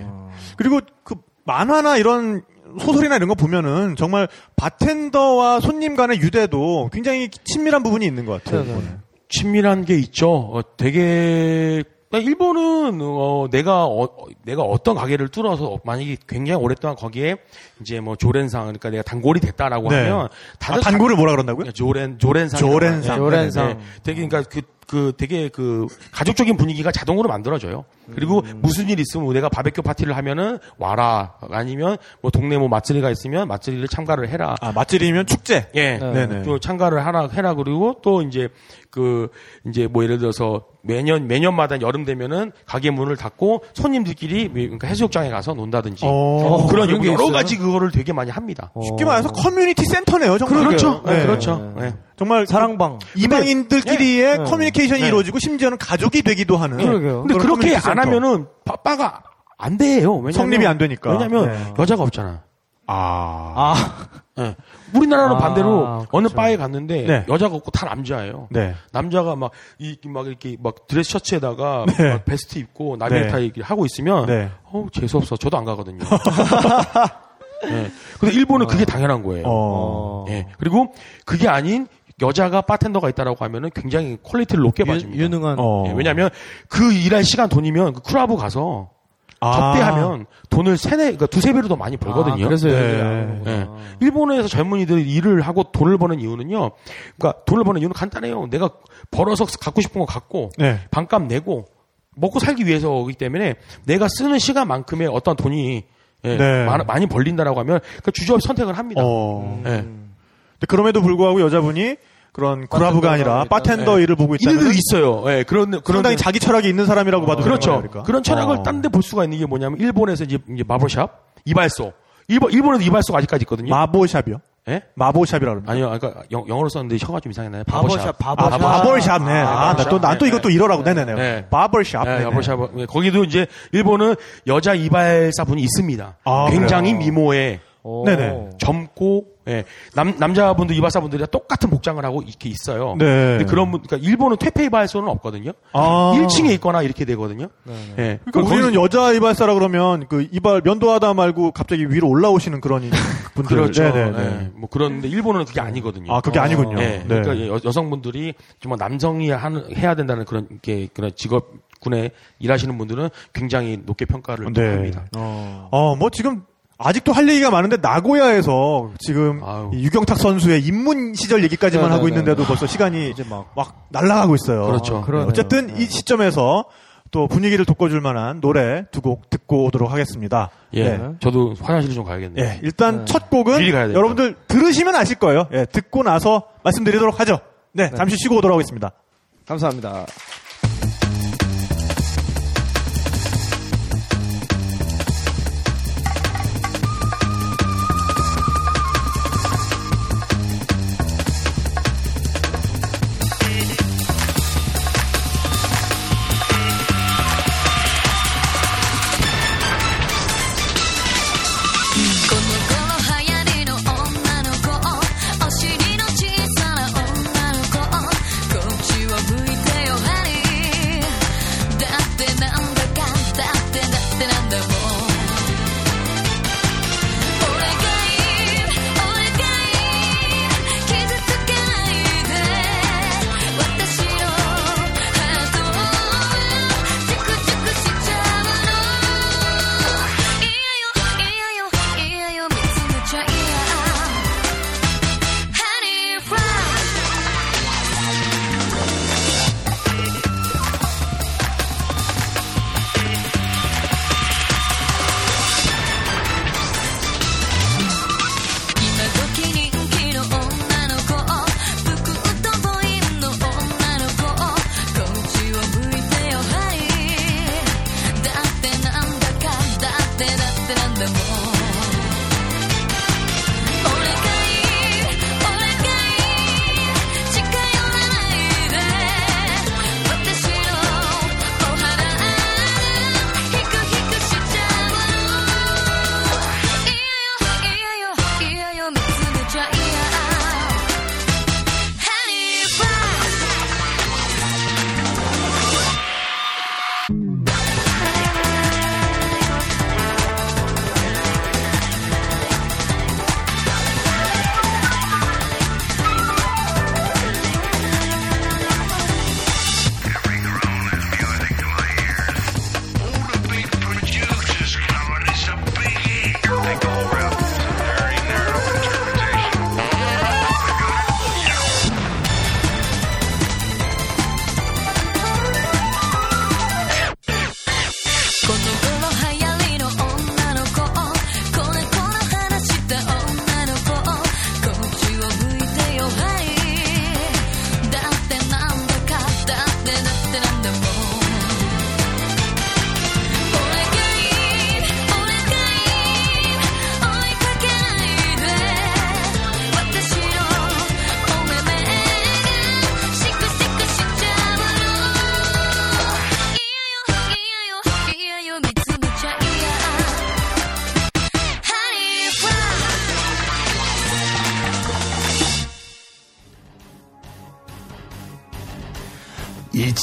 그리고 그 만화나 이런 소설이나 이런 거 보면은 정말 바텐더와 손님 간의 유대도 굉장히 친밀한 부분이 있는 것 같아요. 네, 네. 친밀한 게 있죠. 어, 되게 그러니까 일본은 어, 내가 어, 어, 내가 어떤 가게를 뚫어서 만약에 굉장히 오랫동안 거기에 이제 뭐 조렌상 그러니까 내가 단골이 됐다라고 네. 하면 아, 다들 단골을 뭐라 그런다고요? 다- 조렌 조렌상 조렌상. 조렌상. 되게 그러니까 그그 되게 그 가족적인 분위기가 자동으로 만들어져요. 그리고 음. 무슨 일 있으면 내가 바베큐 파티를 하면은 와라 아니면 뭐 동네 뭐 맛집이가 있으면 맛집을 참가를 해라. 아, 맛집이면 축제. 예. 네 네. 또 참가를 하라 해라 그리고 또 이제 그 이제 뭐 예를 들어서 매년 매년마다 여름 되면은 가게 문을 닫고 손님들끼리 그러니까 해수욕장에 가서 논다든지 어, 그런 그런 게 여러 있어요? 가지 그거를 되게 많이 합니다. 쉽게 말해서 community center네요, 정말. 그렇죠. 네. 네, 그렇죠. 네. 정말 사랑방. 이방인들끼리의 네. 커뮤니케이션이 네. 이루어지고 심지어는 가족이 되기도 하는. 그러게요. 근데 그런 그렇게 안. 하면은 바, 바가 안 돼요. 왜냐면 성립이 안 되니까. 왜냐면 네. 여자가 없잖아. 아. 아, 예. 우리나라는 아, 반대로 어느 그렇죠. 바에 갔는데 네. 여자가 없고 다 남자예요. 네. 남자가 막, 이, 막 이렇게 막 드레스 셔츠에다가 네. 막 베스트 입고 나비넥타이 이렇게 하고 있으면, 네. 어우, 재수 없어. 저도 안 가거든요. (laughs) 네. 근데 일본은 그게 당연한 거예요. 어. 예. 그리고 그게 아닌 여자가 바텐더가 있다라고 하면은 굉장히 quality를 높게 유, 봐줍니다. 유능한. 어. 예, 왜냐하면 그 일할 시간 돈이면 그 클럽 가서 아. 접대하면 돈을 세네, 그러니까 두세 배로 더 많이 벌거든요. 아, 그래서 네. 안 하는구나. 예. 일본에서 젊은이들이 일을 하고 돈을 버는 이유는요. 그러니까 돈을 버는 이유는 간단해요. 내가 벌어서 갖고 싶은 거 갖고 네. 반값 내고 먹고 살기 위해서이기 때문에 내가 쓰는 시간만큼의 어떤 돈이 예, 네. 많이, 벌린다라고 하면 그 주저없이 선택을 합니다. 어. 예. 근데 그럼에도 불구하고 여자분이 그런 그라브가 아니라 바텐더 네. 일을 보고 있다는 이들도 있어요. 예, 그런 그런 상당히 자기 철학이 있는 사람이라고 봐도 그렇죠. 되는 거니까. 그런 철학을 어. 딴데 볼 수가 있는 게 뭐냐면 일본에서 이제, 이제 마블샵, 이발소. 일본 일본에도 이발소가 아직까지 있거든요. 마보샵이요? 예? 마보샵이라고 그럽니다. 아니요, 그러니까 영, 영어로 썼는데 혀가 좀 이상했나요? 바버샵, 아, 바버샵. 바버샵, 네. 아, 바버샵. 또, 난또 네, 이것도 네. 이러라고. 네 네네. 네. 바버샵. 네, 네네. 바버샵. 네, 거기도 이제 일본은 여자 이발사 분이 있습니다. 아, 굉장히 그래요? 미모에 오. 네네. 젊고 예. 남 남자분들 이발사분들이 똑같은 복장을 하고 이렇게 있어요. 네. 근데 그런 분 그러니까 일본은 퇴폐 이발소는 없거든요. 아. 1층에 있거나 이렇게 되거든요. 예. 그러니까 우리는 여자 이발사라 그러면 그 이발 면도하다 말고 갑자기 위로 올라오시는 그런 이- (laughs) 분들. 그렇죠. 네네네. 예. 뭐 그런데 일본은 그게 아니거든요. 아, 그게 아니군요. 예. 네. 그러니까 여, 여성분들이 정말 남성이 하는 해야 된다는 그런 게 그런 직업 군에 일하시는 분들은 굉장히 높게 평가를 네. 합니다. 어, 뭐 지금 아직도 할 얘기가 많은데 나고야에서 지금 이 유경탁 선수의 입문 시절 얘기까지만 네, 하고 네, 있는데도 네. 벌써 시간이 이제 막막 날아가고 있어요. 그렇죠. 아. 어쨌든 이 시점에서 또 분위기를 돋궈줄 만한 노래 두 곡 듣고 오도록 하겠습니다. 예. 네. 저도 화장실 좀 가야겠네요. 예, 일단 네. 첫 곡은. 여러분들 들으시면 아실 거예요. 예, 듣고 나서 말씀드리도록 하죠. 네, 잠시 쉬고 오도록 하겠습니다. 감사합니다.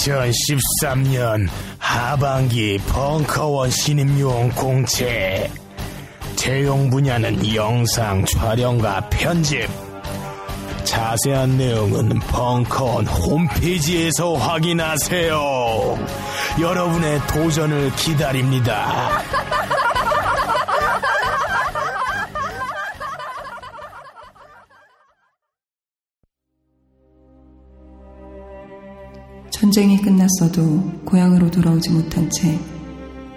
(2013년) 하반기 벙커원 신임용 공채. 채용 분야는 영상 촬영과 편집. 자세한 내용은 벙커원 홈페이지에서 확인하세요. 여러분의 도전을 기다립니다 전쟁이 끝났어도 고향으로 돌아오지 못한 채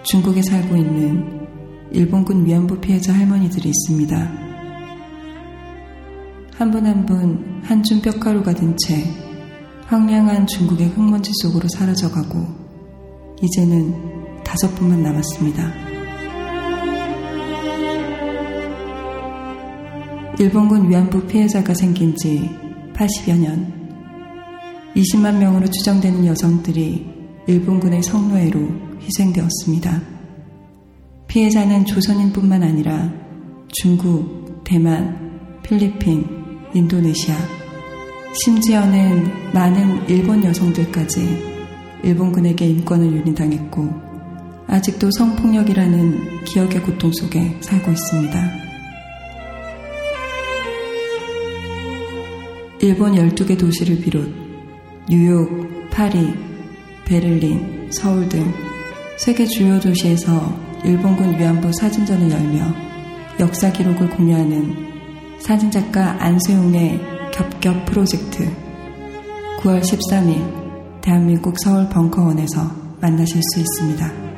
중국에 살고 있는 일본군 위안부 피해자 할머니들이 있습니다. 한 분 한 분 한줌 뼈가루가 든채 황량한 중국의 흙먼지 속으로 사라져가고 이제는 다섯 분만 남았습니다. 일본군 위안부 피해자가 생긴 지 80여 년 20만 명으로 추정되는 여성들이 일본군의 성노예로 희생되었습니다. 피해자는 조선인뿐만 아니라 중국, 대만, 필리핀, 인도네시아, 심지어는 많은 일본 여성들까지 일본군에게 인권을 유린당했고 아직도 성폭력이라는 기억의 고통 속에 살고 있습니다. 일본 12개 도시를 비롯 뉴욕, 파리, 베를린, 서울 등 세계 주요 도시에서 일본군 위안부 사진전을 열며 역사 기록을 공유하는 사진작가 안세용의 겹겹 프로젝트 9월 13일 대한민국 서울 벙커원에서 만나실 수 있습니다.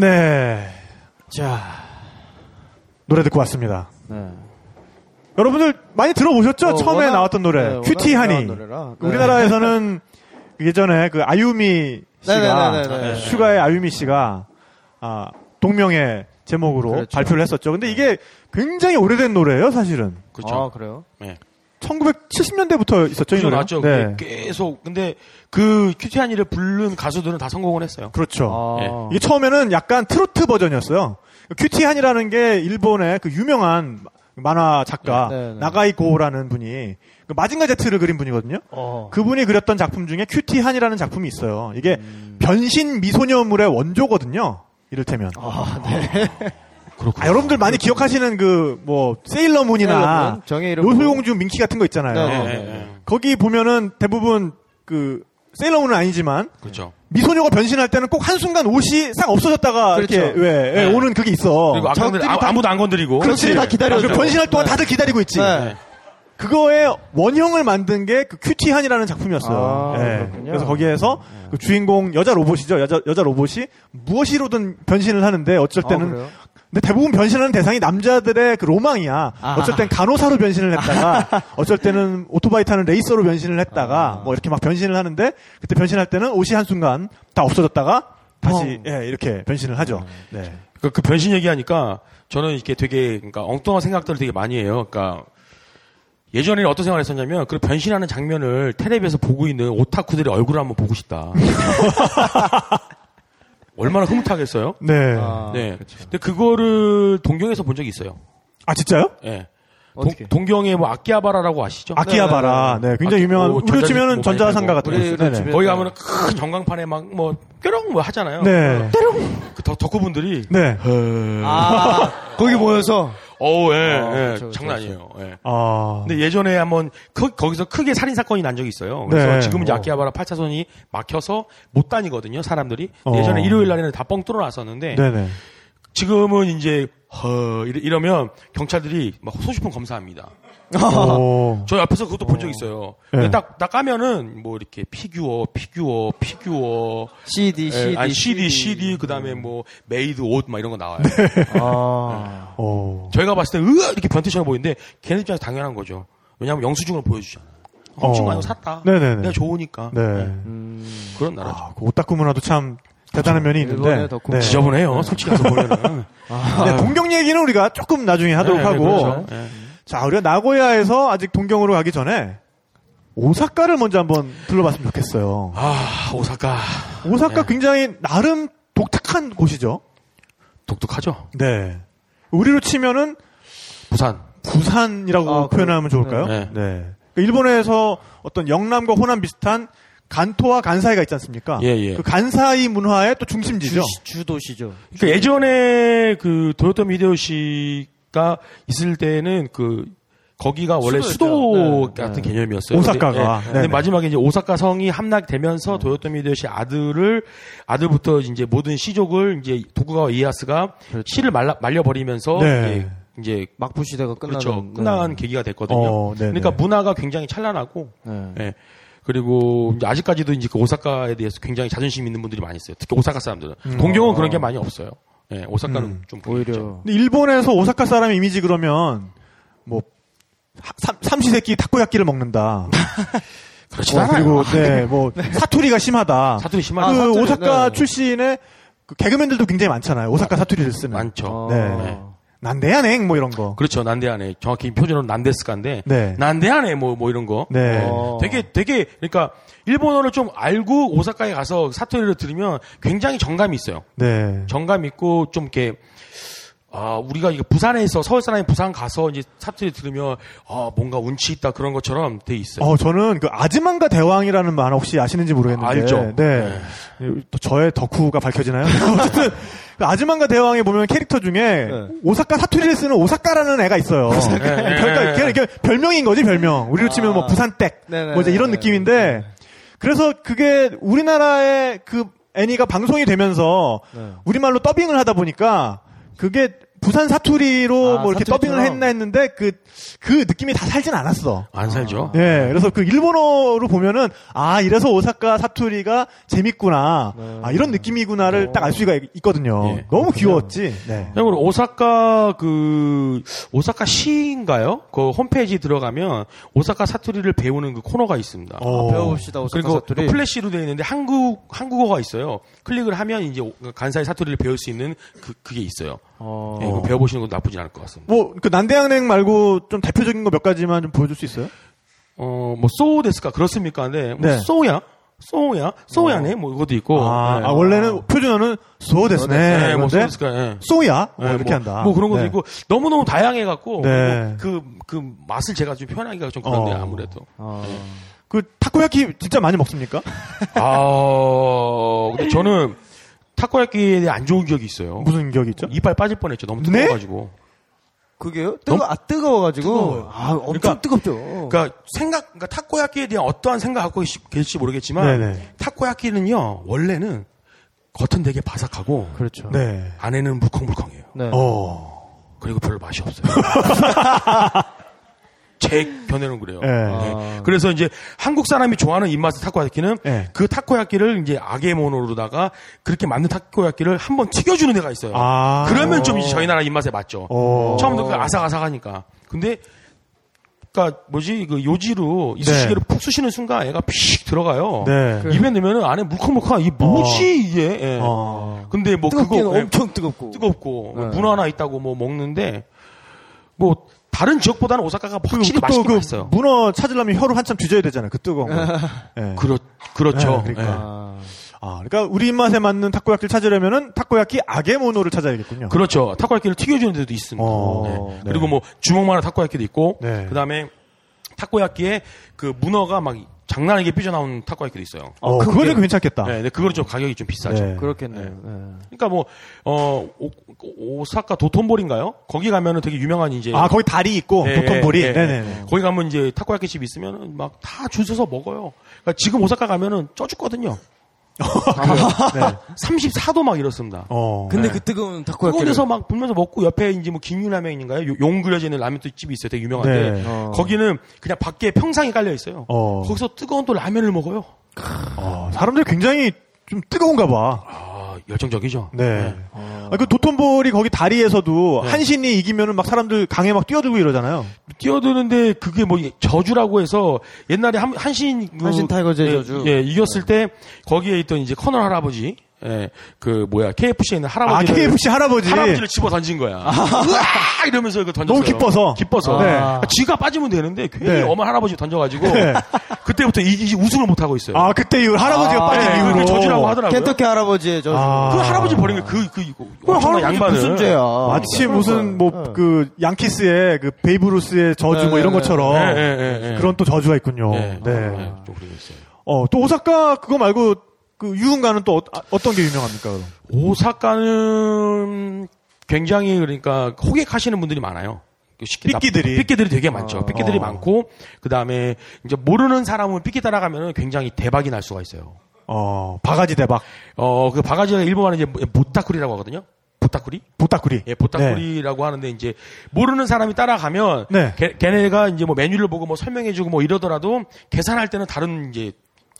네. 자. 노래 듣고 왔습니다. 여러분들 많이 들어보셨죠? 어, 처음에 워낙- 나왔던 노래. 네, 큐티 하니. 네. 우리나라에서는 예전에 그 아유미 씨가 네네네네네. 슈가의 아유미 씨가 아, 동명의 제목으로 그렇죠. 발표를 했었죠. 근데 이게 굉장히 오래된 노래예요, 사실은. 그렇죠. 아, 그래요? 네. 1970년대부터 있었죠, 이 노래. 맞죠. 네. 계속. 근데 그 큐티하니를 부른 가수들은 다 성공을 했어요. 그렇죠. 예. 이게 처음에는 약간 트로트 버전이었어요. 큐티하니라는 게 일본의 그 유명한 만화 작가 네, 네, 네. 나가이고라는 분이 그 마징가 제트를 그린 분이거든요. 어. 그분이 그렸던 작품 중에 큐티하니라는 작품이 있어요. 이게 음. 변신 미소녀물의 원조거든요. 이를테면. 아, 네. 아, 여러분들 많이 기억하시는 그 뭐 세일러문이나 세일러문, 요술공주 밍키 같은 거 있잖아요. 네, 네, 네. 거기 보면은 대부분 그 세일러문은 아니지만 그렇죠. 미소녀가 변신할 때는 꼭 한순간 옷이 싹 없어졌다가 그렇죠. 이렇게 왜 예, 네. 오는 그게 있어. 그리고 아, 다- 아무도 안 건드리고. 그렇지. 다 기다려줘. 그 변신할 동안 네. 다들 기다리고 있지. 네. 그거의 원형을 만든 게 그 큐티한이라는 작품이었어요. 아, 예. 그렇군요. 그래서 거기에서 그 주인공 여자 로봇이죠. 여자 여자 로봇이 무엇이로든 변신을 하는데 어쩔 아, 때는 그래요? 근데 대부분 변신하는 대상이 남자들의 그 로망이야. 아. 어쩔 땐 간호사로 변신을 했다가, 어쩔 때는 오토바이 타는 레이서로 변신을 했다가, 아. 뭐 이렇게 막 변신을 하는데, 그때 변신할 때는 옷이 한순간 다 없어졌다가, 다시, 어. 예, 이렇게 변신을 하죠. 네. 그, 그 변신 얘기하니까 저는 이렇게 되게 그러니까 엉뚱한 생각들을 되게 많이 해요. 그러니까 예전에 어떤 생각을 했었냐면 그 변신하는 장면을 텔레비에서 보고 있는 오타쿠들의 얼굴을 한번 보고 싶다. (laughs) 얼마나 흐뭇하겠어요? 네. 아, 네. 근데 그거를 동경에서 본 적이 있어요. 아, 진짜요? 예. 어떻게? 동, 경의 뭐 아키하바라라고 아시죠? 아키하바라. 네, 굉장히 아키- 유명한, 뭐 우리로 전자지- 치면은 뭐 전자상가 같은 거. 우리 거기 가면은 큰 전광판에 막 뭐 뾰롱 뭐 하잖아요. 네. 그 덕, 덕후분들이 네. 아, 거기 모여서. 어, 예, 어, 예, 그렇죠, 장난. 아니에요. 예. 아. 근데 예전에 한번 그- 거기서 크게 살인 사건이 난 적이 있어요. 그래서 네. 지금은 이제 어. 아키하바라 8차선이 막혀서 못 다니거든요, 사람들이. 어. 예전에 일요일 날에는 다 뻥 뚫어 놨었는데 네네. 지금은 이제 허 이러- 이러면 경찰들이 막 소지품 검사합니다. 오. 저 옆에서 그것도 본 적 있어요. 네. 딱, 딱 까면은 뭐 이렇게 피규어, 피규어, 피규어, CD, 예, CD, 아니, CD, CD, 그 다음에 뭐 메이드 옷 막 이런 거 나와요. 아. 오. 저희가 봤을 때 으아 이렇게 변태처럼 보이는데 걔네 입장에서 당연한 거죠. 왜냐하면 영수증을 보여주잖아요. 어. 아니고 샀다. 네네네. 내가 좋으니까. 네. 음. 그런 나라죠. 아, 그 오타쿠 문화도 참 대단한 면이 있는데. 일본의 덕후. 네. 지저분해요. 솔직히 가서 보면은. 네, 동경 얘기는 우리가 조금 나중에 하도록 네, 하고. 그렇죠. 네. 자, 우리가 나고야에서 아직 동경으로 가기 전에 오사카를 먼저 한번 둘러봤으면 좋겠어요. 아 오사카 오사카 네. 굉장히 나름 독특한 곳이죠. 독특하죠. 네. 우리로 치면은 부산. 부산이라고 아, 표현하면 좋을까요? 네. 네. 그 일본에서 어떤 영남과 호남 비슷한 간토와 간사이가 있지 않습니까? 예, 예. 그 간사이 문화의 또 중심지죠. 주, 도시죠 그러니까 예전에 그 도요토미 히데요시 가 있을 때는 그 거기가 원래 수도였죠. 수도 네, 같은 네. 개념이었어요. 오사카가. 근데, 예. 네네. 근데 마지막에 이제 오사카 성이 함락되면서 도요토미 히데요시 아들을 아들부터 이제 모든 시족을 이제 도쿠가와 이에야스가 시를 말라, 말려버리면서 네. 이제, 이제 막부 시대가 끝나는. 그렇죠. 끝난 계기가 됐거든요. 어. 그러니까 문화가 굉장히 찬란하고 네. 예. 그리고 이제 아직까지도 이제 그 오사카에 대해서 굉장히 자존심 있는 분들이 많이 있어요. 특히 오사카 사람들은. 동경은 그런 게 많이 없어요. 예, 오사카는 음. 좀 보이죠. 오히려. 근데 일본에서 오사카 사람 이미지 그러면 뭐 하- 삼, 삼시세끼 타코야끼를 먹는다. (laughs) 그렇지 어, 않아요. 그리고 네, (laughs) 뭐 사투리가 심하다. 사투리 심하다. 그 아, 사투리, 오사카 네. 출신의 그 개그맨들도 굉장히 많잖아요. 오사카 사투리를 쓰는. 많죠. 네. 네. 난데야냉 뭐 이런 거. 그렇죠. 난데하네. 정확히 표준어는 난데스카인데. 네. 난데하네 뭐, 뭐 이런 거. 네. 어. 되게, 되게, 그러니까, 일본어를 좀 알고 오사카에 가서 사투리를 들으면 굉장히 정감이 있어요. 네. 정감 있고 좀 이렇게, 아, 우리가 이게 부산에서 서울 사람이 부산 가서 이제 사투리 들으면, 아, 뭔가 운치 있다 그런 것처럼 돼 있어요. 어, 저는 그 아즈만가 대왕이라는 만화 혹시 아시는지 모르겠는데. 알죠. 네. 또 저의 덕후가 밝혀지나요? (laughs) 어쨌든 그 아즈만가 대왕에 보면 캐릭터 중에 오사카 사투리를 쓰는 오사카라는 애가 있어요. (laughs) 네, 그러니까 네. 걔는 이게 별명인 거지 별명. 우리로 치면 뭐 부산댁 네네. 뭐 이제 이런 느낌인데 그래서 그게 우리나라의 그 애니가 방송이 되면서 네. 우리말로 더빙을 하다 보니까 그게 부산 사투리로 아, 뭐 이렇게 더빙을 사투리처럼. 했나 했는데 그, 그 느낌이 다 살진 않았어. 안 살죠. 네, 그래서 그 일본어로 보면은 아 이래서 오사카 사투리가 재밌구나, 아 이런 느낌이구나를 딱알 수가 있거든요. 네. 예. 너무 귀여웠지. 네. 그리고 오사카 그 오사카 시인가요? 그 홈페이지 들어가면 오사카 사투리를 배우는 그 코너가 있습니다. 어. 배워봅시다, 오사카 그리고 사투리. 그 플래시로 되어 있는데 한국 한국어가 있어요. 클릭을 하면 이제 오- 간사이 사투리를 배울 수 있는 그 그게 있어요. 어. 네, 이거 배워보시는 것도 나쁘지 않을 것 같습니다. 뭐 그 난대양냉 말고 좀 대표적인 거 몇 가지만 좀 보여줄 수 있어요? 어, 뭐 소우 데스까 그렇습니까? 네, 뭐 네. 소우야, 소우야, 소우야네, 뭐 이것도 있고. 아, 네. 아, 원래는 표준어는 소데스네. 네, 뭐 그런데 소우 데스까, 네. 소야 뭐 네, 이렇게 뭐, 한다. 뭐 그런 것도 네. 있고 너무 너무 다양해갖고 네. 그, 그 맛을 제가 좀 표현하기가 좀 그런데 어. 아무래도. 그 타코야키 진짜 많이 먹습니까? (laughs) 아, 근데 저는 타코야끼에 대해 안 좋은 기억이 있어요. 무슨 기억이 있죠? 이빨 빠질 뻔했죠. 너무 네? 뜨거워가지고. 그게요? 뜨거, 아, 뜨거워가지고. 뜨거워요. 아, 엄청 그러니까- 뜨겁죠. 그러니까 생각, 그러니까 타코야끼에 대한 어떠한 생각 갖고 계실지 모르겠지만 네네. 타코야끼는요 원래는 겉은 되게 바삭하고 그렇죠. 네. 안에는 물컹물컹해요. 네. 어. 그리고 별로 맛이 없어요. (laughs) 제 견해는 그래요. 네. 네. 그래서 이제 한국 사람이 좋아하는 입맛의 타코야끼는 네. 그 타코야끼를 이제 아게모노로다가 그렇게 만든 타코야끼를 한번 튀겨주는 데가 있어요. 아. 그러면 좀 이제 저희 나라 입맛에 맞죠. 어. 처음부터 그 아삭아삭하니까. 근데 그니까 뭐지 그 요지로 네. 이쑤시개를 푹 쑤시는 순간 애가 픽 들어가요. 네. 입에 넣으면 안에 물컹물컹한 이게 뭐지 어. 이게. 예. 어. 근데 뭐 그거 예, 엄청 뜨겁고. 뜨겁고 네. 문 하나 있다고 뭐 먹는데 뭐 다른 지역보다는 오사카가 확실히 또 맛있게 그 맛있어요. 문어 찾으려면 혀를 한참 뒤져야 되잖아요. 그 뜨거운 거. 네. (laughs) 그렇 그렇죠. 네, 그러니까. 예. 아. 아, 그러니까 우리 입맛에 맞는 타코야키를 찾으려면은 타코야키 아게모노를 찾아야겠군요. 그렇죠. 타코야끼를 튀겨주는 데도 있습니다. 어, 네. 네. 그리고 뭐 주먹만한 타코야끼도 있고, 네. 그 다음에 타코야끼에 그 문어가 막 장난 아니게 삐져나온 타코야끼도 있어요. 어, 그거는 괜찮겠다. 네, 근데 그거는 좀 가격이 좀 비싸죠. 네. 그렇겠네요. 네. 그러니까 뭐, 어, 오, 사카 도톤보리인가요? 거기 가면은 되게 유명한 이제. 아, 거기 다리 있고 예, 도톤보리. 예, 예. 네네네. 거기 가면 이제 타코야끼 집 있으면은 막다 줄 서서 먹어요. 그러니까 지금 오사카 가면은 쪄 죽거든요. 네. 34도 막 이렇습니다. 어. 근데 네. 그 뜨거운 그런 타코야끼를 데서 막 불면서 먹고 옆에 이제 뭐 김유라면인가요? 요- 용 그려지는 라면 집이 있어요. 되게 유명한데 네. 어. 거기는 그냥 밖에 평상이 깔려 있어요. 어. 거기서 뜨거운 또 라면을 먹어요. 어, 사람들이 굉장히 좀 뜨거운가 봐. 아 열정적이죠. 네. 아, 그 도톤보리 거기 다리에서도 네. 한신이 이기면은 막 사람들 강에 막 뛰어들고 이러잖아요. 뛰어드는데 그게 뭐 저주라고 해서 옛날에 한, 한신 그- 한신 타이거즈의 예, 저주. 예, 이겼을 때 거기에 있던 이제 커널 할아버지 예, 그 뭐야 KFC에 있는 할아버지 아, KFC 할아버지. 할아버지를 집어 던진 거야. 으아! 이러면서 그 던졌어요. 너무 기뻐서. 기뻐서. 네. 아, 지가 빠지면 되는데 괜히 네. 엄한 할아버지 던져가지고 네. 그때부터 이, 이 우승을 못 하고 있어요. 아, 그때 이후 할아버지가 아, 빠진 네, 이후로. 저주라고 하더라고요. 켄터키 할아버지의 저. 아. 그 할아버지 버린 거그 그 이거 그 엄청난 할아버지 양반을 무슨 죄야? 마치 무슨 뭐 그 양키스의 그 베이브루스의 저주 네, 뭐 이런 네, 것처럼 네, 네, 네, 네. 그런 또 저주가 있군요. 네, 네. 네, 있어요. 어, 또 오사카 그거 말고 그 유흥가는 또 어, 떤게 유명합니까? 그럼? 오사카는 굉장히 그러니까 호객하시는 분들이 많아요. 그 쉽게 다- 삐끼들이. 삐끼들이 되게 많죠. 삐끼들이 어. 많고 그 다음에 이제 모르는 사람을 삐끼 따라가면 굉장히 대박이 날 수가 있어요. 어, 바가지 대박. 어, 그 바가지가 일본어는 이제 보타쿠리라고 하거든요. 보타쿠리? 보따꾸리. 예, 보타쿠리라고 하는데 이제 모르는 사람이 따라가면 네. 걔, 걔네가 이제 뭐 메뉴를 보고 뭐 설명해주고 뭐 이러더라도 계산할 때는 다른 이제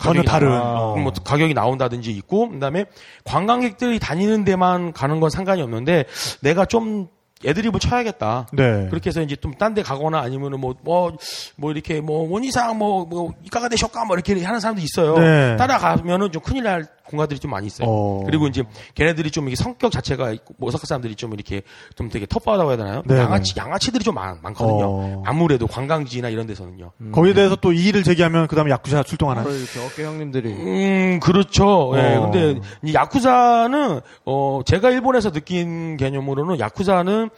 전혀 다른. 나와. 어. 뭐 가격이 나온다든지 있고 그다음에 관광객들이 다니는 데만 가는 건 상관이 없는데 내가 좀 애드립을 쳐야겠다. 네. 그렇게 해서 이제 좀 딴 데 가거나 아니면은 뭐, 뭐, 뭐 이렇게 뭐, 원이상 뭐, 뭐, 이가가 되셨까 뭐 이렇게 하는 사람도 있어요. 네. 따라가면은 좀 큰일 날 공간들이 좀 많이 있어요. 어. 그리고 이제 걔네들이 좀 이게 성격 자체가 뭐 오사카 사람들이 좀 이렇게 좀 되게 터프하다고 해야 되나요? 네, 양아치, 양아치들이 좀 많, 많거든요. 어. 아무래도 관광지나 이런 데서는요. 거기에 대해서 또 이의를 제기하면 그 다음에 야쿠자 출동하나요? 바로 이렇게 어깨 형님들이. 음, 그렇죠. 예. 어. 근데 이 야쿠자는 어 제가 일본에서 느낀 개념으로는 야쿠자는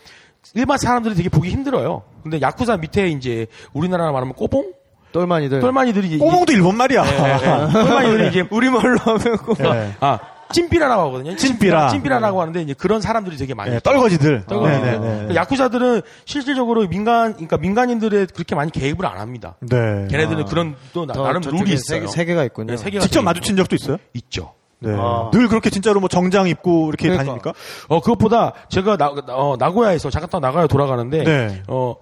일반 사람들이 되게 보기 힘들어요. 근데 야쿠자 밑에 이제 우리나라로 말하면 꼬봉? 똘마니들. 똘마니들이 이제 꼬몽도 일본 말이야. 예, 예, 예. 똘마니들이 이제 우리말로 하면 꼬 네. 아 찐삐라라고 하거든요. 찐삐라. 찐삐라라고 하는데 이제 그런 사람들이 되게 많이 네, 있죠. 떨거지들. 떨거지들. 네, 네, 네. 그러니까 야쿠자들은 실질적으로 민간, 그러니까 민간인들의 그렇게 많이 개입을 안 합니다. 네. 걔네들은 그런 또 나- 저쪽에 룰이 세- 있어요. 세계가 있군요. 네, 세계가 직접 되게 마주친 적도 있어요? 있죠. 네. 아. 늘 그렇게 진짜로 뭐 정장 입고 이렇게 그러니까. 다닙니까? 어 그것보다 제가 나, 어, 나고야에서 잠깐 또 나고야 돌아가는데 네. 어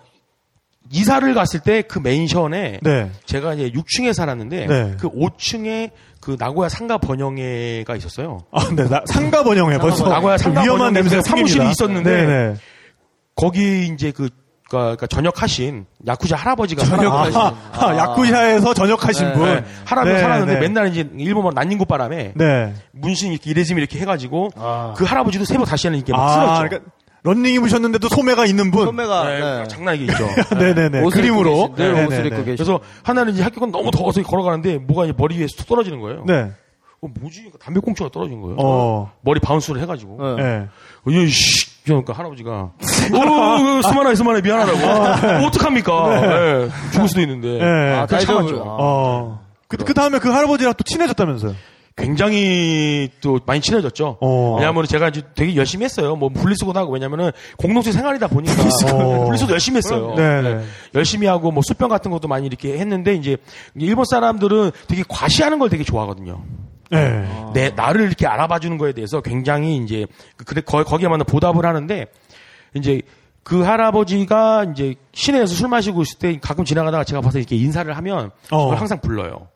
이사를 갔을 때 그 맨션에 네. 제가 이제 6층에 살았는데 네. 그 5층에 그 나고야 상가 번영회가 있었어요. 아, 네. 나, 상가 번영회 벌써 나고야 상가 위험한 냄새가 사무실이. 있었는데 네, 네. 거기 이제 그 그러니까 전역하신 야쿠자 할아버지가 전역, 살아가신 아, 야쿠샤에서 전역하신 네. 분. 네, 할아버지 네, 살았는데 네. 맨날 이제 일본만 난닝구 바람에 네. 문신 이렇게 이레짐 이렇게 해가지고 아. 그 할아버지도 새벽 다시 하는 이렇게 막 아, 쓰러져. 그러니까 런닝 입으셨는데도 소매가 있는 분. 선배가 네, 네. 장난이 있죠. 네네네. (laughs) 옷을 그림으로. 늘 네, 옷을 네, 입고 네. 계신. 그래서 하나는 이제 학교가 너무 더워서 걸어가는데 뭐가 이제 머리 위에서 툭 떨어지는 거예요. 네. 어, 뭐지? 담배꽁초가 떨어진 거예요. 어. 머리 바운스를 해가지고. 네. 네. 어, 씨. 그러니까 할아버지가 (laughs) 어, 어, 수만아 수만아 미안하다고. 뭐 어떡합니까? 예, 죽을 수도 있는데. 네. 아, 다이저브. 참았죠. 아. 어. 그, 그 다음에 그 할아버지랑 또 친해졌다면서요? 굉장히 또 많이 친해졌죠. 어. 왜냐하면 제가 이제 되게 열심히 했어요. 뭐 분리수거도 하고 왜냐면은 공동체 생활이다 보니까 어. (laughs) 분리수거 (laughs) 열심히 했어요. 네네. 네. 열심히 하고 뭐 수병 같은 것도 많이 이렇게 했는데 이제 일본 사람들은 되게 과시하는 걸 되게 좋아하거든요. 네. 내 나를 이렇게 알아봐 주는 거에 대해서 굉장히 이제 그래 거, 거기에 맞는 보답을 하는데 이제 그 할아버지가 이제 시내에서 술 마시고 있을 때 가끔 지나가다가 제가 봐서 이렇게 인사를 하면 어. 항상 불러요.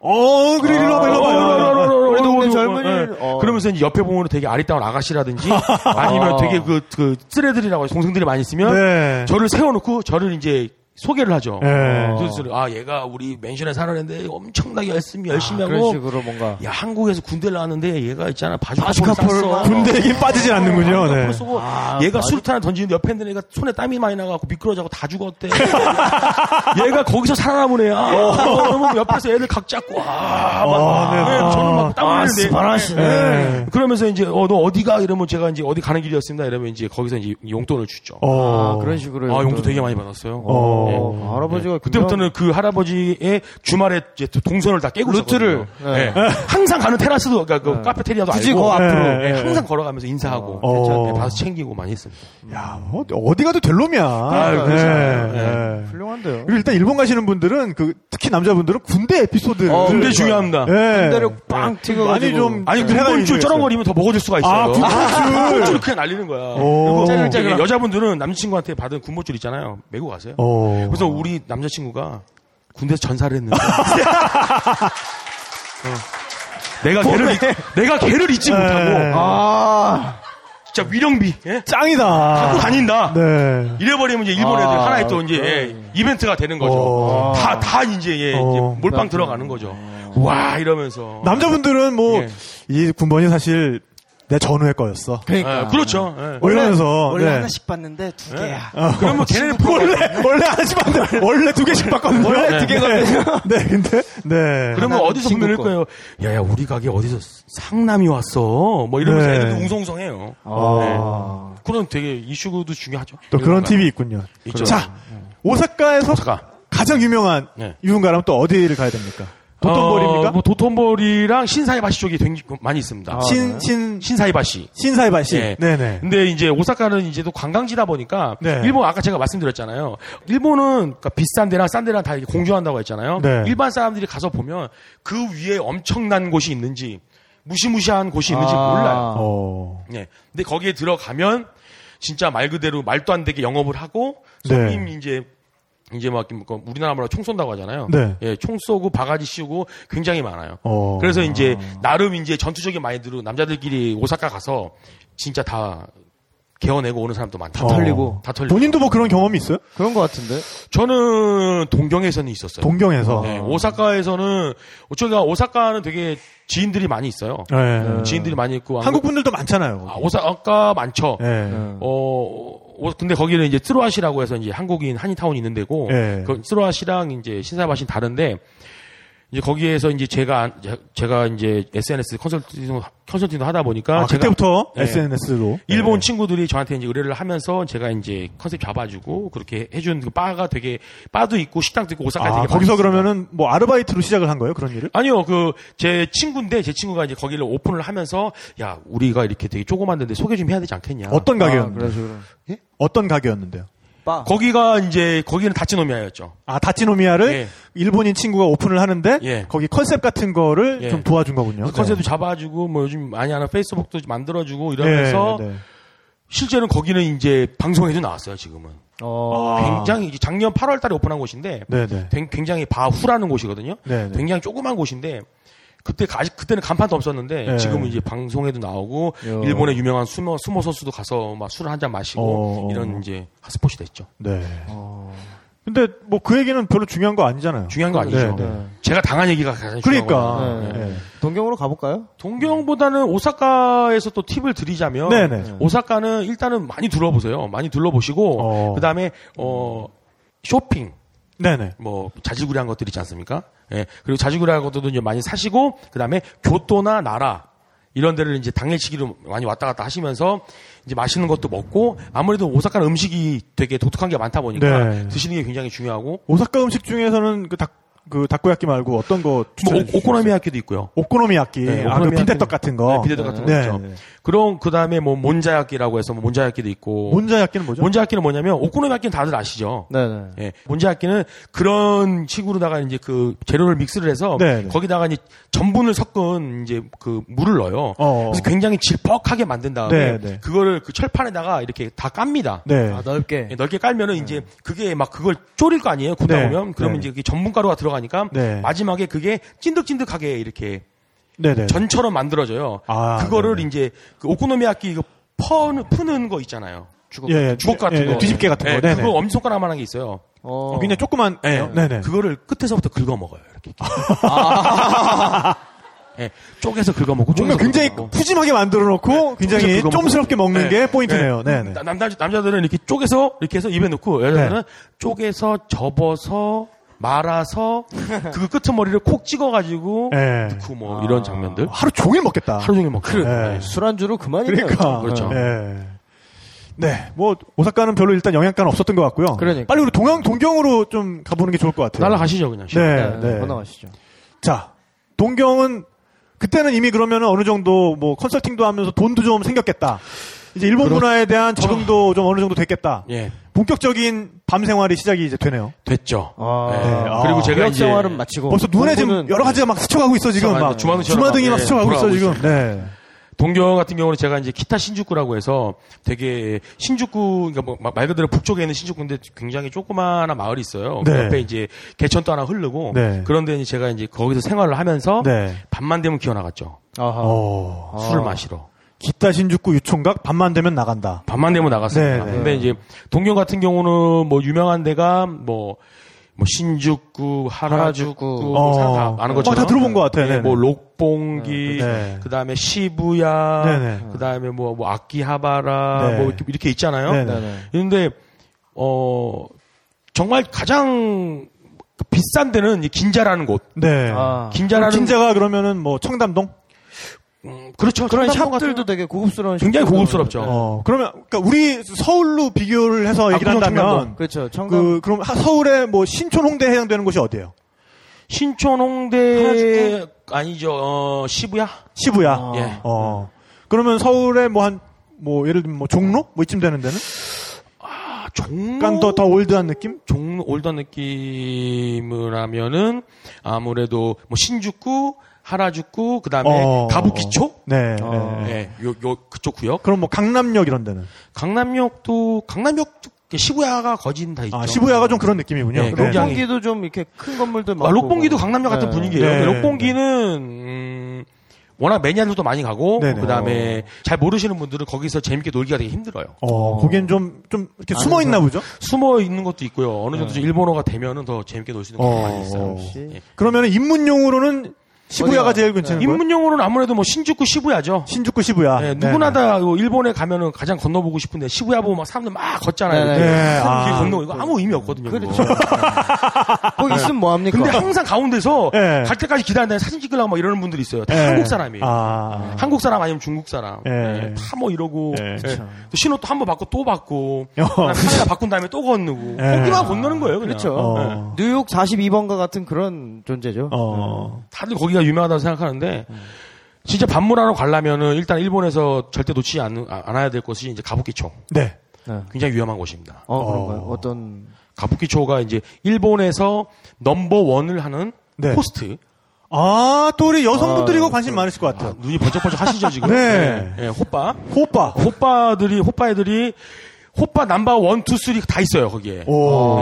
어, 그래, 일로 와봐, 일로 와봐, 예. 어. 그러면서 이제 옆에 보면 되게 아리따운 아가씨라든지 아니면 되게 그, 그, 쓰레들이라고 해서 동생들이 많이 있으면 네. 저를 세워놓고 저를 이제 소개를 하죠. 네. 아, 얘가 우리 맨션에 살았는데 엄청나게 열심히, 열심히 그런 하고 식으로 뭔가. 야, 한국에서 군대를 나왔는데 얘가 있잖아. 바주카 바주카 폴을 쐈어. 군대에게 빠지진 않는군요. 네. 네. 쏘고 얘가 수류탄을 던지는데 옆에 있는 애가 손에 땀이 많이 나가고 미끄러져서 다 죽었대. (laughs) 얘가 거기서 살아남은 애야. 어, 그러면 옆에서 애들 각 잡고 아, 막, 어, 네. 네, 저는 막땀 아, 흘리는데. 네. 그러면서 이제 어, 너 어디가 이러면 제가 이제 어디 가는 길이었습니다. 이러면 이제 거기서 이제 용돈을 주죠. 어. 아, 그런 식으로. 아, 용돈 되게 많이 받았어요. 어. 네. 아, 할아버지가 그때부터는 그 할아버지의 주말에 이제 동선을 다 깨고 루트를. 네. 네. 항상 가는 테라스도 그러니까 그 카페테리아도 굳이 알고 그 앞으로. 네, 네. 항상 걸어가면서 인사하고 어. 네, 봐서 챙기고 많이 했습니다. 야, 어, 어디 가도 될 놈이야. 아유, 그렇죠. 네. 훌륭한데요. 그리고 일단 일본 가시는 분들은 그 특히 남자분들은 군대 에피소드. 어, 군대 중요합니다. 네. 군대를 뻥 많이 튀겨가지고. 좀 아니 군번줄. 쩔어버리면 더 먹어줄 수가 있어요. 아, 군번줄. 군번줄을 그냥 날리는 거야. 그리고 여자분들은 남자친구한테 받은 군번줄 있잖아요. 메고 가세요. 어. 그래서 우리 남자친구가 군대에서 전사를 했는데 (laughs) 어. 내가 걔를 잊- 내가 걔를 잊지 네. 못하고 아, 진짜 위령비 예? 짱이다. 하고 다닌다. 네. 이래버리면 이제 일본 애들 아, 하나의 또 이제 예, 이벤트가 되는 거죠. 어. 다다 이제, 예, 이제 어. 몰빵 들어가는 거죠. 와 이러면서 남자분들은 뭐, 예. 이 군번이 사실 내 전후의 거였어. 그러니까. 예, 그렇죠. 예. 뭐 이러면서. 원래 네. 하나씩 받는데 두 개야. 어. 그러면 걔네는 원래, 원래 하나씩 받는데, 원래 두 개씩 받거든요. 원래 두 개가 네. 네, 근데, 네. 그러면 어디서 보낼 거. 거예요? 야야 우리 가게 어디서 상남이 왔어? 뭐 이러면서 네. 애들도 웅성웅성해요. 아. 그런 되게 이슈도 중요하죠. 또 그런 팁이 있군요. 있죠. 자, 오사카에서 오사카. 가장 유명한 네. 유흥가라면 또 어디를 가야 됩니까? 도톤보리입니까? 어, 뭐 도톤보리랑 신사이바시 쪽이 많이 있습니다. 신, 신, 신사이바시. 신사이바시. 예. 네네. 근데 이제 오사카는 이제 또 관광지다 보니까 네. 일본 아까 제가 말씀드렸잖아요. 일본은 그러니까 비싼 데랑 싼 데랑 다 공존한다고 했잖아요. 네. 일반 사람들이 가서 보면 그 위에 엄청난 곳이 있는지 무시무시한 곳이 있는지 아. 몰라요. 어. 예. 근데 거기에 들어가면 진짜 말 그대로 말도 안 되게 영업을 하고 네. 손님 이제 이제 막뭐 우리나라 말로 총 쏜다고 하잖아요. 네. 예, 총 쏘고 바가지 씌우고 굉장히 많아요. 어. 그래서 이제 나름 이제 전투적인 마인드로 남자들끼리 오사카 가서 진짜 다 개어내고 오는 사람도 많다. 다 털리고. 다 털리고. 본인도 뭐 그런 경험이 있어요? 그런 것 같은데. 저는 동경에서는 있었어요. 동경에서? 네, 오사카에서는 어쩌다 오사카는 되게 지인들이 많이 있어요. 네. 지인들이 많이 있고 한국 분들도 많잖아요. 아, 오사카 많죠. 네. 어, 오- 근데 거기는 이제 쓰로아시라고 해서 이제 한국인 한인타운이 있는 데고, 네. 그 쓰로아시랑 이제 신사바신 다른데, 이제 거기에서 이제 제가, 제- 제가 이제 SNS 컨설팅, 컨설팅도 하다 보니까. 아, 제가- 그때부터 네. SNS로. 일본 친구들이 저한테 이제 의뢰를 하면서 제가 이제 컨셉 잡아주고 그렇게 해준 그 바가 되게, 바도 있고 식당도 있고 오사카에 아, 되게 거기서. 그러면은 뭐 아르바이트로 시작을 한 거예요? 그런 일을? 아니요, 그, 제 친구인데, 제 친구가 이제 거기를 오픈을 하면서, 야, 우리가 이렇게 되게 조그만 데인데 소개 좀 해야 되지 않겠냐. 어떤 아, 가게였는데? 예? 어떤 가게였는데요? 거기가 이제, 거기는 다치노미아였죠. 아, 다치노미아를 예. 일본인 친구가 오픈을 하는데 예. 거기 컨셉 같은 거를 예. 좀 도와준 거군요. 그 컨셉도 잡아주고, 뭐 요즘 많이 하는 페이스북도 만들어주고 네. 이러면서, 네, 네. 실제로는 거기는 이제 방송에도 나왔어요, 지금은. 아. 굉장히, 이제 작년 8월 달에 오픈한 곳인데, 네, 네. 굉- 굉장히 바후라는 곳이거든요. 네, 네. 굉장히 조그만 곳인데, 그때 가- 아직 그때는 간판도 없었는데 네. 지금은 이제 방송에도 나오고 요. 일본의 유명한 수모 수모 선수도 가서 막술한잔 마시고 어. 이런 이제 핫스팟이 됐죠. 네. 근데 뭐 그 얘기는 별로 중요한 거 아니잖아요. 중요한 거 아니죠. 네, 네. 제가 당한 얘기가 가장 그러니까. 중요한 거예요. 네. 동경으로 가볼까요? 동경보다는 오사카에서 또 팁을 드리자면 네네. 오사카는 일단은 많이 둘러보세요. 많이 둘러보시고 어. 그다음에 어 쇼핑 네네. 뭐 자질구레한 것들 있지 않습니까? 예. 그리고 자질구레한 것들도 이제 많이 사시고 그다음에 교토나 나라 이런 데를 이제 당일치기로 많이 왔다 갔다 하시면서 이제 맛있는 것도 먹고 아무래도 오사카는 음식이 되게 독특한 게 많다 보니까 네. 드시는 게 굉장히 중요하고 오사카 음식 중에서는 그 닭, 그 닭고야끼 말고 어떤 거뭐 추천해 오- 주시겠어요? 오코노미야끼도 있고요. 오코노미야끼. 네, 아, 그 오코노미야끼. 빈대떡 같은 거. 네, 빈대떡 같은 거 네, 있죠. 네. 그럼 그 다음에 뭐 몬자야끼라고 해서 뭐 몬자야끼도 있고. 몬자야끼는 뭐죠? 몬자야끼는 뭐냐면 오코노미야끼는 다들 아시죠? 네네. 예. 몬자야끼는 그런 식으로다가 이제 그 재료를 믹스를 해서 네, 네. 거기다가 이제 전분을 섞은 이제 그 물을 넣어요. 어. 그래서 굉장히 질퍽하게 만든 다음에 네, 네. 그거를 그 철판에다가 이렇게 다 깝니다. 네. 아, 넓게. 예, 넓게 깔면은 이제 그게 막 그걸 졸일 거 아니에요. 굽다 네. 보면 그러면 네. 이제 전분가루가 들어가 니까 네. 마지막에 그게 찐득찐득하게 이렇게 네네. 전처럼 만들어져요. 아, 그거를 네네. 이제 그 오코노미야끼 이거 퍼는 푸는 거 있잖아요. 주걱, 예, 예. 주걱 같은 예, 예, 거, 뒤집개 같은 거. 예, 네네. 그거 엄지손가락만한 게 있어요. 어. 어, 굉장히 조그만. 예, 네네. 그거를 끝에서부터 긁어 먹어요. 이렇게. 예, 쪼개서 긁어 먹고, 뭔가 쪼개서 굉장히 긁어 먹고. 푸짐하게 만들어 놓고 굉장히 긁어 좀스럽게 먹고. 먹는 예, 게 포인트네요. 예. 네네. 나- 남자 남자들은 이렇게 쪼개서 이렇게 해서 입에 넣고 여자들은 네. 쪼개서 접어서 말아서 (laughs) 그 끄트머리를 콕 찍어가지고 예. 넣고 뭐 이런 장면들 하루 종일 먹겠다. 하루 종일 먹죠. 예. 술안주로 그만이네요. 그러니까. 그렇죠. 예. 네. 뭐, 오사카는 별로 일단 영향가는 없었던 것 같고요. 그러니까. 빨리 우리 동양, 동경으로 좀 가보는 게 좋을 것 같아요. 날아가시죠 그냥. 네, 네, 네. 건너가시죠. 자, 동경은 그때는 이미 그러면 어느 정도 뭐 컨설팅도 하면서 돈도 좀 생겼겠다. 이제 일본 그렇죠. 문화에 대한 적응도 좀 어느 정도 됐겠다. 예, 본격적인 밤 생활이 시작이 이제 되네요. 됐죠. 아, 네. 아. 그리고 제가 이제 생활은 마치고 벌써 눈에 지금 여러 가지가 막 스쳐가고 있어, 지금. 막. 주마등처럼 주마등이 막, 막 예, 스쳐가고 있어, 지금. 있어요. 네. 동경 같은 경우는 제가 이제 키타 신주쿠라고 해서 되게 신주쿠 그러니까 뭐 말 그대로 북쪽에 있는 신주쿠인데 굉장히 조그마한 마을이 있어요. 그 네. 옆에 이제 개천도 하나 흐르고 네. 그런데 이제 제가 이제 거기서 생활을 하면서 네. 밤만 되면 기어 나갔죠. 아하. 어. 술을 마시러. 기타 신주쿠 유총각 밤만 되면 나간다. 밤만 되면 나갔습니다. 네, 네. 근데 이제 동경 같은 경우는 뭐 유명한 데가 뭐, 뭐 신주쿠, 하라주쿠, 뭐 사람 다 아는 어, 것처럼 다 들어본 것 같아요. 네, 네네. 뭐 록봉기, 네. 그 다음에 시부야, 네네. 그다음에 뭐, 뭐 아키하바라, 네. 뭐 이렇게, 이렇게 있잖아요. 네네. 근데 어 정말 가장 비싼 데는 이 긴자라는 곳. 네. 아. 긴자라는 긴자가 그러면은 뭐 청담동? 음, 그렇죠. 그런 샵들도 되게 고급스러운 굉장히 고급스럽죠. 어, 그러면, 그러니까 우리 서울로 비교를 해서 아, 얘기를 그럼 한다면, 청담동. 그렇죠. 청담 그, 그럼 하- 서울의 뭐 신촌 홍대 해당되는 곳이 어디예요? 신촌 홍대 아니죠. 어, 시부야. 시부야. 아. 예. 어. 그러면 서울에 뭐 한, 뭐 예를 들면 뭐 종로? 뭐 이쯤 되는 데는? 아, 종로 약간 더, 더 올드한 느낌? 종로 올더 느낌을 하면은 아무래도 뭐 신주쿠, 하라주쿠, 그다음에 어. 가부키초? 네. 어. 네. 예, 요, 요, 그쪽 구역. 그럼 뭐 강남역 이런 데는? 강남역도, 강남역도 시부야가 거진 다 있죠. 아, 시부야가 좀 그런 느낌이군요. 네, 네. 록봉기도 뭐좀 이렇게 큰 건물들 많고. 아, 록봉기도 강남역 같은 네. 분위기예요. 네. 록봉기는 음, 워낙 매니아들도 많이 가고 네네. 그다음에 잘 모르시는 분들은 거기서 재밌게 놀기가 되게 힘들어요. 어, 거긴 좀, 좀, 이렇게 숨어 있나 보죠? 숨어 있는 것도 있고요. 어느 네. 정도 좀 일본어가 되면은 더 재밌게 놀 수 있는 경우가 많이 있어요. 예. 그러면 입문용으로는 시부야가 제일 괜찮은 거예요? 입문용으로는 아무래도 뭐 신주쿠 시부야죠. 신주쿠 시부야. 네, 누구나 다요 일본에 가면은 가장 건너보고 싶은데 시부야 보고 막 사람들 막 걷잖아요. 네. 네. 그 아. 길 건너 이거 아무 의미 없거든요. 그렇죠. (laughs) 거기 있으면 뭐 합니까? 근데 항상 가운데서 네. 갈 때까지 기다리는데 사진 찍으려고 막 이러는 분들이 있어요. 다 네. 한국 사람이에요. 아. 한국 사람 아니면 중국 사람. 네. 다뭐 이러고 네. 예. 또 신호 또 한번 바꿔 또 바꾸고 어. 카메라 바꾼 다음에 또 건너고 네. 거기만 건너는 거예요. 그냥. 그렇죠. 어. 뉴욕 42번가 같은 그런 존재죠. 어. 다들 거기 가 유명하다고 생각하는데 진짜 방문하러 가려면은 일단 일본에서 절대 놓치지 않, 않아야 될 곳이 이제 가부키초. 네. 굉장히 위험한 곳입니다. 어, 그런가요? 어 떤 가부키초가 이제 일본에서 넘버 원을 하는 네. 호스트. 아, 또 우리 여성분들이 아, 이거 관심 많으실 것 같아요. 눈이 번쩍번쩍 하시죠 지금. (laughs) 네. 예, 호빠. 호빠. 호빠들이 호빠 애들이 호빠 number one, two, three 다 있어요 거기에. 오.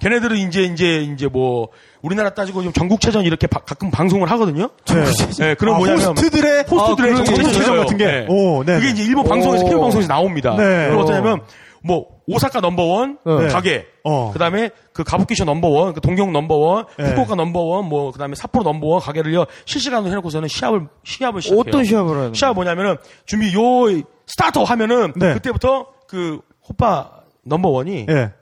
네. 걔네들은 이제 이제 이제 뭐 우리나라 따지고 좀 전국체전 이렇게 바- 가끔 방송을 하거든요. 네. 네, 그런 아, 뭐냐면 호스트들의 호스트들의 아, 전국체전 같은 게. 오, 네. 그게 이제 일본 방송에서 오. 케이블 방송에서 나옵니다. 네. 그리고 어떠냐면 뭐 오사카 넘버원 네. 가게, 어. 그다음에 그 가부키초 넘버원, 그 동경 넘버원, 네. 후쿠오카 넘버원, 뭐 그다음에 삿포로 넘버원 가게를요 실시간으로 해놓고서는 시합을 시합을 시작해요. 어떤 시합을 하는 시합 뭐냐면은 준비 よーい 스타트 하면은 네. 그때부터 그 호빠 넘버원이 예.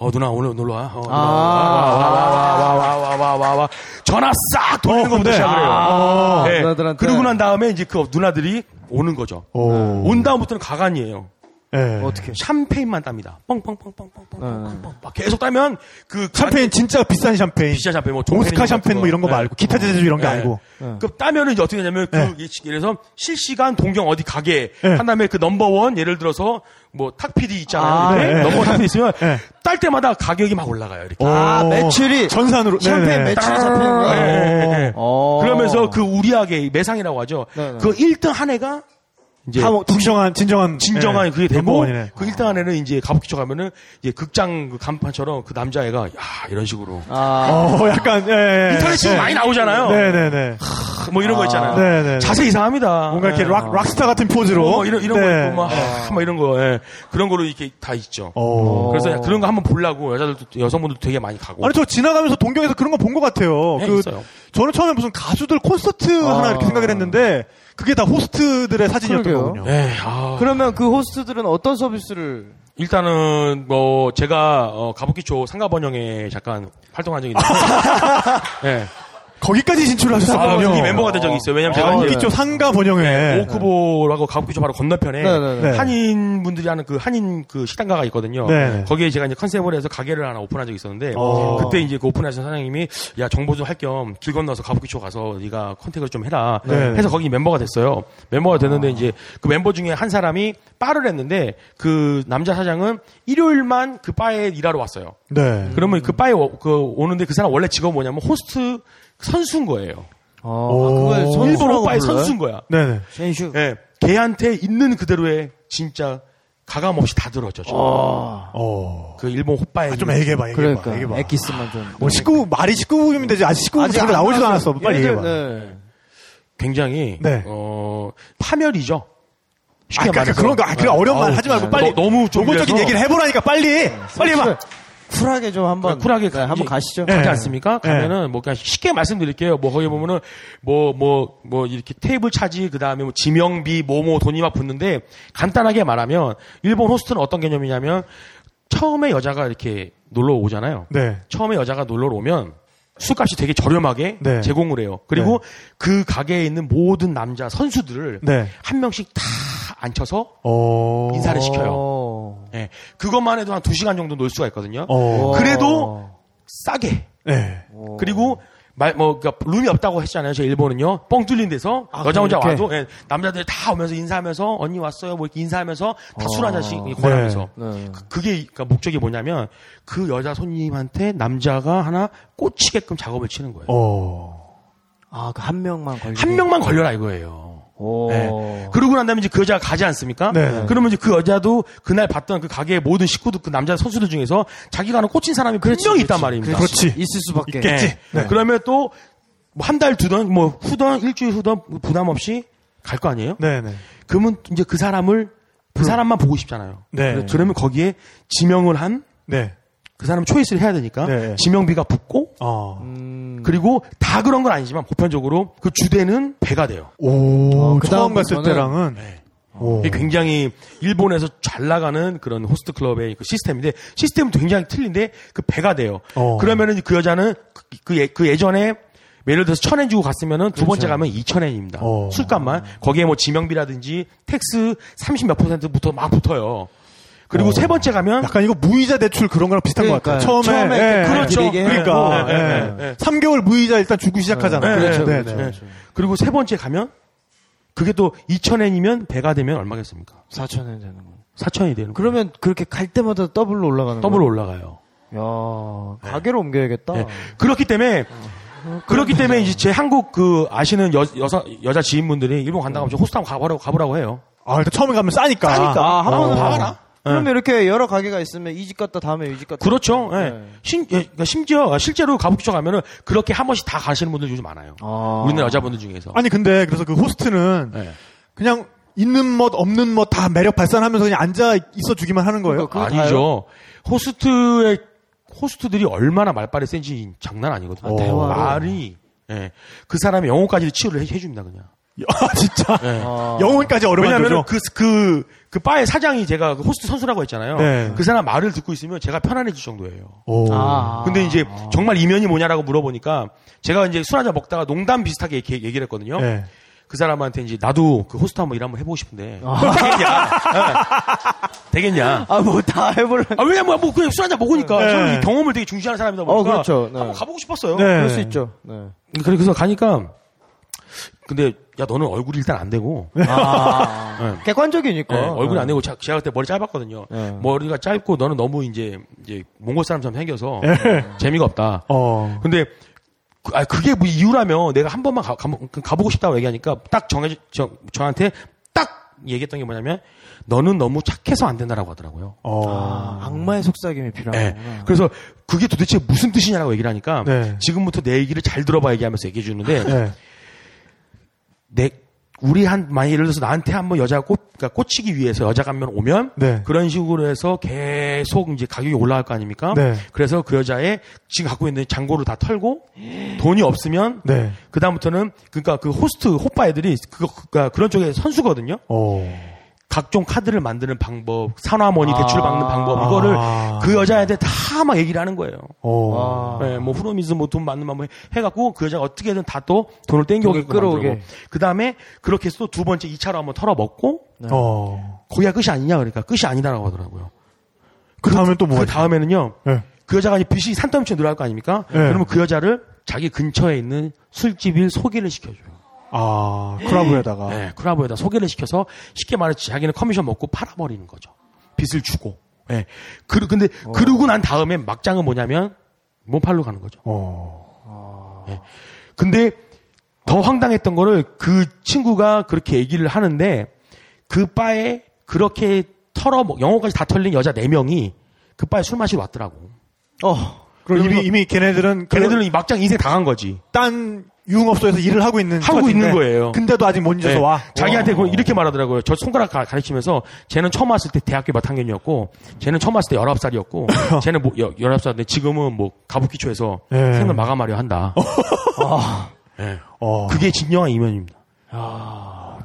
어 누나 오늘 놀러 와. 어, 누나 아. 와와와와와와와와 전화 싹 돌리는 어, 것부터 네. 시작을 해요. 아. 네. 누나들한테. 그러고 난 다음에 이제 그 누나들이 오는 거죠. 오. 온 다음부터는 가관이에요. 예. 어떻게? 샴페인만 땁니다. 뻥뻥뻥뻥뻥뻥뻥. 막 계속 따면 그 샴페인 진짜 비싼 샴페인. 비싼 샴페인 뭐 오스카 샴페인 뭐 이런 거 네. 말고 기타 제주 이런 거 네. 알고. 그 따면은 이제 어떻게 되냐면 그 네. 그래서 실시간 동경 어디 가게 네. 한 다음에 그 넘버원 예를 들어서 뭐 탁피디 있잖아요. 아, 네. 넘버원 탁피디 있으면 네. 딸 때마다 가격이 막 올라가요. 이렇게. 아, 오. 매출이 전산으로 샴페인 네네. 매출이 잡히는. 네, 네, 네. 어. 그러면서 그 우리하게 매상이라고 하죠. 네, 네. 그 1등 한 해가 이제 다 뭐, 진정한 진정한 진정한 예. 그게 되고. 그 1등 한 해는 이제 가부키쳐 가면은 이제 극장 그 간판처럼 그 남자애가 야 이런 식으로 아, 어, 약간 예, 예. 인터넷 지금 예. 많이 나오잖아요. 네네네. 뭐 이런 거 있잖아요. 네, 네, 네. 자세 이상합니다. 뭔가 이렇게 예. 락 락스타 같은 포즈로. 뭐 이런 이런 네. 거 있고 막, 아, 막 이런 거 예. 그런 거로 이렇게 다 있죠. 어. 그래서 그런 거 한번 보려고 여자들도 여성분들도 되게 많이 가고. 아니 저 지나가면서 동경에서 그런 거 본 것 같아요. 네, 그 있어요. 저는 처음에 무슨 가수들 콘서트 하나 이렇게 생각을 했는데 그게 다 호스트들의 사진이었던 그러게요. 거군요. 예, 아, 그러면 그 호스트들은 어떤 서비스를 일단은 뭐 제가 어, 가부키초 상가번영에 잠깐 활동한 적이 있는데, 예. (laughs) 거기까지 진출을 아. 여기 멤버가 된 적이 있어요. 왜냐면 제가 아, 이제 기초 상가 번영회. 오크보라고 가부키초 바로 건너편에 네네네. 네. 한인 분들이 하는 그 한인 그 식당가가 있거든요. 네. 거기에 제가 이제 컨셉을 해서 가게를 하나 오픈한 적이 있었는데 어. 그때 이제 그 오픈하신 사장님이 야 정보 좀 할 겸 길 건너서 가부키초 가서 네가 컨택을 좀 해라 네. 해서 거기 멤버가 됐어요. 멤버가 됐는데 이제 그 멤버 중에 한 사람이 바를 했는데 그 남자 사장은 일요일만 그 바에 일하러 왔어요. 네. 그러면 그 바에 오- 그 오는데 그 사람 원래 직업 뭐냐면 호스트 선수인 거예요. 어, 그걸 일본 오빠의 불러요? 선수인 거야. 네네. sensu. 예, 걔한테 있는 그대로의 진짜 가감 없이 다 들었죠. 저. 어, 어. 그 일본 호빠의 아, 좀 애기해봐, 애기해 봐. 그러니까 애기해봐. 엑기스만 좀. 뭐 19, 말이 19금이면 되지. 아직 19금 잘 나오지도 않았어. 빨리 얘네들, 얘기해 봐. 네. 굉장히 네. 어 파멸이죠. 아, 쉽게 그러니까 말해서 그런 거, 아, 그런 어려운 말 하지 말고 네. 빨리. 너, 너무 좀 노골적인 얘기를 해보라니까 빨리. 빨리 해봐. 쿨하게 좀 한번 쿨하게 네, 한번 가시죠. 가지 네. 않습니까? 가면은 뭐 그냥 쉽게 말씀드릴게요. 뭐 거기 보면은 뭐뭐 뭐 이렇게 테이블 차지 그다음에 뭐 지명비 뭐뭐 돈이 막 붙는데 간단하게 말하면 일본 호스트는 어떤 개념이냐면 처음에 여자가 이렇게 놀러 오잖아요. 네. 처음에 여자가 놀러 오면 술값이 되게 저렴하게 네. 제공을 해요. 그리고 그 가게에 있는 모든 남자 선수들을 네. 한 명씩 다 앉혀서 어. 인사를 시켜요. 어. 예. 그것만 해도 한두 시간 정도 놀 수가 있거든요. 어. 그래도 싸게. 네. 그리고 말, 뭐, 그니까, 룸이 없다고 했잖아요. 저 일본은요. 뻥 뚫린 데서. 아, 여자 혼자 이렇게? 와도, 예, 남자들 다 오면서 인사하면서, 언니 왔어요. 뭐 이렇게 인사하면서, 다술한 잔씩 네. 권하면서. 네. 그, 그게, 그니까 목적이 뭐냐면, 그 여자 손님한테 남자가 하나 꽂히게끔 작업을 치는 거예요. 어. 아, 그 한 명만 걸리. 한 명만 걸려라 이거예요. 오. 네. 그러고 난 다음에 이제 그 여자가 가지 않습니까? 네. 그러면 이제 그 여자도 그날 봤던 그 가게의 모든 식구들, 그 남자 선수들 중에서 자기가 하는 꽂힌 사람이 분명히 있단 말입니다. 그렇지. 있을 수밖에. 있겠지. 네. 네. 그러면 또뭐한달 두던 뭐 후던 일주일 후던 부담 없이 갈 거 아니에요? 네네. 그러면 이제 그 사람을 그 사람만 보고 싶잖아요. 네. 그러면 거기에 지명을 한 그 네. 사람 choice를 해야 되니까 네. 지명비가 붙고 어. 그리고 다 그런 건 아니지만 보편적으로 그 주대는 배가 돼요. 오, 그 처음 갔을 다음부터는- 때랑은 오. 이게 굉장히 일본에서 잘 나가는 그런 호스트 클럽의 그 시스템인데 시스템은 굉장히 틀린데 그 배가 돼요. 어. 그러면은 그 여자는 그, 그, 예, 그 예전에 예를 들어서 천엔 주고 갔으면은 두 번째 그렇죠. 가면 이천 엔입니다. 어. 술값만 거기에 뭐 지명비라든지 tax 30몇 퍼센트부터 막 붙어요. 그리고 어. 세 번째 가면 약간 이거 무이자 대출 그런 거랑 비슷한 것 같아요. 그러니까요. 처음에, 처음에 예, 이렇게 그렇죠. 그러니까 하고, 예, 예. 예, 예. 3개월 무이자 일단 주고 시작하잖아요. 네, 그렇죠, 네, 그렇죠. 네. 그렇죠. 그리고 세 번째 가면 그게 또 2천엔이면 배가 되면 얼마겠습니까? 4천엔 되는 거. 4천이 되는 거예요. 그러면 그렇게 갈 때마다 더블로 올라가는 더블로 거예요? 올라가요. 야, 가게로 옮겨야겠다. 네. 그렇기 때문에 그렇기 때문에 이제 제 한국 그 아시는 여, 여사 여자 지인분들이 일본 간다고 하면 저 호스트 한번 가보라고 가보라고 해요. 아, 일단 처음에 가면 싸니까. 싸니까. 아, 한 어. 번은 봐라. 그러면 이렇게 여러 가게가 있으면 이 집 갔다 다음에 이 집 갔다. 그렇죠. 예. 네. 심, 예, 그러니까 심지어 실제로 가복지처 가면은 그렇게 한 번씩 다 가시는 분들 요즘 많아요. 아. 우리나라 여자분들 중에서. 아니, 근데 그래서 그 호스트는 예. 그냥 있는 멋, 없는 멋 다 매력 발산하면서 그냥 앉아 있어 주기만 하는 거예요. 그거 아니죠. 호스트의 호스트들이 얼마나 말빨이 센지 장난 아니거든요. 아. 말이 예. 그 사람의 영혼까지 치유를 해, 해줍니다 그냥. (laughs) 아, 진짜. 예. 영혼까지 왜냐하면 어려워하죠. 그, 그, 그 바의 사장이 제가 그 호스트 선수라고 했잖아요. 네. 그 사람 말을 듣고 있으면 제가 편안해질 정도예요. 오. 아. 근데 이제 정말 이면이 뭐냐라고 물어보니까 제가 이제 술 한잔 먹다가 농담 비슷하게 이렇게 얘기를 했거든요. 네. 그 사람한테 이제 나도 그 호스트 한번 일 한번 해보고 싶은데 아. 되겠냐? 예. 되겠냐? 아, 뭐 다 해볼래. 아, 왜냐면 뭐 그냥 술 한잔 먹으니까 네. 저는 이 경험을 되게 중시하는 사람이다 보니까 어, 그렇죠. 네. 한번 가보고 싶었어요. 네. 그럴 수 있죠. 네. 그래서 가니까 근데 야 너는 얼굴이 일단 안 되고 아. 네. (laughs) 객관적이니까. 네, 얼굴이 안 되고 자- 제가 그때 머리 짧았거든요. 네. 머리가 짧고 너는 너무 이제 이제 몽골 사람처럼 생겨서 네. 재미가 없다. 어. 근데 그, 아, 그게 뭐 이유라면 내가 한 번만 가, 가, 보고 싶다고 얘기하니까 딱 정해 저, 저한테 딱 얘기했던 게 뭐냐면 너는 너무 착해서 안 된다라고 하더라고요. 어. 아, 악마의 속삭임이 네. 필요하구나. 그래서 그게 도대체 무슨 뜻이냐라고 얘기를 하니까 네. 지금부터 내 얘기를 잘 들어봐 얘기하면서 얘기해 주는데 네. 내 우리 한 만약 예를 들어서 나한테 한번 여자가 꽂, 그러니까 꽂히기 위해서 여자가 한 명 오면 네. 그런 식으로 해서 계속 이제 가격이 올라갈 거 아닙니까? 네. 그래서 그 여자의 지금 갖고 있는 잔고를 다 털고 돈이 없으면 네. 그 다음부터는 그러니까 그 호스트 호빠 애들이 그거 그러니까 그런 쪽에 선수거든요. 어. 각종 카드를 만드는 방법, 산화머니 아. 대출 받는 방법 이거를 아. 그 여자한테 다 막 얘기를 하는 거예요. 어. 아. 네, 뭐 프로미스 뭐돈 받는 방법 해갖고 그 여자가 어떻게든 다 또 돈을 땡겨오게 돈을 끌어오게. 그 다음에 그렇게 해서 또 두 번째 2차로 한번 털어먹고 어. 거기가 끝이 아니냐 그러니까 끝이 아니다라고 하더라고요. 그 다음엔 또 뭐가 그 다음에는요. 네. 그 여자가 이제 빚이 산더미처럼 늘어날 거 아닙니까? 네. 그러면 그 여자를 자기 근처에 있는 술집을 소개를 시켜줘요. 아, 크라브에다가. 네, 크라브에다 소개를 시켜서 쉽게 말해서 자기는 커미션 먹고 팔아버리는 거죠. 빚을 주고. 예. 그, 근데 그러고 난 다음에 막장은 뭐냐면 몸팔로 가는 거죠. 어. 예. 근데 더 황당했던 거를 그 친구가 그렇게 얘기를 하는데 그 바에 그렇게 털어 먹- 영어까지 다 털린 여자 4명이 그 바에 술 마시러 왔더라고. 어. 그럼 이미, 이미 걔네들은 그 걔네들은 이 막장 인생 당한 거지. 딴 유흥업소에서 일을 하고 있는 하고 있는 거예요. 근데도 아직 못 잊어서 네. 와. 자기한테 그걸 이렇게 말하더라고요. 저 손가락 가, 리치면서 쟤는 처음 왔을 때 대학교 몇 학년이었고 쟤는 처음 왔을 때 19살이었고 (laughs) 쟤는 뭐 19살인데 지금은 뭐 가부키초에서 네. 생을 마감하려 한다. 네. (laughs) 어. 그게 진정한 이면입니다.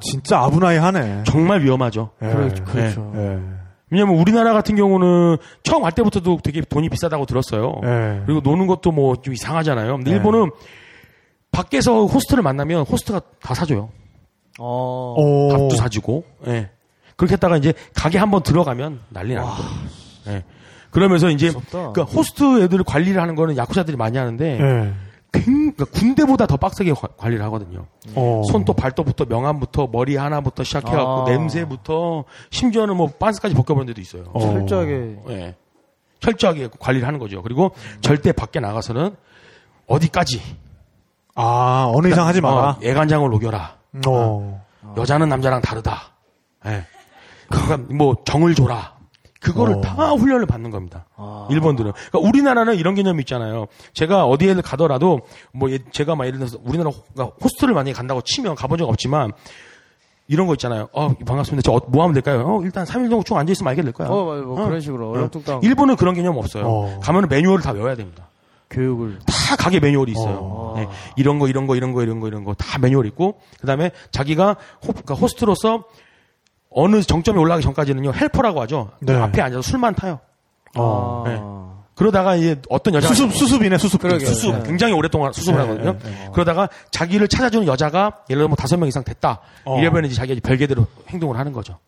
진짜 아부나이 하네. 정말 위험하죠. 예. 그렇죠. 그렇죠. 예. 왜냐면 우리나라 같은 경우는 처음 갈 때부터도 되게 돈이 비싸다고 들었어요. 예. 그리고 노는 것도 뭐 좀 이상하잖아요. 근데 네. 일본은 밖에서 호스트를 만나면 호스트가 다 사줘요. 어. 오. 밥도 사주고, 예. 그렇게 했다가 이제 가게 한번 들어가면 난리 나는 거예요. 예. 그러면서 이제 무섭다. 그러니까 호스트 애들을 관리를 하는 거는 야쿠자들이 많이 하는데 예. 굉- 그러니까 군대보다 더 빡세게 관- 관리를 하거든요. 어. 손톱 발톱부터 명암부터 머리 하나부터 시작해갖고 아. 냄새부터 심지어는 뭐 빤스까지 벗겨버린 데도 있어요. 어. 철저하게. 예. 철저하게 관리를 하는 거죠. 그리고 절대 밖에 나가서는 어디까지 아, 어느 이상 하지 마라. 어, 애간장을 녹여라. 어. 여자는 남자랑 다르다. 예. 그러니까 뭐 정을 줘라. 그거를 어. 다 훈련을 받는 겁니다. 아. 일본들은. 그러니까 우리나라는 이런 개념이 있잖아요. 제가 어디에 가더라도 뭐 예- 제가 막 예를 들어서 우리나라 호- 그러니까 호스트를 만약에 간다고 치면 가본 적 없지만 이런 거 있잖아요. 어, 반갑습니다. 저 어, 뭐 하면 될까요? 어, 일단 3일 정도 쭉 앉아있으면 알게 될 거야. 어, 맞아, 뭐 그런 식으로 얼렁뚱땅. 일본은 그런 개념 없어요. 어. 가면은 매뉴얼을 다 외워야 됩니다. 교육을. 다 가게 매뉴얼이 있어요. 네, 이런 거, 이런 거, 이런 거, 이런 거, 이런 거 다 매뉴얼 있고, 그 다음에 자기가 호, 그러니까 호스트로서 어느 정점에 올라가기 전까지는요, 헬퍼라고 하죠. 네. 앞에 앉아서 술만 타요. 어. 네. 그러다가 이제 어떤 여자가 수습 수습이네 수습. 그러게요. 수습 네. 굉장히 오랫동안 수습을 네, 하거든요. 네, 네. 그러다가 자기를 찾아주는 여자가 예를 들어 뭐 다섯 명 이상 됐다. 어. 이러면 이제 자기가 이제 별개대로 행동을 하는 거죠.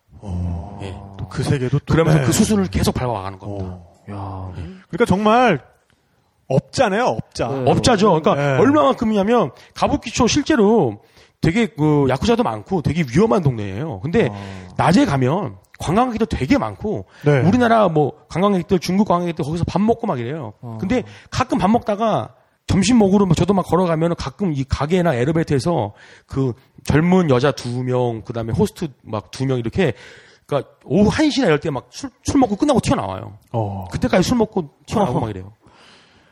예. 또그 세계도 또. 그러면서 네. 그 수순을 계속 밟아가는 겁니다. 어. 그러니까 정말 업자네요, 업자. 업자죠. 그러니까 네. 얼마만큼이냐면 가부키초 실제로 되게 그 야쿠자도 많고 되게 위험한 동네예요. 근데 낮에 가면 관광객도 되게 많고 네. 우리나라 뭐 관광객들 중국 관광객들 거기서 밥 먹고 막 이래요. 근데 가끔 밥 먹다가 점심 먹으러 막 저도 막 걸어가면 가끔 이 가게나 에르베이터에서 그 젊은 여자 두 명, 그 다음에 호스트 막 두 명 이렇게 그러니까 오후 1시나 이럴 때 막 술 술 먹고 끝나고 튀어나와요. 어. 그때까지 술 먹고 튀어나오고 어허. 막 이래요.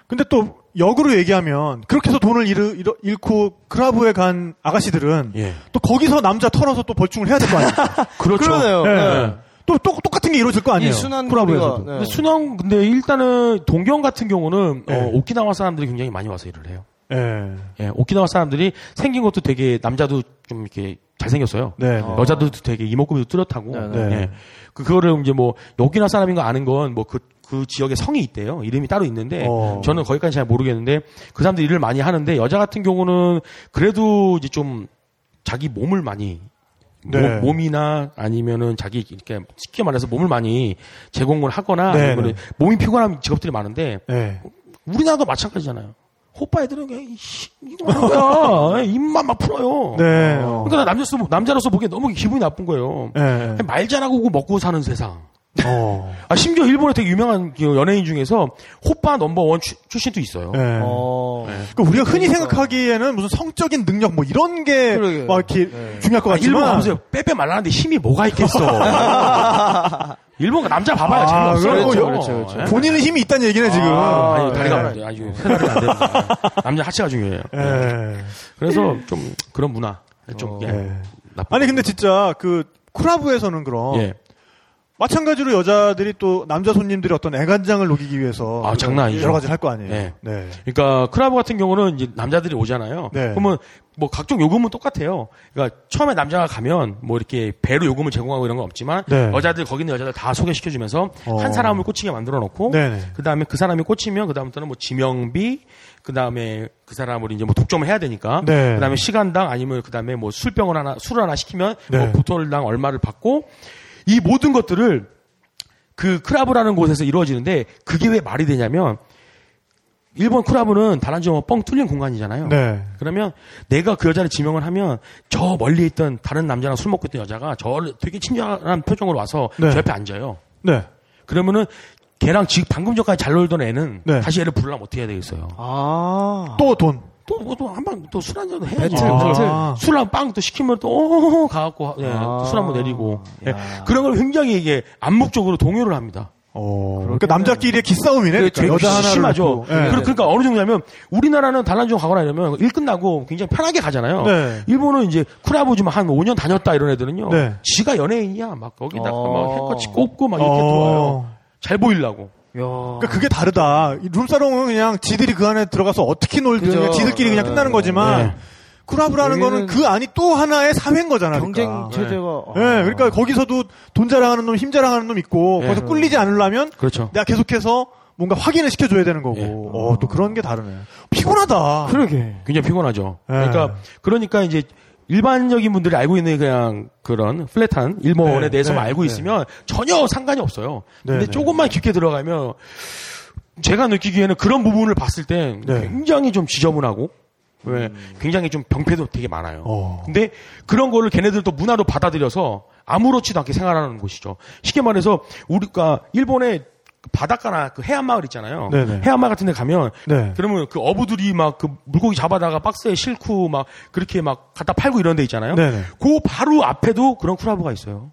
근데 또 역으로 얘기하면 그렇게 해서 돈을 잃, 잃, 잃고 크라브에 간 아가씨들은 예. 또 거기서 남자 털어서 또 벌충을 해야 될 거 아닙니까? (laughs) 그렇죠. 그러네요. 예. 네. 또, 또 똑같은 게 이루어질 거 아니에요. 이 순환 크라브에서도. 고리가, 네. 근데 순환 근데 일단은 동경 같은 경우는 네. 어, 오키나와 사람들이 굉장히 많이 와서 일을 해요. 예. 예, 오키나와 사람들이 생긴 것도 되게 남자도 좀 이렇게 잘생겼어요. 네. 어. 여자들도 되게 이목구비도 뚜렷하고. 네, 네. 예. 그 그거를 이제 뭐 오키나와 사람인 거 아는 건 뭐 그 그 지역에 성이 있대요. 이름이 따로 있는데 어. 저는 거기까지 잘 모르겠는데 그 사람들 일을 많이 하는데 여자 같은 경우는 그래도 이제 좀 자기 몸을 많이 네. 몸, 이나 아니면은 자기 이렇게 쉽게 말해서 몸을 많이 제공을 하거나 네, 아니면 네. 몸이 피곤한 직업들이 많은데 예. 우리나라도 마찬가지잖아요. 호빠 애들은 그냥 이거 거야. (laughs) 입만 막 풀어요. 네. 그러니까 나 남자로서 남자로서 보기에 너무 기분이 나쁜 거예요. 예. 그냥 말 잘하고 먹고 사는 세상. 어. 아 심지어 일본에 되게 유명한 그 연예인 중에서 호빠 넘버 원 출- 출신도 있어요. 예. 어. 그러니까 우리가 흔히 생각하기에는 무슨 성적인 능력 뭐 이런 게. 막 이렇게 네. 중요할 것 아, 일본 같지만 가면서 빼빼 말라는데 힘이 뭐가 있겠어. (laughs) 일본 남자 봐봐요. 아, 재미없어요. 그렇죠, 그렇죠, 그렇죠. 예? 본인은 힘이 있다는 얘기네 지금. 아, 아니, 다리가 예. 아주 세다리가 안 됩니다. 남자 하체가 중요해요. 예. 그래서 좀 그런 문화 좀 예, 예. 아니 근데 진짜 그 쿠라브에서는 그럼 예. 마찬가지로 여자들이 또 남자 손님들이 어떤 애간장을 녹이기 위해서 아, 장난 아니죠. 여러 가지를 할 거 아니에요. 네. 네. 그러니까 크라브 같은 경우는 이제 남자들이 오잖아요. 네. 그러면 뭐 각종 요금은 똑같아요. 그러니까 처음에 남자가 가면 뭐 이렇게 배로 요금을 제공하고 이런 건 없지만 네. 여자들 거기 있는 여자들 다 소개시켜 주면서 어. 한 사람을 꽂히게 만들어 놓고 네네. 그다음에 그 사람이 꽂히면 그다음부터는 뭐 지명비 그다음에 그 사람을 이제 뭐 독점을 해야 되니까 네. 그다음에 시간당 아니면 그다음에 뭐 술병을 하나 술을 하나 시키면 네. 뭐 보톨당 얼마를 받고 이 모든 것들을 그 크라브라는 곳에서 이루어지는데 그게 왜 말이 되냐면 일본 크라브는 다란지와 뻥 뚫린 공간이잖아요. 네. 그러면 내가 그 여자를 지명을 하면 저 멀리 있던 다른 남자랑 술 먹고 있던 여자가 저를 되게 친절한 표정으로 와서 네. 저 옆에 앉아요. 네. 그러면은 걔랑 지금 방금 전까지 잘 놀던 애는 네. 다시 애를 부르려면 어떻게 해야 되겠어요? 아. 또 돈. 또또한방또술 한잔 해야지. 배틀, 배틀. 술랑 빵 또 시키면 또 어, 가갖고 예, 아. 술한번 내리고 예, 그런 걸 굉장히 이게 암묵적으로 동요를 합니다. 어. 그러니까 남자끼리의 기싸움이네. 그러니까 되게 여자 하나를 심하죠. 그러- 그러니까 어느 정도냐면 우리나라는 단란중 가거나 이러면 일 끝나고 굉장히 편하게 가잖아요. 네. 일본은 이제 좀한 5년 다녔다 이런 애들은요. 네. 지가 연예인이야. 막 거기다가 어. 막 해커치 꼽고 막 이렇게 어. 들어와요. 잘 보이려고. 야. 그러니까 그게 다르다. 이 룸사롱은 그냥 지들이 그 안에 들어가서 어떻게 놀든. 그냥 지들끼리 그냥 네. 끝나는 거지만 네. 쿠라브라는 거는 그 안이 또 하나의 사회인 거잖아. 경쟁 그러니까. 체제가. 예, 그러니까 거기서도 돈 자랑하는 놈, 힘 자랑하는 놈 있고 네. 거기서 꿀리지 않으려면 그렇죠. 내가 계속해서 뭔가 확인을 시켜줘야 되는 거고. 예. 어, 또 그런 게 다르네. 피곤하다. 그러게. 굉장히 피곤하죠. 네. 그러니까 그러니까 이제 일반적인 분들이 알고 있는 그냥 그런 플랫한 일본에 네, 대해서만 네, 알고 네. 있으면 전혀 상관이 없어요. 네, 근데 네. 조금만 깊게 들어가면 제가 느끼기에는 그런 부분을 봤을 땐 네. 굉장히 좀 지저분하고 왜 굉장히 좀 병폐도 되게 많아요. 어. 근데 그런 거를 걔네들도 문화로 받아들여서 아무렇지도 않게 생활하는 곳이죠. 쉽게 말해서 우리가 일본의 그 바닷가나 그 해안 마을 있잖아요. 네네. 해안 마을 같은 데 가면 네. 그러면 그 어부들이 막 그 물고기 잡아다가 박스에 싣고 막 그렇게 막 갖다 팔고 이런 데 있잖아요. 네네. 그 바로 앞에도 그런 쿠라브가 있어요.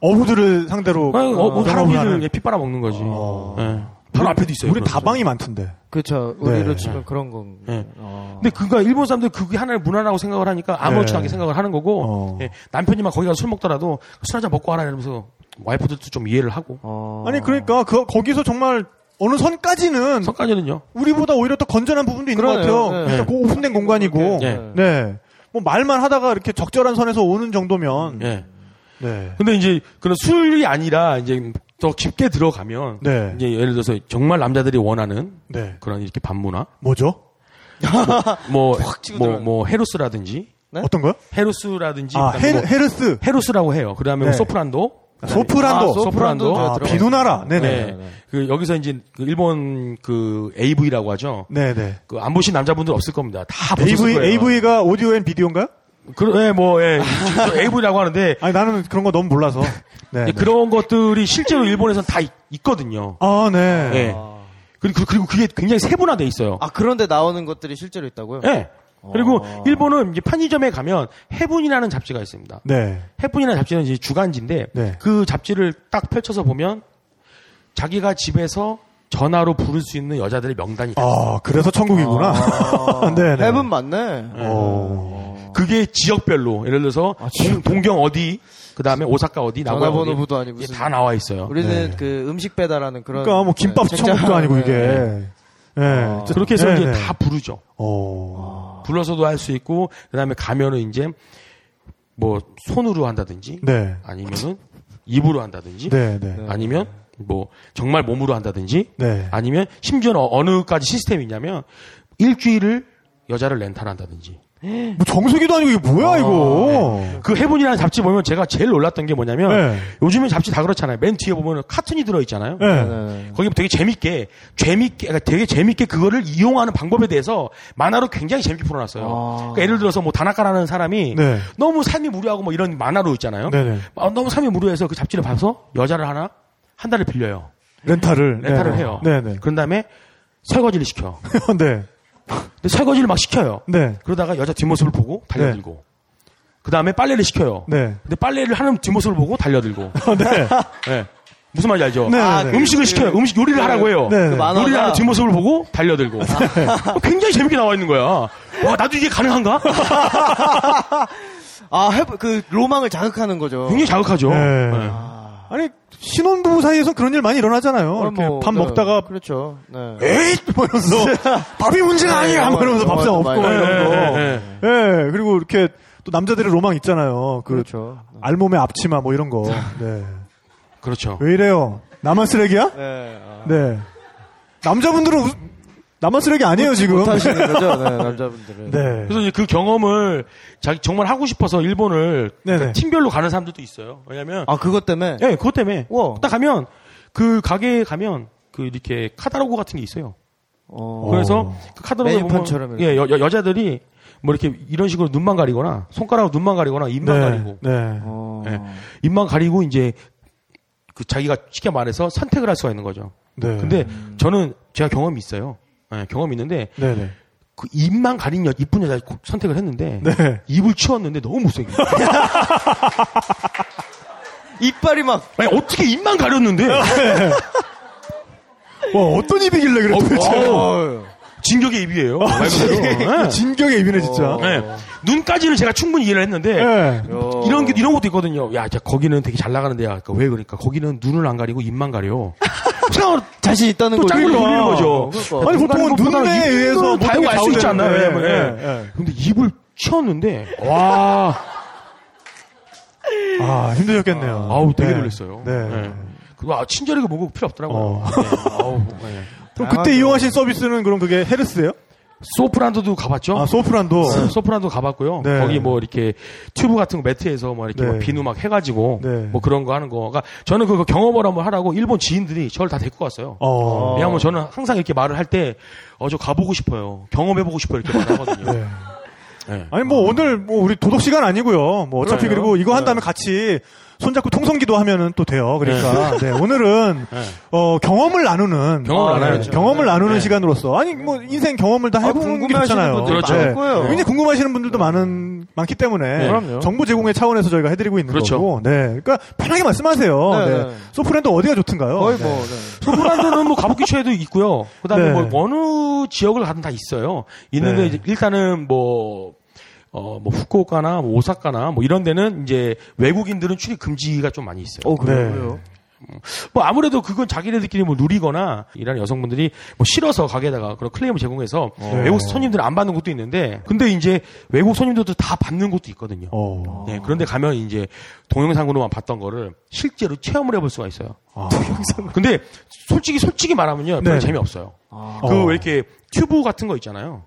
어 부들을 상대로 어, 어, 뭐 경험을 사람들을 하는. 이렇게 피 빨아 먹는 거지. 예. 바로 앞에도 있어요. 우리 다방이 많던데. 그렇죠. 네. 우리로 치면 그런 건. 예. 어. 근데 그가 일본 사람들 그게 하나의 문화라고 생각을 하니까 아무렇지 네. 않게 생각을 하는 거고 어. 예, 남편이 막 거기 가서 술 먹더라도 술 한잔 먹고 하라 이러면서 와이프들도 좀 이해를 하고 어. 아니 그러니까 그 거기서 정말 어느 선까지는 선까지는요. 우리보다 오히려 더 건전한 부분도 있는 그러네요. 것 같아요. 네. 일단 그 오픈된 공간이고, 네. 네. 뭐 말만 하다가 이렇게 적절한 선에서 오는 정도면, 예. 네. 근데 이제 그런 술이 아니라 이제 더 깊게 들어가면 네. 이제 예를 들어서 정말 남자들이 원하는 네. 그런 이렇게 반문화 뭐죠? 뭐 치고 뭐 (laughs) 들어가요. 뭐 헤루스라든지 어떤 거요? 헤루스라든지 아, 헤, 뭐 헤르스, 헤루스라고 해요. 그다음에 네. 뭐 소프란도 소프란도, 아, 소프란도 아. 비누나라, 네네. 네. 그 여기서 이제 그 일본 그 AV라고 하죠. 네네. 그 안 보신 남자분들 없을 겁니다. 다 보셨을 AV, 거예요. AV가 audio and video인가요? 그, 예, 뭐, 예, (laughs) AV라고 하는데 아니, 나는 그런 거 너무 몰라서. 네. 예, 네. 그런 것들이 실제로 일본에서는 다 있, 있거든요. 아, 네. 예. 그리고, 그리고 그게 굉장히 세분화돼 있어요. 아 그런데 나오는 것들이 실제로 있다고요? 예. 그리고 일본은 이제 편의점에 가면 Heaven이라는 잡지가 있습니다. 네. Heaven이라는 잡지는 이제 주간지인데 네. 그 잡지를 딱 펼쳐서 보면 자기가 집에서 전화로 부를 수 있는 여자들의 명단이 다 있어요. 아, 그래서 천국이구나. 네네. (laughs) 해분 맞네. 어. 그게 지역별로 예를 들어서 동, 동경 어디 그다음에 오사카 어디 나고야 어디 전화번호부도 아니고 다 나와 있어요. 우리는 네. 그 음식 배달하는 그런. 그러니까 뭐 김밥 네, 천국도 아니고 이게. 아. 그렇게 해서 네, 이제 네. 다 부르죠. 어. 불러서도 할 수 있고 그다음에 가면은 이제 뭐 손으로 한다든지 네. 아니면은 입으로 한다든지 네, 네. 아니면 뭐 정말 몸으로 한다든지 네. 아니면 심지어는 어- 어느까지 시스템이 있냐면 일주일을 여자를 렌탈한다든지 뭐 정수기도 아니고 이게 뭐야, 이거. 그 해본이라는 잡지 보면 제가 제일 놀랐던 게 뭐냐면 네. 요즘에 잡지 다 그렇잖아요. 맨 뒤에 보면 카툰이 들어 있잖아요. 네. 거기 되게 재밌게 재밌게 그러니까 되게 재밌게 그거를 이용하는 방법에 대해서 만화로 굉장히 재밌게 풀어놨어요. 그러니까 예를 들어서 뭐 다나카라는 사람이 네. 너무 삶이 무료하고 뭐 이런 만화로 있잖아요. 네네. 아, 너무 삶이 무료해서 그 잡지를 봐서 여자를 하나 한 달을 빌려요. 렌탈을. 렌탈을. 해요. 네네. 그런 다음에 설거지를 시켜. (laughs) 네. 근데 설거지를 막 시켜요. 네. 그러다가 여자 뒷모습을 보고 달려들고. 그 다음에 빨래를 시켜요. 네. 근데 빨래를 하는 뒷모습을 보고 달려들고. (laughs) 네. 네. 무슨 말인지 알죠? 네, 아, 네. 음식을 시켜요. 음식 요리를 하라고 해요. 네, 네. 만화가- 요리를 하는 뒷모습을 보고 달려들고. 어, 굉장히 재밌게 나와 있는 거야. 와, 나도 이게 가능한가? (laughs) 아, 해부, 그 로망을 자극하는 거죠. 굉장히 자극하죠. 네. 네. 아니, 신혼부부 사이에서 그런 일 많이 일어나잖아요. 이렇게 뭐, 밥 네, 먹다가 그렇죠. 네. 에이! 뭐 이러면서 (laughs) 밥이 문제가 네, 아니야! 뭐 이러면서 영화- 밥상 영화도 없고 이런 거. 네, 네, 예, 그리고 이렇게 또 남자들의 로망 있잖아요. 그 그렇죠. 알몸에 앞치마 뭐 이런 거. 네. 그렇죠. 왜 이래요? 나만 쓰레기야? 네. 아, 네. 남자분들은 우- 나만 쓰레기 아니에요, 지금. 못하시는 (laughs) 거죠, 네, 남자분들은. 네. 그래서 이제 그 경험을 자기 정말 하고 싶어서 일본을. 그러니까 팀별로 가는 사람들도 있어요. 왜냐면 아, 그것 때문에? 예, 그것 때문에 우와. 딱 가면 그 가게에 가면 그 이렇게 카다로그 같은 게 있어요. 어. 그래서 그 카다로그 보면 예, 여, 여, 자들이 뭐 이렇게 이런 식으로 눈만 가리거나 손가락으로 눈만 가리거나 입만 네. 가리고 네. 어. 예, 입만 가리고 이제 그 자기가 쉽게 말해서 선택을 할 수가 있는 거죠. 네. 근데 저는 제가 경험이 있어요. 예, 경험이 있는데 네네. 그 입만 가린 여, 이쁜 여자 선택을 했는데 네. 입을 치웠는데 너무 못생겨. (laughs) 이빨이 막. 아니 어떻게 입만 가렸는데 와, 어떤 입이길래 그래, 도대체. 어, 진격의 입이에요. 말 그대로. 예. 진격의 입이네, 진짜. 네. 눈까지는 제가 충분히 이해를 했는데 네. 이런 게 이런 것도 있거든요. 야, 자, 거기는 되게 잘 나가는 데야. 그러니까 왜 그러니까 거기는 눈을 안 가리고 입만 가려. 생각을 자신 있다는 또 거죠. 그러니까. 돌리는 거죠. 그러니까. 아니, 눈 보통은 눈에 입을 의해서 다 모든 게 알고 알수 있지 않나요? 왜냐면, 예. 예, 예. 근데 입을 치웠는데 와, 아, 힘드셨겠네요. 아우 되게 네. 놀랐어요. 네. 예. 그거 아, 친절하게 먹고 필요 없더라고요. 어. 예. 아우, 예. 그럼 그때 이용하신 서비스는 그럼 그게 헤르스예요? 소프란도도 가봤죠? 아, 소프란도. 네, 소프란도 가봤고요. 네. 거기 뭐 이렇게 튜브 같은 거 매트에서 뭐 이렇게 네. 막 비누 막 해가지고 네. 뭐 그런 거 하는 거가 저는 그거 경험을 한번 하라고 일본 지인들이 저를 다 데리고 갔어요. 어. 왜냐하면 저는 항상 이렇게 말을 할 때 어 저 가보고 싶어요. 경험해보고 싶어요 이렇게 말하거든요. 네. 네. 아니 뭐 오늘 뭐 우리 도덕 시간 아니고요. 뭐 어차피 그래요. 그리고 이거 한 네. 다음에 같이 손잡고 통성기도 하면은 또 돼요. 그러니까 네, 오늘은 어, (laughs) 경험을 나누는 경험을 아, 나눠야죠. 경험을 네. 나누는 네. 시간으로서 아니 뭐 인생 경험을 다 해보는 게 궁금해하시는 좋잖아요. 그렇죠. 굉장히 궁금하시는 분들도 많은 많기 때문에 네. 정보 제공의 차원에서 저희가 해드리고 있는 그렇죠. 거고, 네, 그러니까 편하게 말씀하세요. 네, 네. 네. 소프랜드 어디가 좋든가요? 거의 네. 뭐 네. 소프란드는 뭐 가부키초에도 있고요. 그다음에 네. 뭐 어느 지역을 가든 다 있어요. 있는데 네. 일단은 뭐 어, 뭐, 후쿠오카나, 뭐, 오사카나, 뭐, 이런 데는 이제 외국인들은 출입 금지가 좀 많이 있어요. 어, 그래요? 네. 그래요? 뭐, 아무래도 그건 자기네들끼리 뭐 누리거나, 이라는 여성분들이 뭐 싫어서 가게에다가 그런 클레임을 제공해서 네. 외국 손님들은 안 받는 곳도 있는데, 근데 이제 외국 손님들도 다 받는 곳도 있거든요. 어. 네, 그런데 가면 이제 동영상으로만 봤던 거를 실제로 체험을 해볼 수가 있어요. 아. 근데 솔직히 솔직히 말하면요, 별로 네. 재미없어요. 아. 그 어. 왜 이렇게 튜브 같은 거 있잖아요.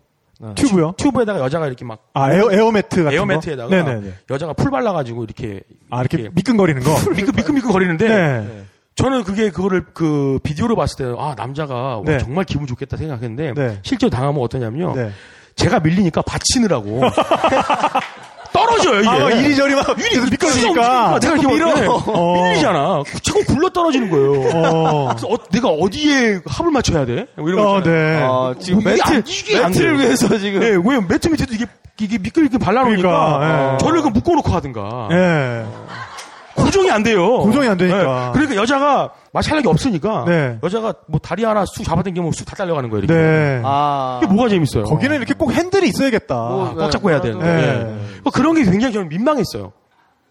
튜브요? 튜브에다가 여자가 이렇게 막 아, 에어, 에어매트 같은 에어매트에다가 거? 네네네. 여자가 풀 발라가지고 이렇게 아, 이렇게 미끈거리는 거? 미끌 미끌 미끌 거리는데 네. 저는 그게 그거를 그 비디오로 봤을 때 아 남자가 와, 네. 정말 기분 좋겠다 생각했는데 네. 실제로 당하면 어떠냐면요. 네. 제가 밀리니까 받치느라고 (laughs) 떨어져요 이게. 아, 막 이리저리 막 밀리 미끄러지니까. 내가 이렇게 밀어. 밀어 어. 밀리잖아. 자꾸 굴러 떨어지는 거예요. 어. 그래서 어, 내가 어디에 합을 맞춰야 돼? 뭐 이런 거 어. 네. 아, 지금 이게 매트, 안- 이게 안 매트를. 위해서 지금. 예, 왜냐면 매트 밑에도 이게 이게 미끌미끌 발라놓으니까 그러니까, 예. 저를 그 묶어놓고 하든가 예. 고정이 안 돼요. 고정이 안 되니까. 예. 그러니까 여자가 마찰력이 없으니까 네. 여자가 뭐 다리 하나 쑥 잡아당기면 쑥 다 달려가는 거예요. 이렇게. 네. 아. 이게 뭐가 재밌어요? 거기는 이렇게 꼭 핸들이 있어야겠다. 뭐, 꽉 잡고 해야 되는데 네. 예. 그러니까 그런 게 굉장히 저는 민망했어요.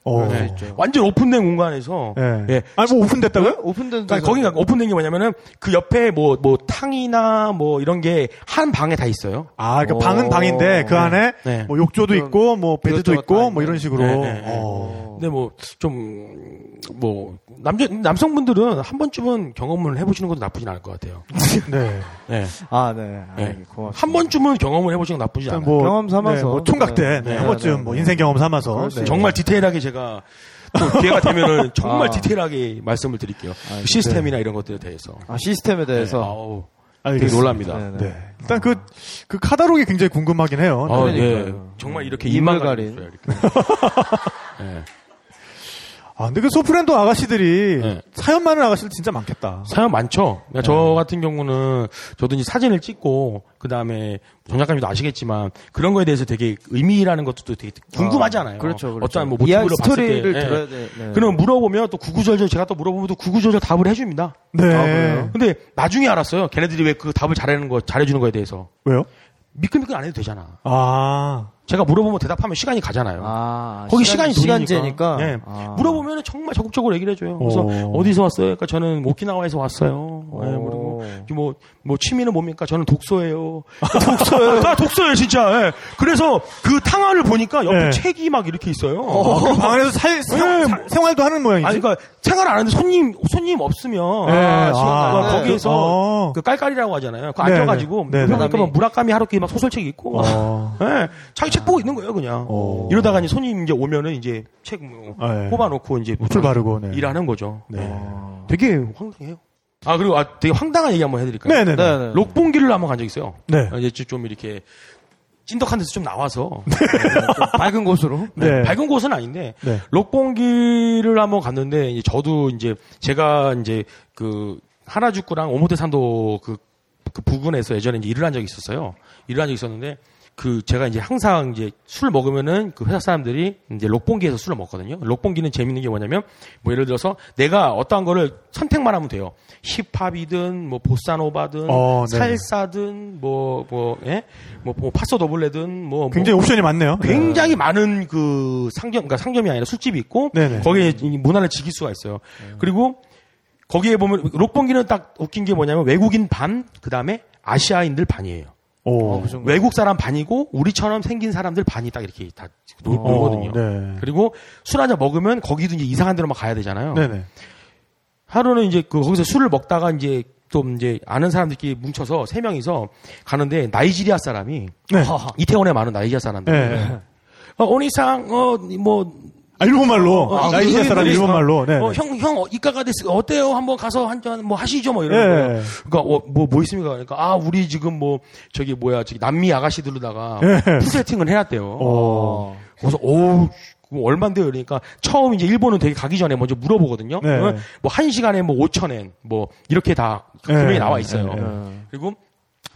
어. 네. 완전 오픈된 공간에서 예. 예. 아니, 뭐 오픈됐다고요? 오픈된 그러니까 거기가 오픈된 게 뭐냐면은 그 옆에 뭐 뭐 탕이나 뭐 이런 게 한 방에 다 있어요. 아, 그러니까 오. 방은 방인데 그 안에 네. 뭐 욕조도 있고 뭐 베드도 다 있고 뭐. 이런 식으로. 네, 네, 네. 어. 근데 뭐좀뭐 남자 남성분들은 한 번쯤은 경험을 해보시는 것도 나쁘진 않을 것 같아요. (laughs) 네. 네. 아, 네. 아, 네. 한 번쯤은 경험을 해보시는 건 나쁘지 않아요. 뭐 경험 삼아서. 네, 뭐 총각 때 네, 네, 한 네, 번쯤 네, 뭐 네. 인생 경험 삼아서 네. 정말 디테일하게 제가 또 (laughs) 기회가 되면은 정말 아. 디테일하게 말씀을 드릴게요. 그 시스템이나 이런 것들에 대해서. 아, 시스템에 대해서. 네, 아우, 되게 알겠습니다. 놀랍니다. 네, 네. 네. 일단 그, 그 카다록이 굉장히 궁금하긴 해요. 아, 네. 예. 정말 이렇게 입만 가린. 예. (laughs) 아, 근데 그 소프랜드 아가씨들이 네. 사연 많은 아가씨들 진짜 많겠다. 사연 많죠. 그러니까 저 같은 경우는 저도 이제 사진을 찍고 그 다음에 정 작가님도 아시겠지만 그런 거에 대해서 되게 의미라는 것도 되게 궁금하잖아요. 그렇죠, 그렇죠. 어떠한 뭐 이야기 모티브를 봤을 스토리를 때. 예. 들어야 돼. 네. 그러면 물어보면 또 구구절절 제가 또 물어보면 또 구구절절 답을 해줍니다. 네. 아? 근데 나중에 알았어요. 걔네들이 왜 그 답을 잘하는 거 잘해주는 거에 대해서 왜요? 미끌미끌 안 해도 되잖아. 아. 제가 물어보면 대답하면 시간이 가잖아요. 아, 거기 시간- 시간이 시간제니까. 네. 아. 물어보면 정말 적극적으로 얘기를 해줘요. 그래서 오. 어디서 왔어요? 그러니까 저는 오키나와에서 왔어요. 네, 오. 그리고 뭐, 뭐 취미는 뭡니까? 저는 독서예요. 독서예요. 아, 독서예요, 진짜. 예. 그래서 그 탕화를 보니까 옆에 네. 책이 막 이렇게 있어요. 아, 그방 안에서 살, 생, 네. 사- 생활도 하는 모양이지. 아니, 그러니까 생활 안 하는데 손님, 손님 없으면. 네. 아, 아, 그 거기에서 어. 그 깔깔이라고 하잖아요. 그 네, 앉아가지고. 네, 네. 그러니까 막 무라카미 하루키 막 소설책 있고. 어. 예, 자기 책 보고 있는 거예요, 그냥. 어. 이러다가 이제 손님 이제 오면은 이제 책 뭐, 아, 네. 뽑아놓고 이제 풀 바르고, 네. 일하는 거죠. 네. 되게 황당해요. 아, 그리고 아, 되게 황당한 얘기 한번 해드릴까요? 네네네. 네, 네. 록봉기를 한번 간 적 있어요. 네. 아, 이제 좀 이렇게 찐덕한 데서 좀 나와서 밝은 곳으로. 네. 밝은 곳은 아닌데 네. 록봉기를 한번 갔는데 이제 저도 이제 제가 이제 그 하나죽구랑 오모테산도 그, 그 부근에서 예전에 이제 일을 한 적이 있었어요. 일을 한 적이 있었는데 그 제가 이제 항상 이제 술 먹으면은 그 회사 사람들이 이제 록봉기에서 술을 먹거든요. 록봉기는 재밌는 게 뭐냐면 뭐 예를 들어서 내가 어떠한 거를 선택만 하면 돼요. 힙합이든 뭐 보사노바든 어, 네. 살사든 뭐뭐 예? 뭐, 뭐 파소 더블레든 뭐 굉장히 뭐 옵션이 많네요. 굉장히 많은 그 상점, 그러니까 상점이 아니라 술집이 있고 네네. 거기에 이 문화를 즐길 수가 있어요. 그리고 거기에 보면 록봉기는 딱 웃긴 게 뭐냐면 외국인 반, 그 다음에 아시아인들 반이에요. 오. 외국 사람 반이고 우리처럼 생긴 사람들 반이 딱 이렇게 다 놀, 어, 놀거든요. 네. 그리고 술 한 잔 먹으면 거기도 이제 이상한 데로 막 가야 되잖아요. 네네. 하루는 이제 그 거기서 술을 먹다가 이제 또 이제 아는 사람들끼리 뭉쳐서 세 명이서 가는데 나이지리아 사람이 네. (laughs) 이태원에 많은 나이지리아 사람들. 네. 어, 오니상 어뭐 아, 일본말로. 어, 아, 이니에스타라는 그래서 일본말로. 네. 어, 형, 형, 이과가 됐어. 어때요? 한번 가서 한잔 뭐 하시죠? 뭐 이러는 예. 거예요. 그러니까, 어, 뭐, 뭐 있습니까? 그러니까, 아, 우리 지금 뭐, 저기 뭐야, 저기 남미 아가씨들로다가 예. 풀세팅을 해놨대요. 어. 그래서, 오, 그거 얼만데요? 그러니까, 처음 이제 일본은 되게 가기 전에 먼저 물어보거든요. 네. 그러면 뭐, 한 시간에 뭐, 5천엔, 뭐, 이렇게 다 금액이 네. 나와 있어요. 네. 그리고,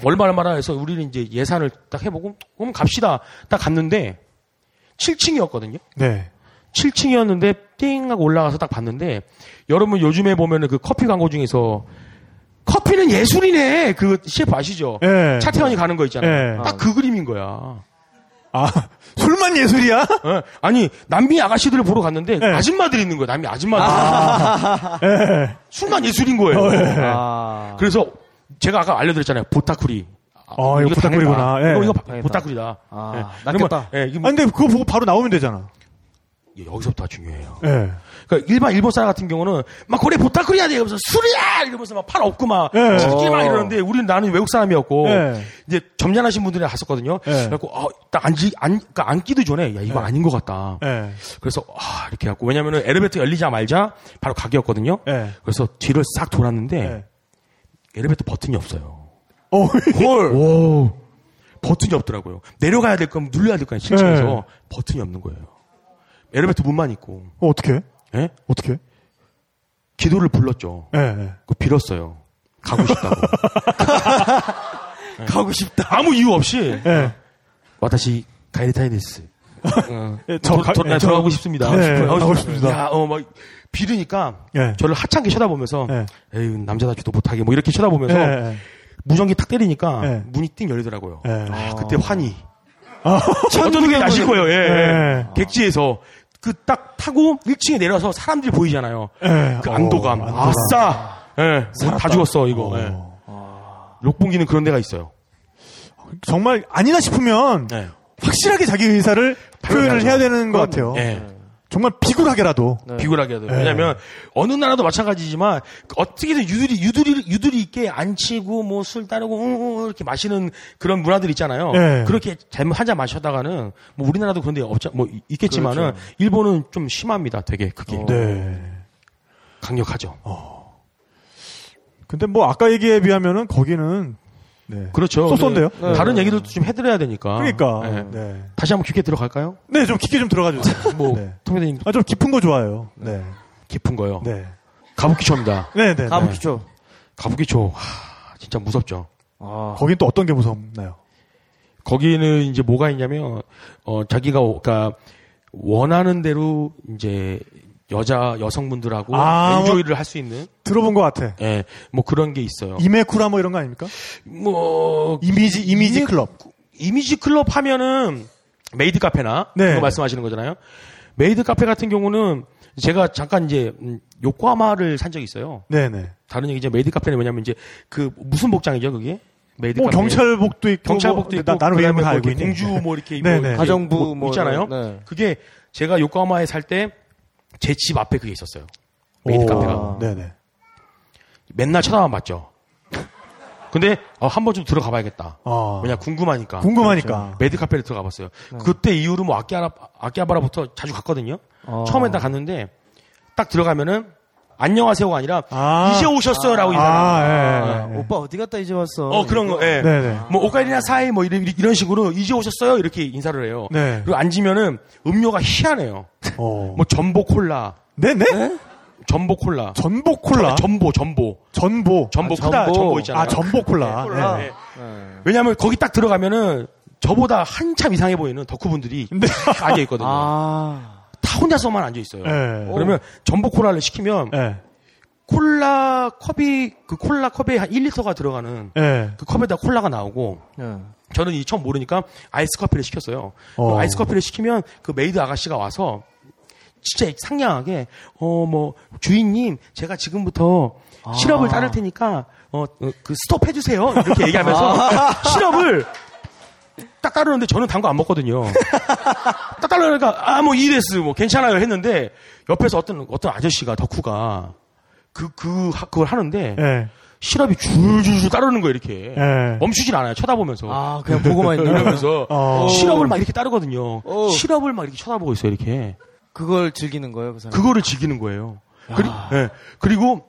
얼마 얼마나 해서 우리는 이제 예산을 딱 해보고, 그럼 갑시다. 딱 갔는데, 7층이었거든요. 네. 7층이었는데 띵 하고 올라가서 딱 봤는데 여러분 요즘에 보면은 그 커피 광고 중에서 커피는 예술이네 그 셰프 아시죠? 예. 차태현이 가는 거 있잖아요. 예. 딱그 그림인 거야. 아, 술만 예술이야? 예. 아니 남미 아가씨들을 보러 갔는데 아줌마들이 있는 거야. 남미 아줌마들. (laughs) 예. 술만 예술인 거예요. 어, 예. 예. 그래서 제가 아까 알려드렸잖아요. 보타쿠리. 어, 이거 보타쿠리구나. 예. 이거, 이거. 보타쿠리다. 아, 예. 낫겠다. 예, 이게 아, 근데 그거 보고 바로 나오면 되잖아. 이게 여기서부터 중요해요. 예. 그러니까 일반 일본 사람 같은 경우는 막 거래 보따꾸리야 돼 이러면서 술이야 이러면서 막 팔 없고 막 예. 지끼리 막 어. 이러는데 우리는 나는 외국 사람이었고 예. 이제 점잖으신 분들이 갔었거든요. 예. 그래갖고 아, 딱 앉기 안 그러니까 앉기도 전에 야 이거 예. 아닌 것 같다. 예. 그래서 아 이렇게 해갖고 왜냐면은 엘리베이터 열리자 말자 바로 가게였거든요. 예. 그래서 뒤를 싹 돌았는데 엘리베이터 버튼이 없어요. 어, 헐. (laughs) 오. 버튼이 없더라고요. 내려가야 될 거면 눌러야 될거 아니에요. 7층에서 예. 버튼이 없는 거예요. 엘리베이터 문만 있고. 어, 어떻게? 예? 어떻게? 기도를 불렀죠. 예, 예. 그 빌었어요. 가고 싶다고. (laughs) 가고 싶다. 아무 이유 없이. 예. 와다시. 어, 예, 저 도- 가- 도- 예, 나 저- 들어가고 싶습니다. 네, 들어가고 가고 싶습니다. 야, 어, 막 빌으니까 예. 저를 하찮게 쳐다보면서 예. 에휴 남자답지도 못하게 뭐 이렇게 쳐다보면서 예. 무전기 탁 때리니까 예. 문이 띵 열리더라고요. 예. 아, 그때 환희. 아, 느낌인지 아실 거예요. 예. 예. 객지에서 그 딱 타고 1층에 내려서 사람들이 보이잖아요. 예. 그 어, 안도감. 안도감. 아싸. 예. 다 죽었어 이거. 예. 록봉기는 그런 데가 있어요. 정말 아니나 싶으면 네. 확실하게 자기 의사를 표현을. 해야 되는 것 같아요. 예. 정말 비굴하게라도. 비굴하게 하더라고요. 네. 왜냐면 어느 나라도 마찬가지지만 어떻게든 유두리 유두리 유두리 있게 안 치고 뭐 술 따르고 응, 응, 이렇게 마시는 그런 문화들 있잖아요. 네. 그렇게 잘못 한잔 마셨다가는 뭐 우리나라도 그런 데 없자 뭐 있겠지만은 그렇죠. 일본은 좀 심합니다. 되게 그게 네. 강력하죠. 근데 뭐 아까 얘기에 비하면은 거기는 네. 그렇죠. 쏘쏘인데요? 네. 다른 얘기도 좀 해드려야 되니까. 그러니까. 네. 네. 다시 한번 깊게 들어갈까요? 네, 좀 깊게 좀 들어가 주세요. 뭐 네. 통배님 아, 좀 깊은 거 좋아요. 네. 깊은 거요. 네. 가부키초입니다. (laughs) 네, 네. 가부키초. 가부키초 하, 진짜 무섭죠. 아. 거긴 또 어떤 게 무섭나요? 거기는 이제 뭐가 있냐면 어 자기가 그러니까 원하는 대로 이제 여자 여성분들하고 아, enjoy를 할수 있는 들어본 것 같아. 예, 뭐 그런 게 있어요. イメクラ 뭐 이런 거 아닙니까? 뭐 이미지 이미지 이메- 클럽. 이미지 클럽 하면은 메이드 카페나 네. 그거 말씀하시는 거잖아요. 메이드 카페 같은 경우는 제가 잠깐 이제 음, 요코하마를 산 적이 있어요. 네, 네. 다른 얘기죠. 메이드 카페는 뭐냐면 이제 그 무슨 복장이죠, 그게? 메이드 뭐 카페. 경찰복도 있고 경찰복도 뭐, 있고 나, 나는 뭐 알고 이렇게 있니? 공주 뭐 이렇게 네, (laughs) 뭐 네. 가정부 뭐 뭐 있잖아요. 네. 그게 제가 요코하마에 살 때 제 집 앞에 그게 있었어요. 메이드 오, 카페가. 네, 네. 맨날 쳐다만 봤죠. 근데 어, 한 번쯤 들어가 봐야겠다. 아. 왜냐 궁금하니까. 궁금하니까. 그렇죠. 메이드 카페를 들어가 봤어요. 그때 이후로 뭐 아키아라 아키아바라부터 자주 갔거든요. 어. 처음에 딱 갔는데 딱 들어가면은 안녕하세요가 아니라 아. 이제 오셨어요라고 인사를 아, 해요. 예, 예, 예. 오빠 어디 갔다 이제 왔어? 어 그런 거. 예. 네, 네. 뭐 오카리나 사이 뭐 이런, 이런 식으로 이제 오셨어요 이렇게 인사를 해요. 네. 그리고 앉으면은 음료가 희한해요. 어. (laughs) 뭐 전보 콜라, 네, 네? 전보 콜라, 전복 콜라. 전보 전보 전보. 전보 아, 크다 전보. 전보 있잖아요. 아, 전복 콜라. 콜라. 네. 네. 왜냐하면 거기 딱 들어가면은 저보다 한참 이상해 보이는 덕후분들이 (laughs) 다 앉아 있거든요. 아. 다 혼자서만 앉아 있어요. 네. 그러면 점보 콜라를 시키면 네. 콜라 컵이 그 콜라 컵에 한 1리터가 들어가는 네. 그 컵에다 콜라가 나오고 네. 저는 이 처음 모르니까 아이스 커피를 시켰어요. 어. 아이스 커피를 시키면 그 메이드 아가씨가 와서 진짜 상냥하게 어 뭐 주인님 제가 지금부터 시럽을 따를 테니까 어그 스톱 해주세요 이렇게 얘기하면서 (laughs) 시럽을 딱 따르는데 저는 단 거 안 먹거든요. (laughs) 딱 따르니까 아 뭐 이데스 뭐 괜찮아요 했는데 옆에서 어떤 어떤 아저씨가 덕후가 그그 그걸 하는데 네. 시럽이 줄줄줄 따르는 거예요 이렇게 네. 멈추질 않아요 쳐다보면서 아, 그냥 보고만 있는 이러면서 (laughs) 어. 시럽을 막 이렇게 따르거든요. 어. 시럽을 막 이렇게 쳐다보고 있어요, 이렇게. 그걸 즐기는 거예요, 그 사람. 그거를 즐기는 거예요. 그리, 예. 그리고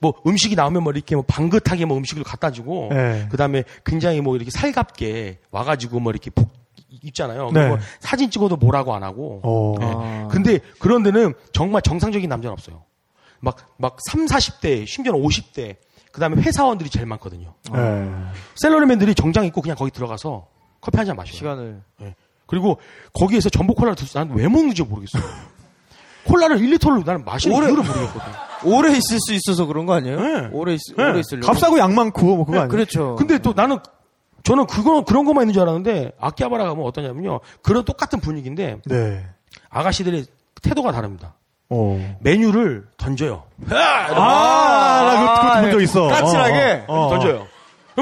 뭐 음식이 나오면 뭐 이렇게 뭐 방긋하게 뭐 음식을 갖다 주고 네. 그다음에 굉장히 뭐 이렇게 살갑게 와 가지고 뭐 이렇게 복 입잖아요. 네. 그리고 사진 찍어도 뭐라고 안 하고. 어. 예. 아. 근데 그런 데는 정말 정상적인 남자는 없어요. 막, 막 3, 40대, 심지어는 50대, 그 다음에 회사원들이 제일 많거든요. 네. 셀러리맨들이 정장 입고 그냥 거기 들어가서 커피 한 잔 마셔요. 시간을. 예. 그리고 거기에서 전복 콜라를 드 나는 왜 먹는지 모르겠어요. (laughs) 콜라를 1리터를 나는 마시는 오래- 이유를 모르겠거든. 오래 있을 수 있어서 그런 거 아니에요? 네. 오래 있, 네. 오래 있으려고. 값싸고 양 많고 뭐 그거 아니에요? 그렇죠. 근데 또 나는 저는 그거 그런 것만 있는 줄 알았는데 아키하바라 가면 어떠냐면요. 그런 똑같은 분위기인데 네. 아가씨들의 태도가 다릅니다. 어. 메뉴를 던져요. 아, 나 그거, 그거 본적 있어. 까칠하게? 어, 어, 어. 던져요.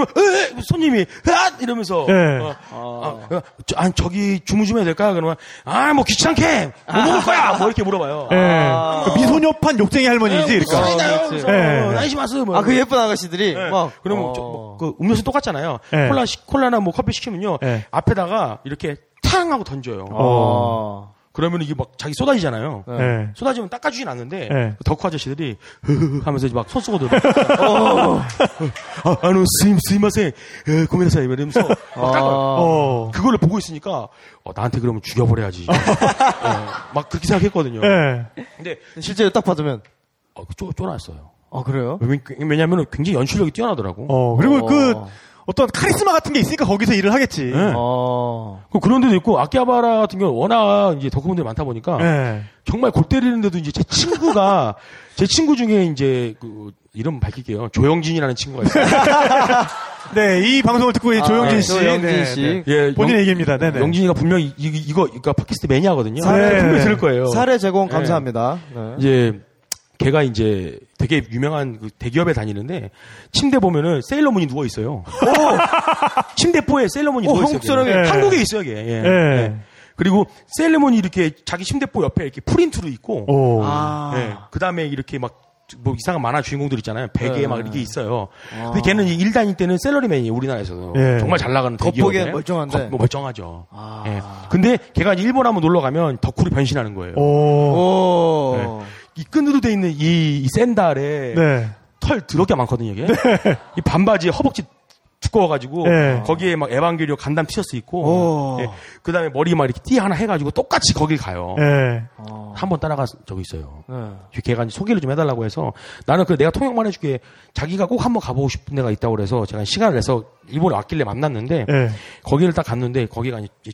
그러면 에, 에, 손님이 아 이러면서 네. 어, 아, 어, 저, 아니, 저기 주문 좀 해야 될까요? 그러면 아 뭐 귀찮게 뭐 먹을 거야 뭐 이렇게 물어봐요. 예. 아. 그 미소녀판 욕쟁이 할머니지, 에, 그러니까. 사이다요. 그렇지. 그래서 예. 나이시마스 뭐. 아, 그 예쁜 아가씨들이 네. 막. 그러면 어. 저, 뭐, 그 음료수 똑같잖아요. 네. 콜라 시- 콜라나 뭐 커피 시키면요 네. 앞에다가 이렇게 탕 하고 던져요. 어. 그러면 이게 막 자기 쏟아지잖아요. 네. 예. 쏟아지면 닦아주진 않는데 네. 덕후 아저씨들이 흐흐 (laughs) 하면서 막손 쓰고 들어. 어, 아, 아노 스임 스이마세 고민하세요 이러면서. 어. 그거를 보고 있으니까 어, 나한테 그러면 죽여버려야지. (laughs) 어, 막 그렇게 생각했거든요. 예. 근데 실제로 딱 받으면. 어, 쪼, 쫄았어요. 아, 그래요? 왜냐면 굉장히 연출력이 뛰어나더라고. 어, 그리고 어. 그 어떤 카리스마 같은 게 있으니까 거기서 일을 하겠지. 네. 어. 그 그런 데도 있고 아키하바라 같은 경우는 워낙 이제 덕후분들이 많다 보니까 예. 정말 골 때리는데도 이제 제 친구가 제 친구 중에 이제 그 이름 밝힐게요 조영진이라는 친구가 있어요. (laughs) 네, 이 방송을 듣고 있는 아, 조영진 네, 씨. 조영진 네, 씨. 네. 예, 본인 영- 얘기입니다. 네네. 영진이가 분명히 이, 이거 그러니까 팟캐스트 매니아거든요. 네. 분명히 들을 거예요. 사례 제공 네. 감사합니다. 네. 이제 걔가 이제 되게 유명한 그 대기업에 다니는데 침대 보면은 세일러문이 누워 있어요. (laughs) 침대포에 세일러문이 오, 누워 있어요. 한국 사람이- 걔는. 예. 한국에 있어요, 걔. 예. 예. 예. 그리고 세일러문이 이렇게 자기 침대포 옆에 이렇게 프린트로 있고 오. 아. 예. 그 다음에 이렇게 막, 뭐 이상한 만화 주인공들 있잖아요. 베개에 네. 막 이렇게 있어요. 근데 걔는 이제 일 다닐 때는 샐러리맨이에요, 우리나라에서도. 예. 정말 잘 나가는 대기업에. 멀쩡한데. 겉- 뭐 멀쩡하죠. 아. 예. 근데 걔가 일본 한번 놀러 가면 덕후로 변신하는 거예요. 이 끈으로 돼 있는 이, 이 샌달에 네. 털 더럽게 많거든요, 이게. 이 반바지에 허벅지 두꺼워가지고 네. 거기에 막 에반게리오 건담 티셔츠 있고 오. 예. 그다음에 머리 막 이렇게 띠 하나 해가지고 똑같이 거길 가요. 예. 한번 따라간 적이 있어요. 네. 걔가 소개를 좀 해달라고 해서 나는 그 내가 통역만 해줄게 자기가 꼭 한번 가보고 싶은 데가 있다고 그래서 제가 시간을 내서 일본에 왔길래 만났는데 예. 거기를 딱 갔는데 거기가 이제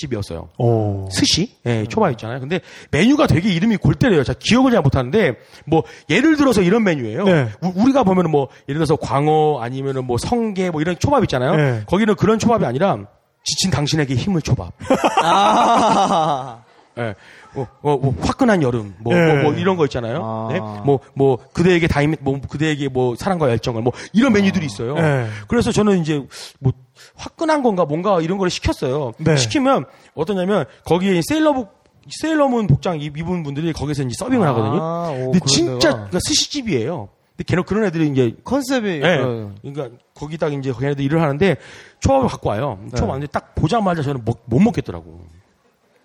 초밥집이었어요. 오. 스시? 예, 초밥 있잖아요. 근데 메뉴가 되게 이름이 골 때려요. 제가 기억을 잘 못하는데, 뭐, 예를 들어서 이런 메뉴예요. 네. 우, 리가 보면은 뭐, 예를 들어서 광어 아니면은 뭐 성게 뭐 이런 초밥 있잖아요. 네. 거기는 그런 초밥이 아니라, 지친 당신에게 힘을 초밥. (laughs) 아. 예. 뭐, 뭐, 뭐, 화끈한 여름, 뭐, 네. 뭐, 뭐 이런 거 있잖아요. 아. 네? 뭐, 뭐, 그대에게 다임, 뭐, 그대에게 뭐, 사랑과 열정을, 뭐, 이런 메뉴들이 있어요. 네. 그래서 저는 이제, 뭐, 화끈한 건가 뭔가 이런 걸 시켰어요. 네. 시키면, 어떠냐면, 거기에 세일러복, 세일러문 복장 입- 입은 분들이 거기서 이제 서빙을 하거든요. 아, 오, 근데 진짜. 그러니까 스시집이에요. 근데 걔는 그런 애들이 이제, 컨셉이. 예. 그런- 그러니까 거기다 이제 걔네들 일을 하는데 초밥을 갖고 와요. 네. 초밥 왔는데 딱 보자마자 저는 먹, 못 먹겠더라고.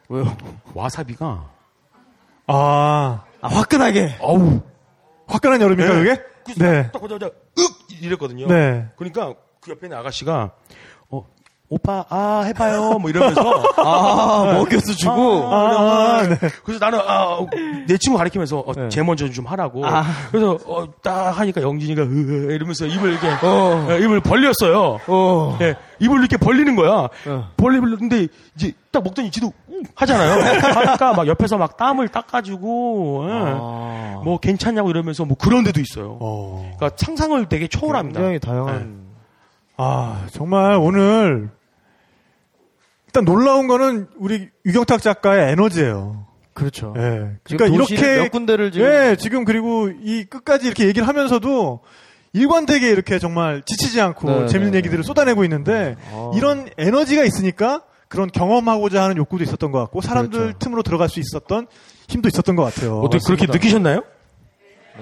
왜요? 와사비가 아. 아, 화끈하게. 어우 화끈한 여름인가, 네. 그게? 네. 딱, 딱 보자마자 윽 이랬거든요. 네. 그러니까 그 옆에 있는 아가씨가 어 오빠 아 해봐요 뭐 이러면서 아, 먹여서 주고. 아, 네. 그래서 나는 아, 내 친구 가리키면서 어, 네. 제 먼저 좀 하라고. 아. 그래서 어, 딱 하니까 영진이가 으, 이러면서 입을 이렇게 어. 예, 입을 벌렸어요. 어. 예, 입을 이렇게 벌리는 거야. 어. 벌리는데 이제 딱 먹더니 지도 음 하잖아요. 하니까 막 옆에서 막 땀을 닦아주고 예. 아. 뭐 괜찮냐고 이러면서 뭐 그런 데도 있어요. 어. 그러니까 상상을 되게 초월합니다. 굉장히 다양한. 아, 정말 오늘 일단 놀라운 거는 우리 유경탁 작가의 에너지예요. 그렇죠. 예. 그러니까 이렇게 몇 군데를 지금. 예, 지금 그리고 이 끝까지 이렇게 얘기를 하면서도 일관되게 이렇게 정말 지치지 않고 네, 재밌는 네, 얘기들을 쏟아내고 있는데 아. 이런 에너지가 있으니까 그런 경험하고자 하는 욕구도 있었던 것 같고 사람들 그렇죠. 틈으로 들어갈 수 있었던 힘도 있었던 것 같아요. 어떻게 그렇게 느끼셨나요?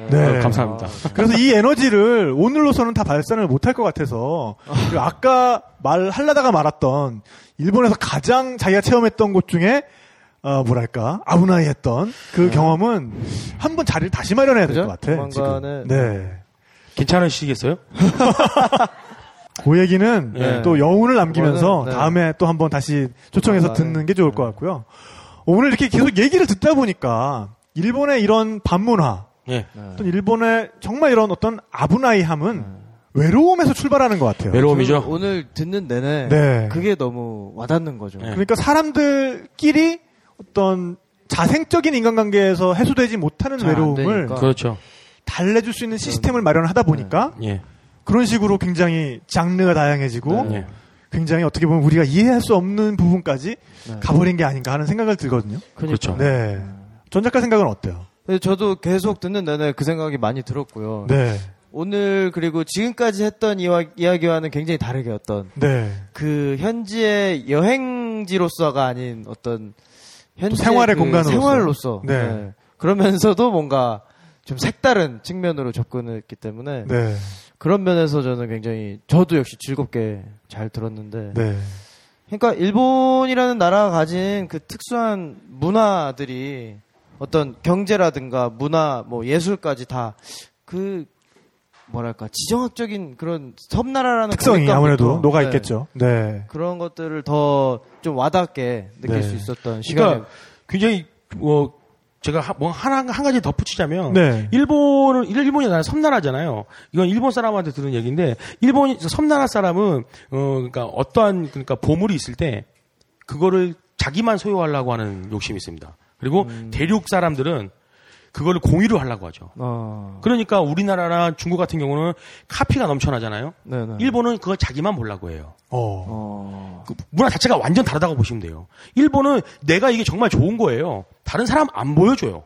네. 어, 감사합니다. 그래서 이 에너지를 오늘로서는 다 발산을 못할 것 같아서 그리고 아까 말하려다가 말았던 일본에서 가장 자기가 체험했던 곳 중에 어, 뭐랄까 아브나이 했던 그 경험은 한 번 자리를 다시 마련해야 될? 것 같아. 지금. 조만간에 네. 괜찮으시겠어요? (laughs) 그 얘기는 네. 또 여운을 남기면서 네. 다음에 또 한번 다시 초청해서 아, 듣는 게 좋을 것 같고요. 오늘 이렇게 계속 얘기를 듣다 보니까 일본의 이런 반문화, 예. 어떤 일본의 정말 이런 어떤 아브나이함은 외로움에서 출발하는 것 같아요. 외로움이죠. 오늘 듣는 내내 네. 그게 너무 와닿는 거죠. 네. 그러니까 사람들끼리 어떤 자생적인 인간관계에서 해소되지 못하는 외로움을. 그렇죠. 달래줄 수 있는 시스템을 마련하다 보니까 예. 그런 식으로 굉장히 장르가 다양해지고 네. 굉장히 어떻게 보면 우리가 이해할 수 없는 부분까지 네. 가버린 게 아닌가 하는 생각을 들거든요. 그렇죠. 네. 전 작가 생각은 어때요? 저도 계속 듣는 내내 그 생각이 많이 들었고요. 네. 오늘 그리고 지금까지 했던 이와, 이야기와는 굉장히 다르게 어떤 네. 그 현지의 여행지로서가 아닌 어떤 현지 생활의 공간으로서. 생활로서 네. 네. 그러면서도 뭔가 좀 색다른 측면으로 접근했기 때문에 네. 그런 면에서 저는 굉장히 저도 역시 즐겁게 잘 들었는데 네. 그러니까 일본이라는 나라가 가진 그 특수한 문화들이 어떤 경제라든가 문화 뭐 예술까지 다 그 뭐랄까 지정학적인 그런 섬나라라는 특성이 아무래도 녹아 네, 있겠죠. 네. 그런 것들을 더 좀 와닿게 느낄 네. 수 있었던 시간. 그러니까 굉장히 뭐 제가 하- 뭐 하나 한 가지 덧붙이자면 네. 일본은 일본이 나라 섬나라잖아요. 이건 일본 사람한테 들은 얘기인데 일본 섬나라 사람은 어 그러니까 어떠한 그러니까 보물이 있을 때 그거를 자기만 소유하려고 하는 욕심이 있습니다. 그리고 음. 대륙 사람들은 그거를 공유를 하려고 하죠. 어, 그러니까 우리나라나 중국 같은 경우는 카피가 넘쳐나잖아요. 네네. 일본은 그걸 자기만 보려고 해요. 어. 어, 그 문화 자체가 완전 다르다고 보시면 돼요. 일본은 내가 이게 정말 좋은 거예요. 다른 사람 안 보여줘요.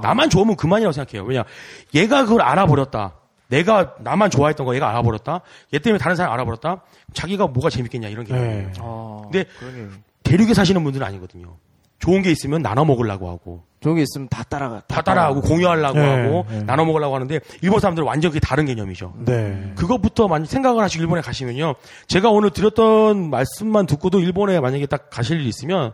나만 좋으면 그만이라고 생각해요. 왜냐, 얘가 그걸 알아버렸다. 내가 나만 좋아했던 거 얘가 알아버렸다. 얘 때문에 다른 사람 알아버렸다. 자기가 뭐가 재밌겠냐 이런 게. 네. 어, 근데 게 대륙에 사시는 분들은 아니거든요. 좋은 게 있으면 나눠 먹으려고 하고 좋은 게 있으면 다 따라가. 다 따라하고 공유하려고 네, 하고 네. 나눠 먹으려고 하는데 일본 사람들은 완전 그게 다른 개념이죠. 네. 그것부터 많이 생각을 하시고 일본에 가시면요. 제가 오늘 드렸던 말씀만 듣고도 일본에 만약에 딱 가실 일 있으면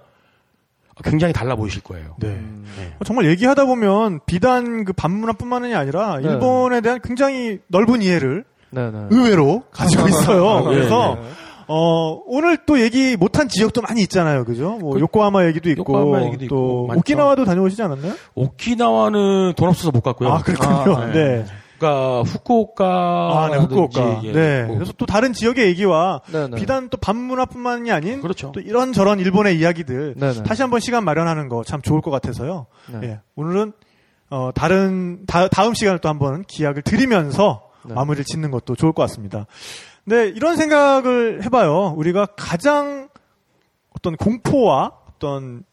굉장히 달라 보이실 거예요. 네. 네. 어, 정말 얘기하다 보면 비단 그 반문화뿐만이 아니라 네. 일본에 대한 굉장히 넓은 이해를 네네. 의외로 가지고 (laughs) 있어요. 네, 그래서 네. 어 오늘 또 얘기 못한 지역도 많이 있잖아요, 그죠? 뭐 그- 요코하마 얘기도 있고 요코하마 얘기도 있고 또 많죠. 오키나와도 다녀오시지 않았나요? 오키나와는 돈 없어서 못 갔고요. 아 그렇군요. 아, 네. 그러니까 후쿠오카 아, 네, 후쿠오카. 예, 네. 뭐, 그래서 또 다른 지역의 얘기와 네네. 비단 또 반문화뿐만이 아닌 그렇죠. 또 이런 저런 일본의 이야기들 네네. 다시 한번 시간 마련하는 거 참 좋을 것 같아서요. 네. 예. 오늘은 어, 다른 다, 다음 시간을 또 한번 기약을 드리면서 네. 마무리를 짓는 것도 좋을 것 같습니다. 네, 이런 생각을 해봐요. 우리가 가장 어떤 공포와 어떤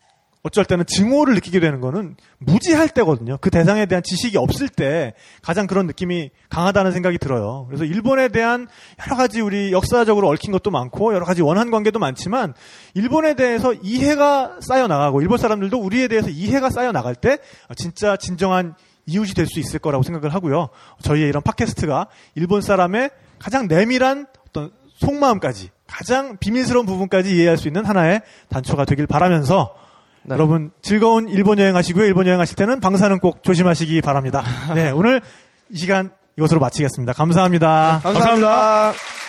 어쩔 때는 증오를 느끼게 되는 거는 무지할 때거든요. 그 대상에 대한 지식이 없을 때 가장 그런 느낌이 강하다는 생각이 들어요. 그래서 일본에 대한 여러 가지 우리 역사적으로 얽힌 것도 많고 여러 가지 원한 관계도 많지만 일본에 대해서 이해가 쌓여 나가고 일본 사람들도 우리에 대해서 이해가 쌓여 나갈 때 진짜 진정한 이웃이 될 수 있을 거라고 생각을 하고요. 저희의 이런 팟캐스트가 일본 사람의 가장 내밀한 어떤 속마음까지 가장 비밀스러운 부분까지 이해할 수 있는 하나의 단초가 되길 바라면서 네. 여러분 즐거운 일본 여행 하시고요. 일본 여행 하실 때는 방사능 꼭 조심하시기 바랍니다. (laughs) 네, 오늘 이 시간 이것으로 마치겠습니다. 감사합니다. 감사합니다. Fly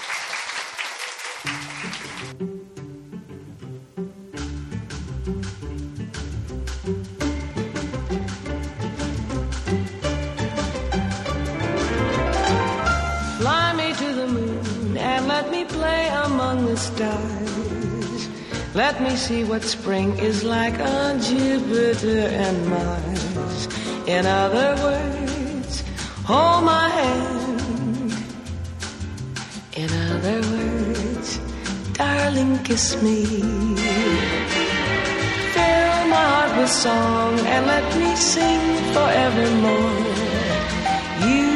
among the stars. Let me see what spring is like on Jupiter and Mars. In other words, hold my hand. In other words, darling, kiss me. Fill my heart with song and let me sing forevermore. You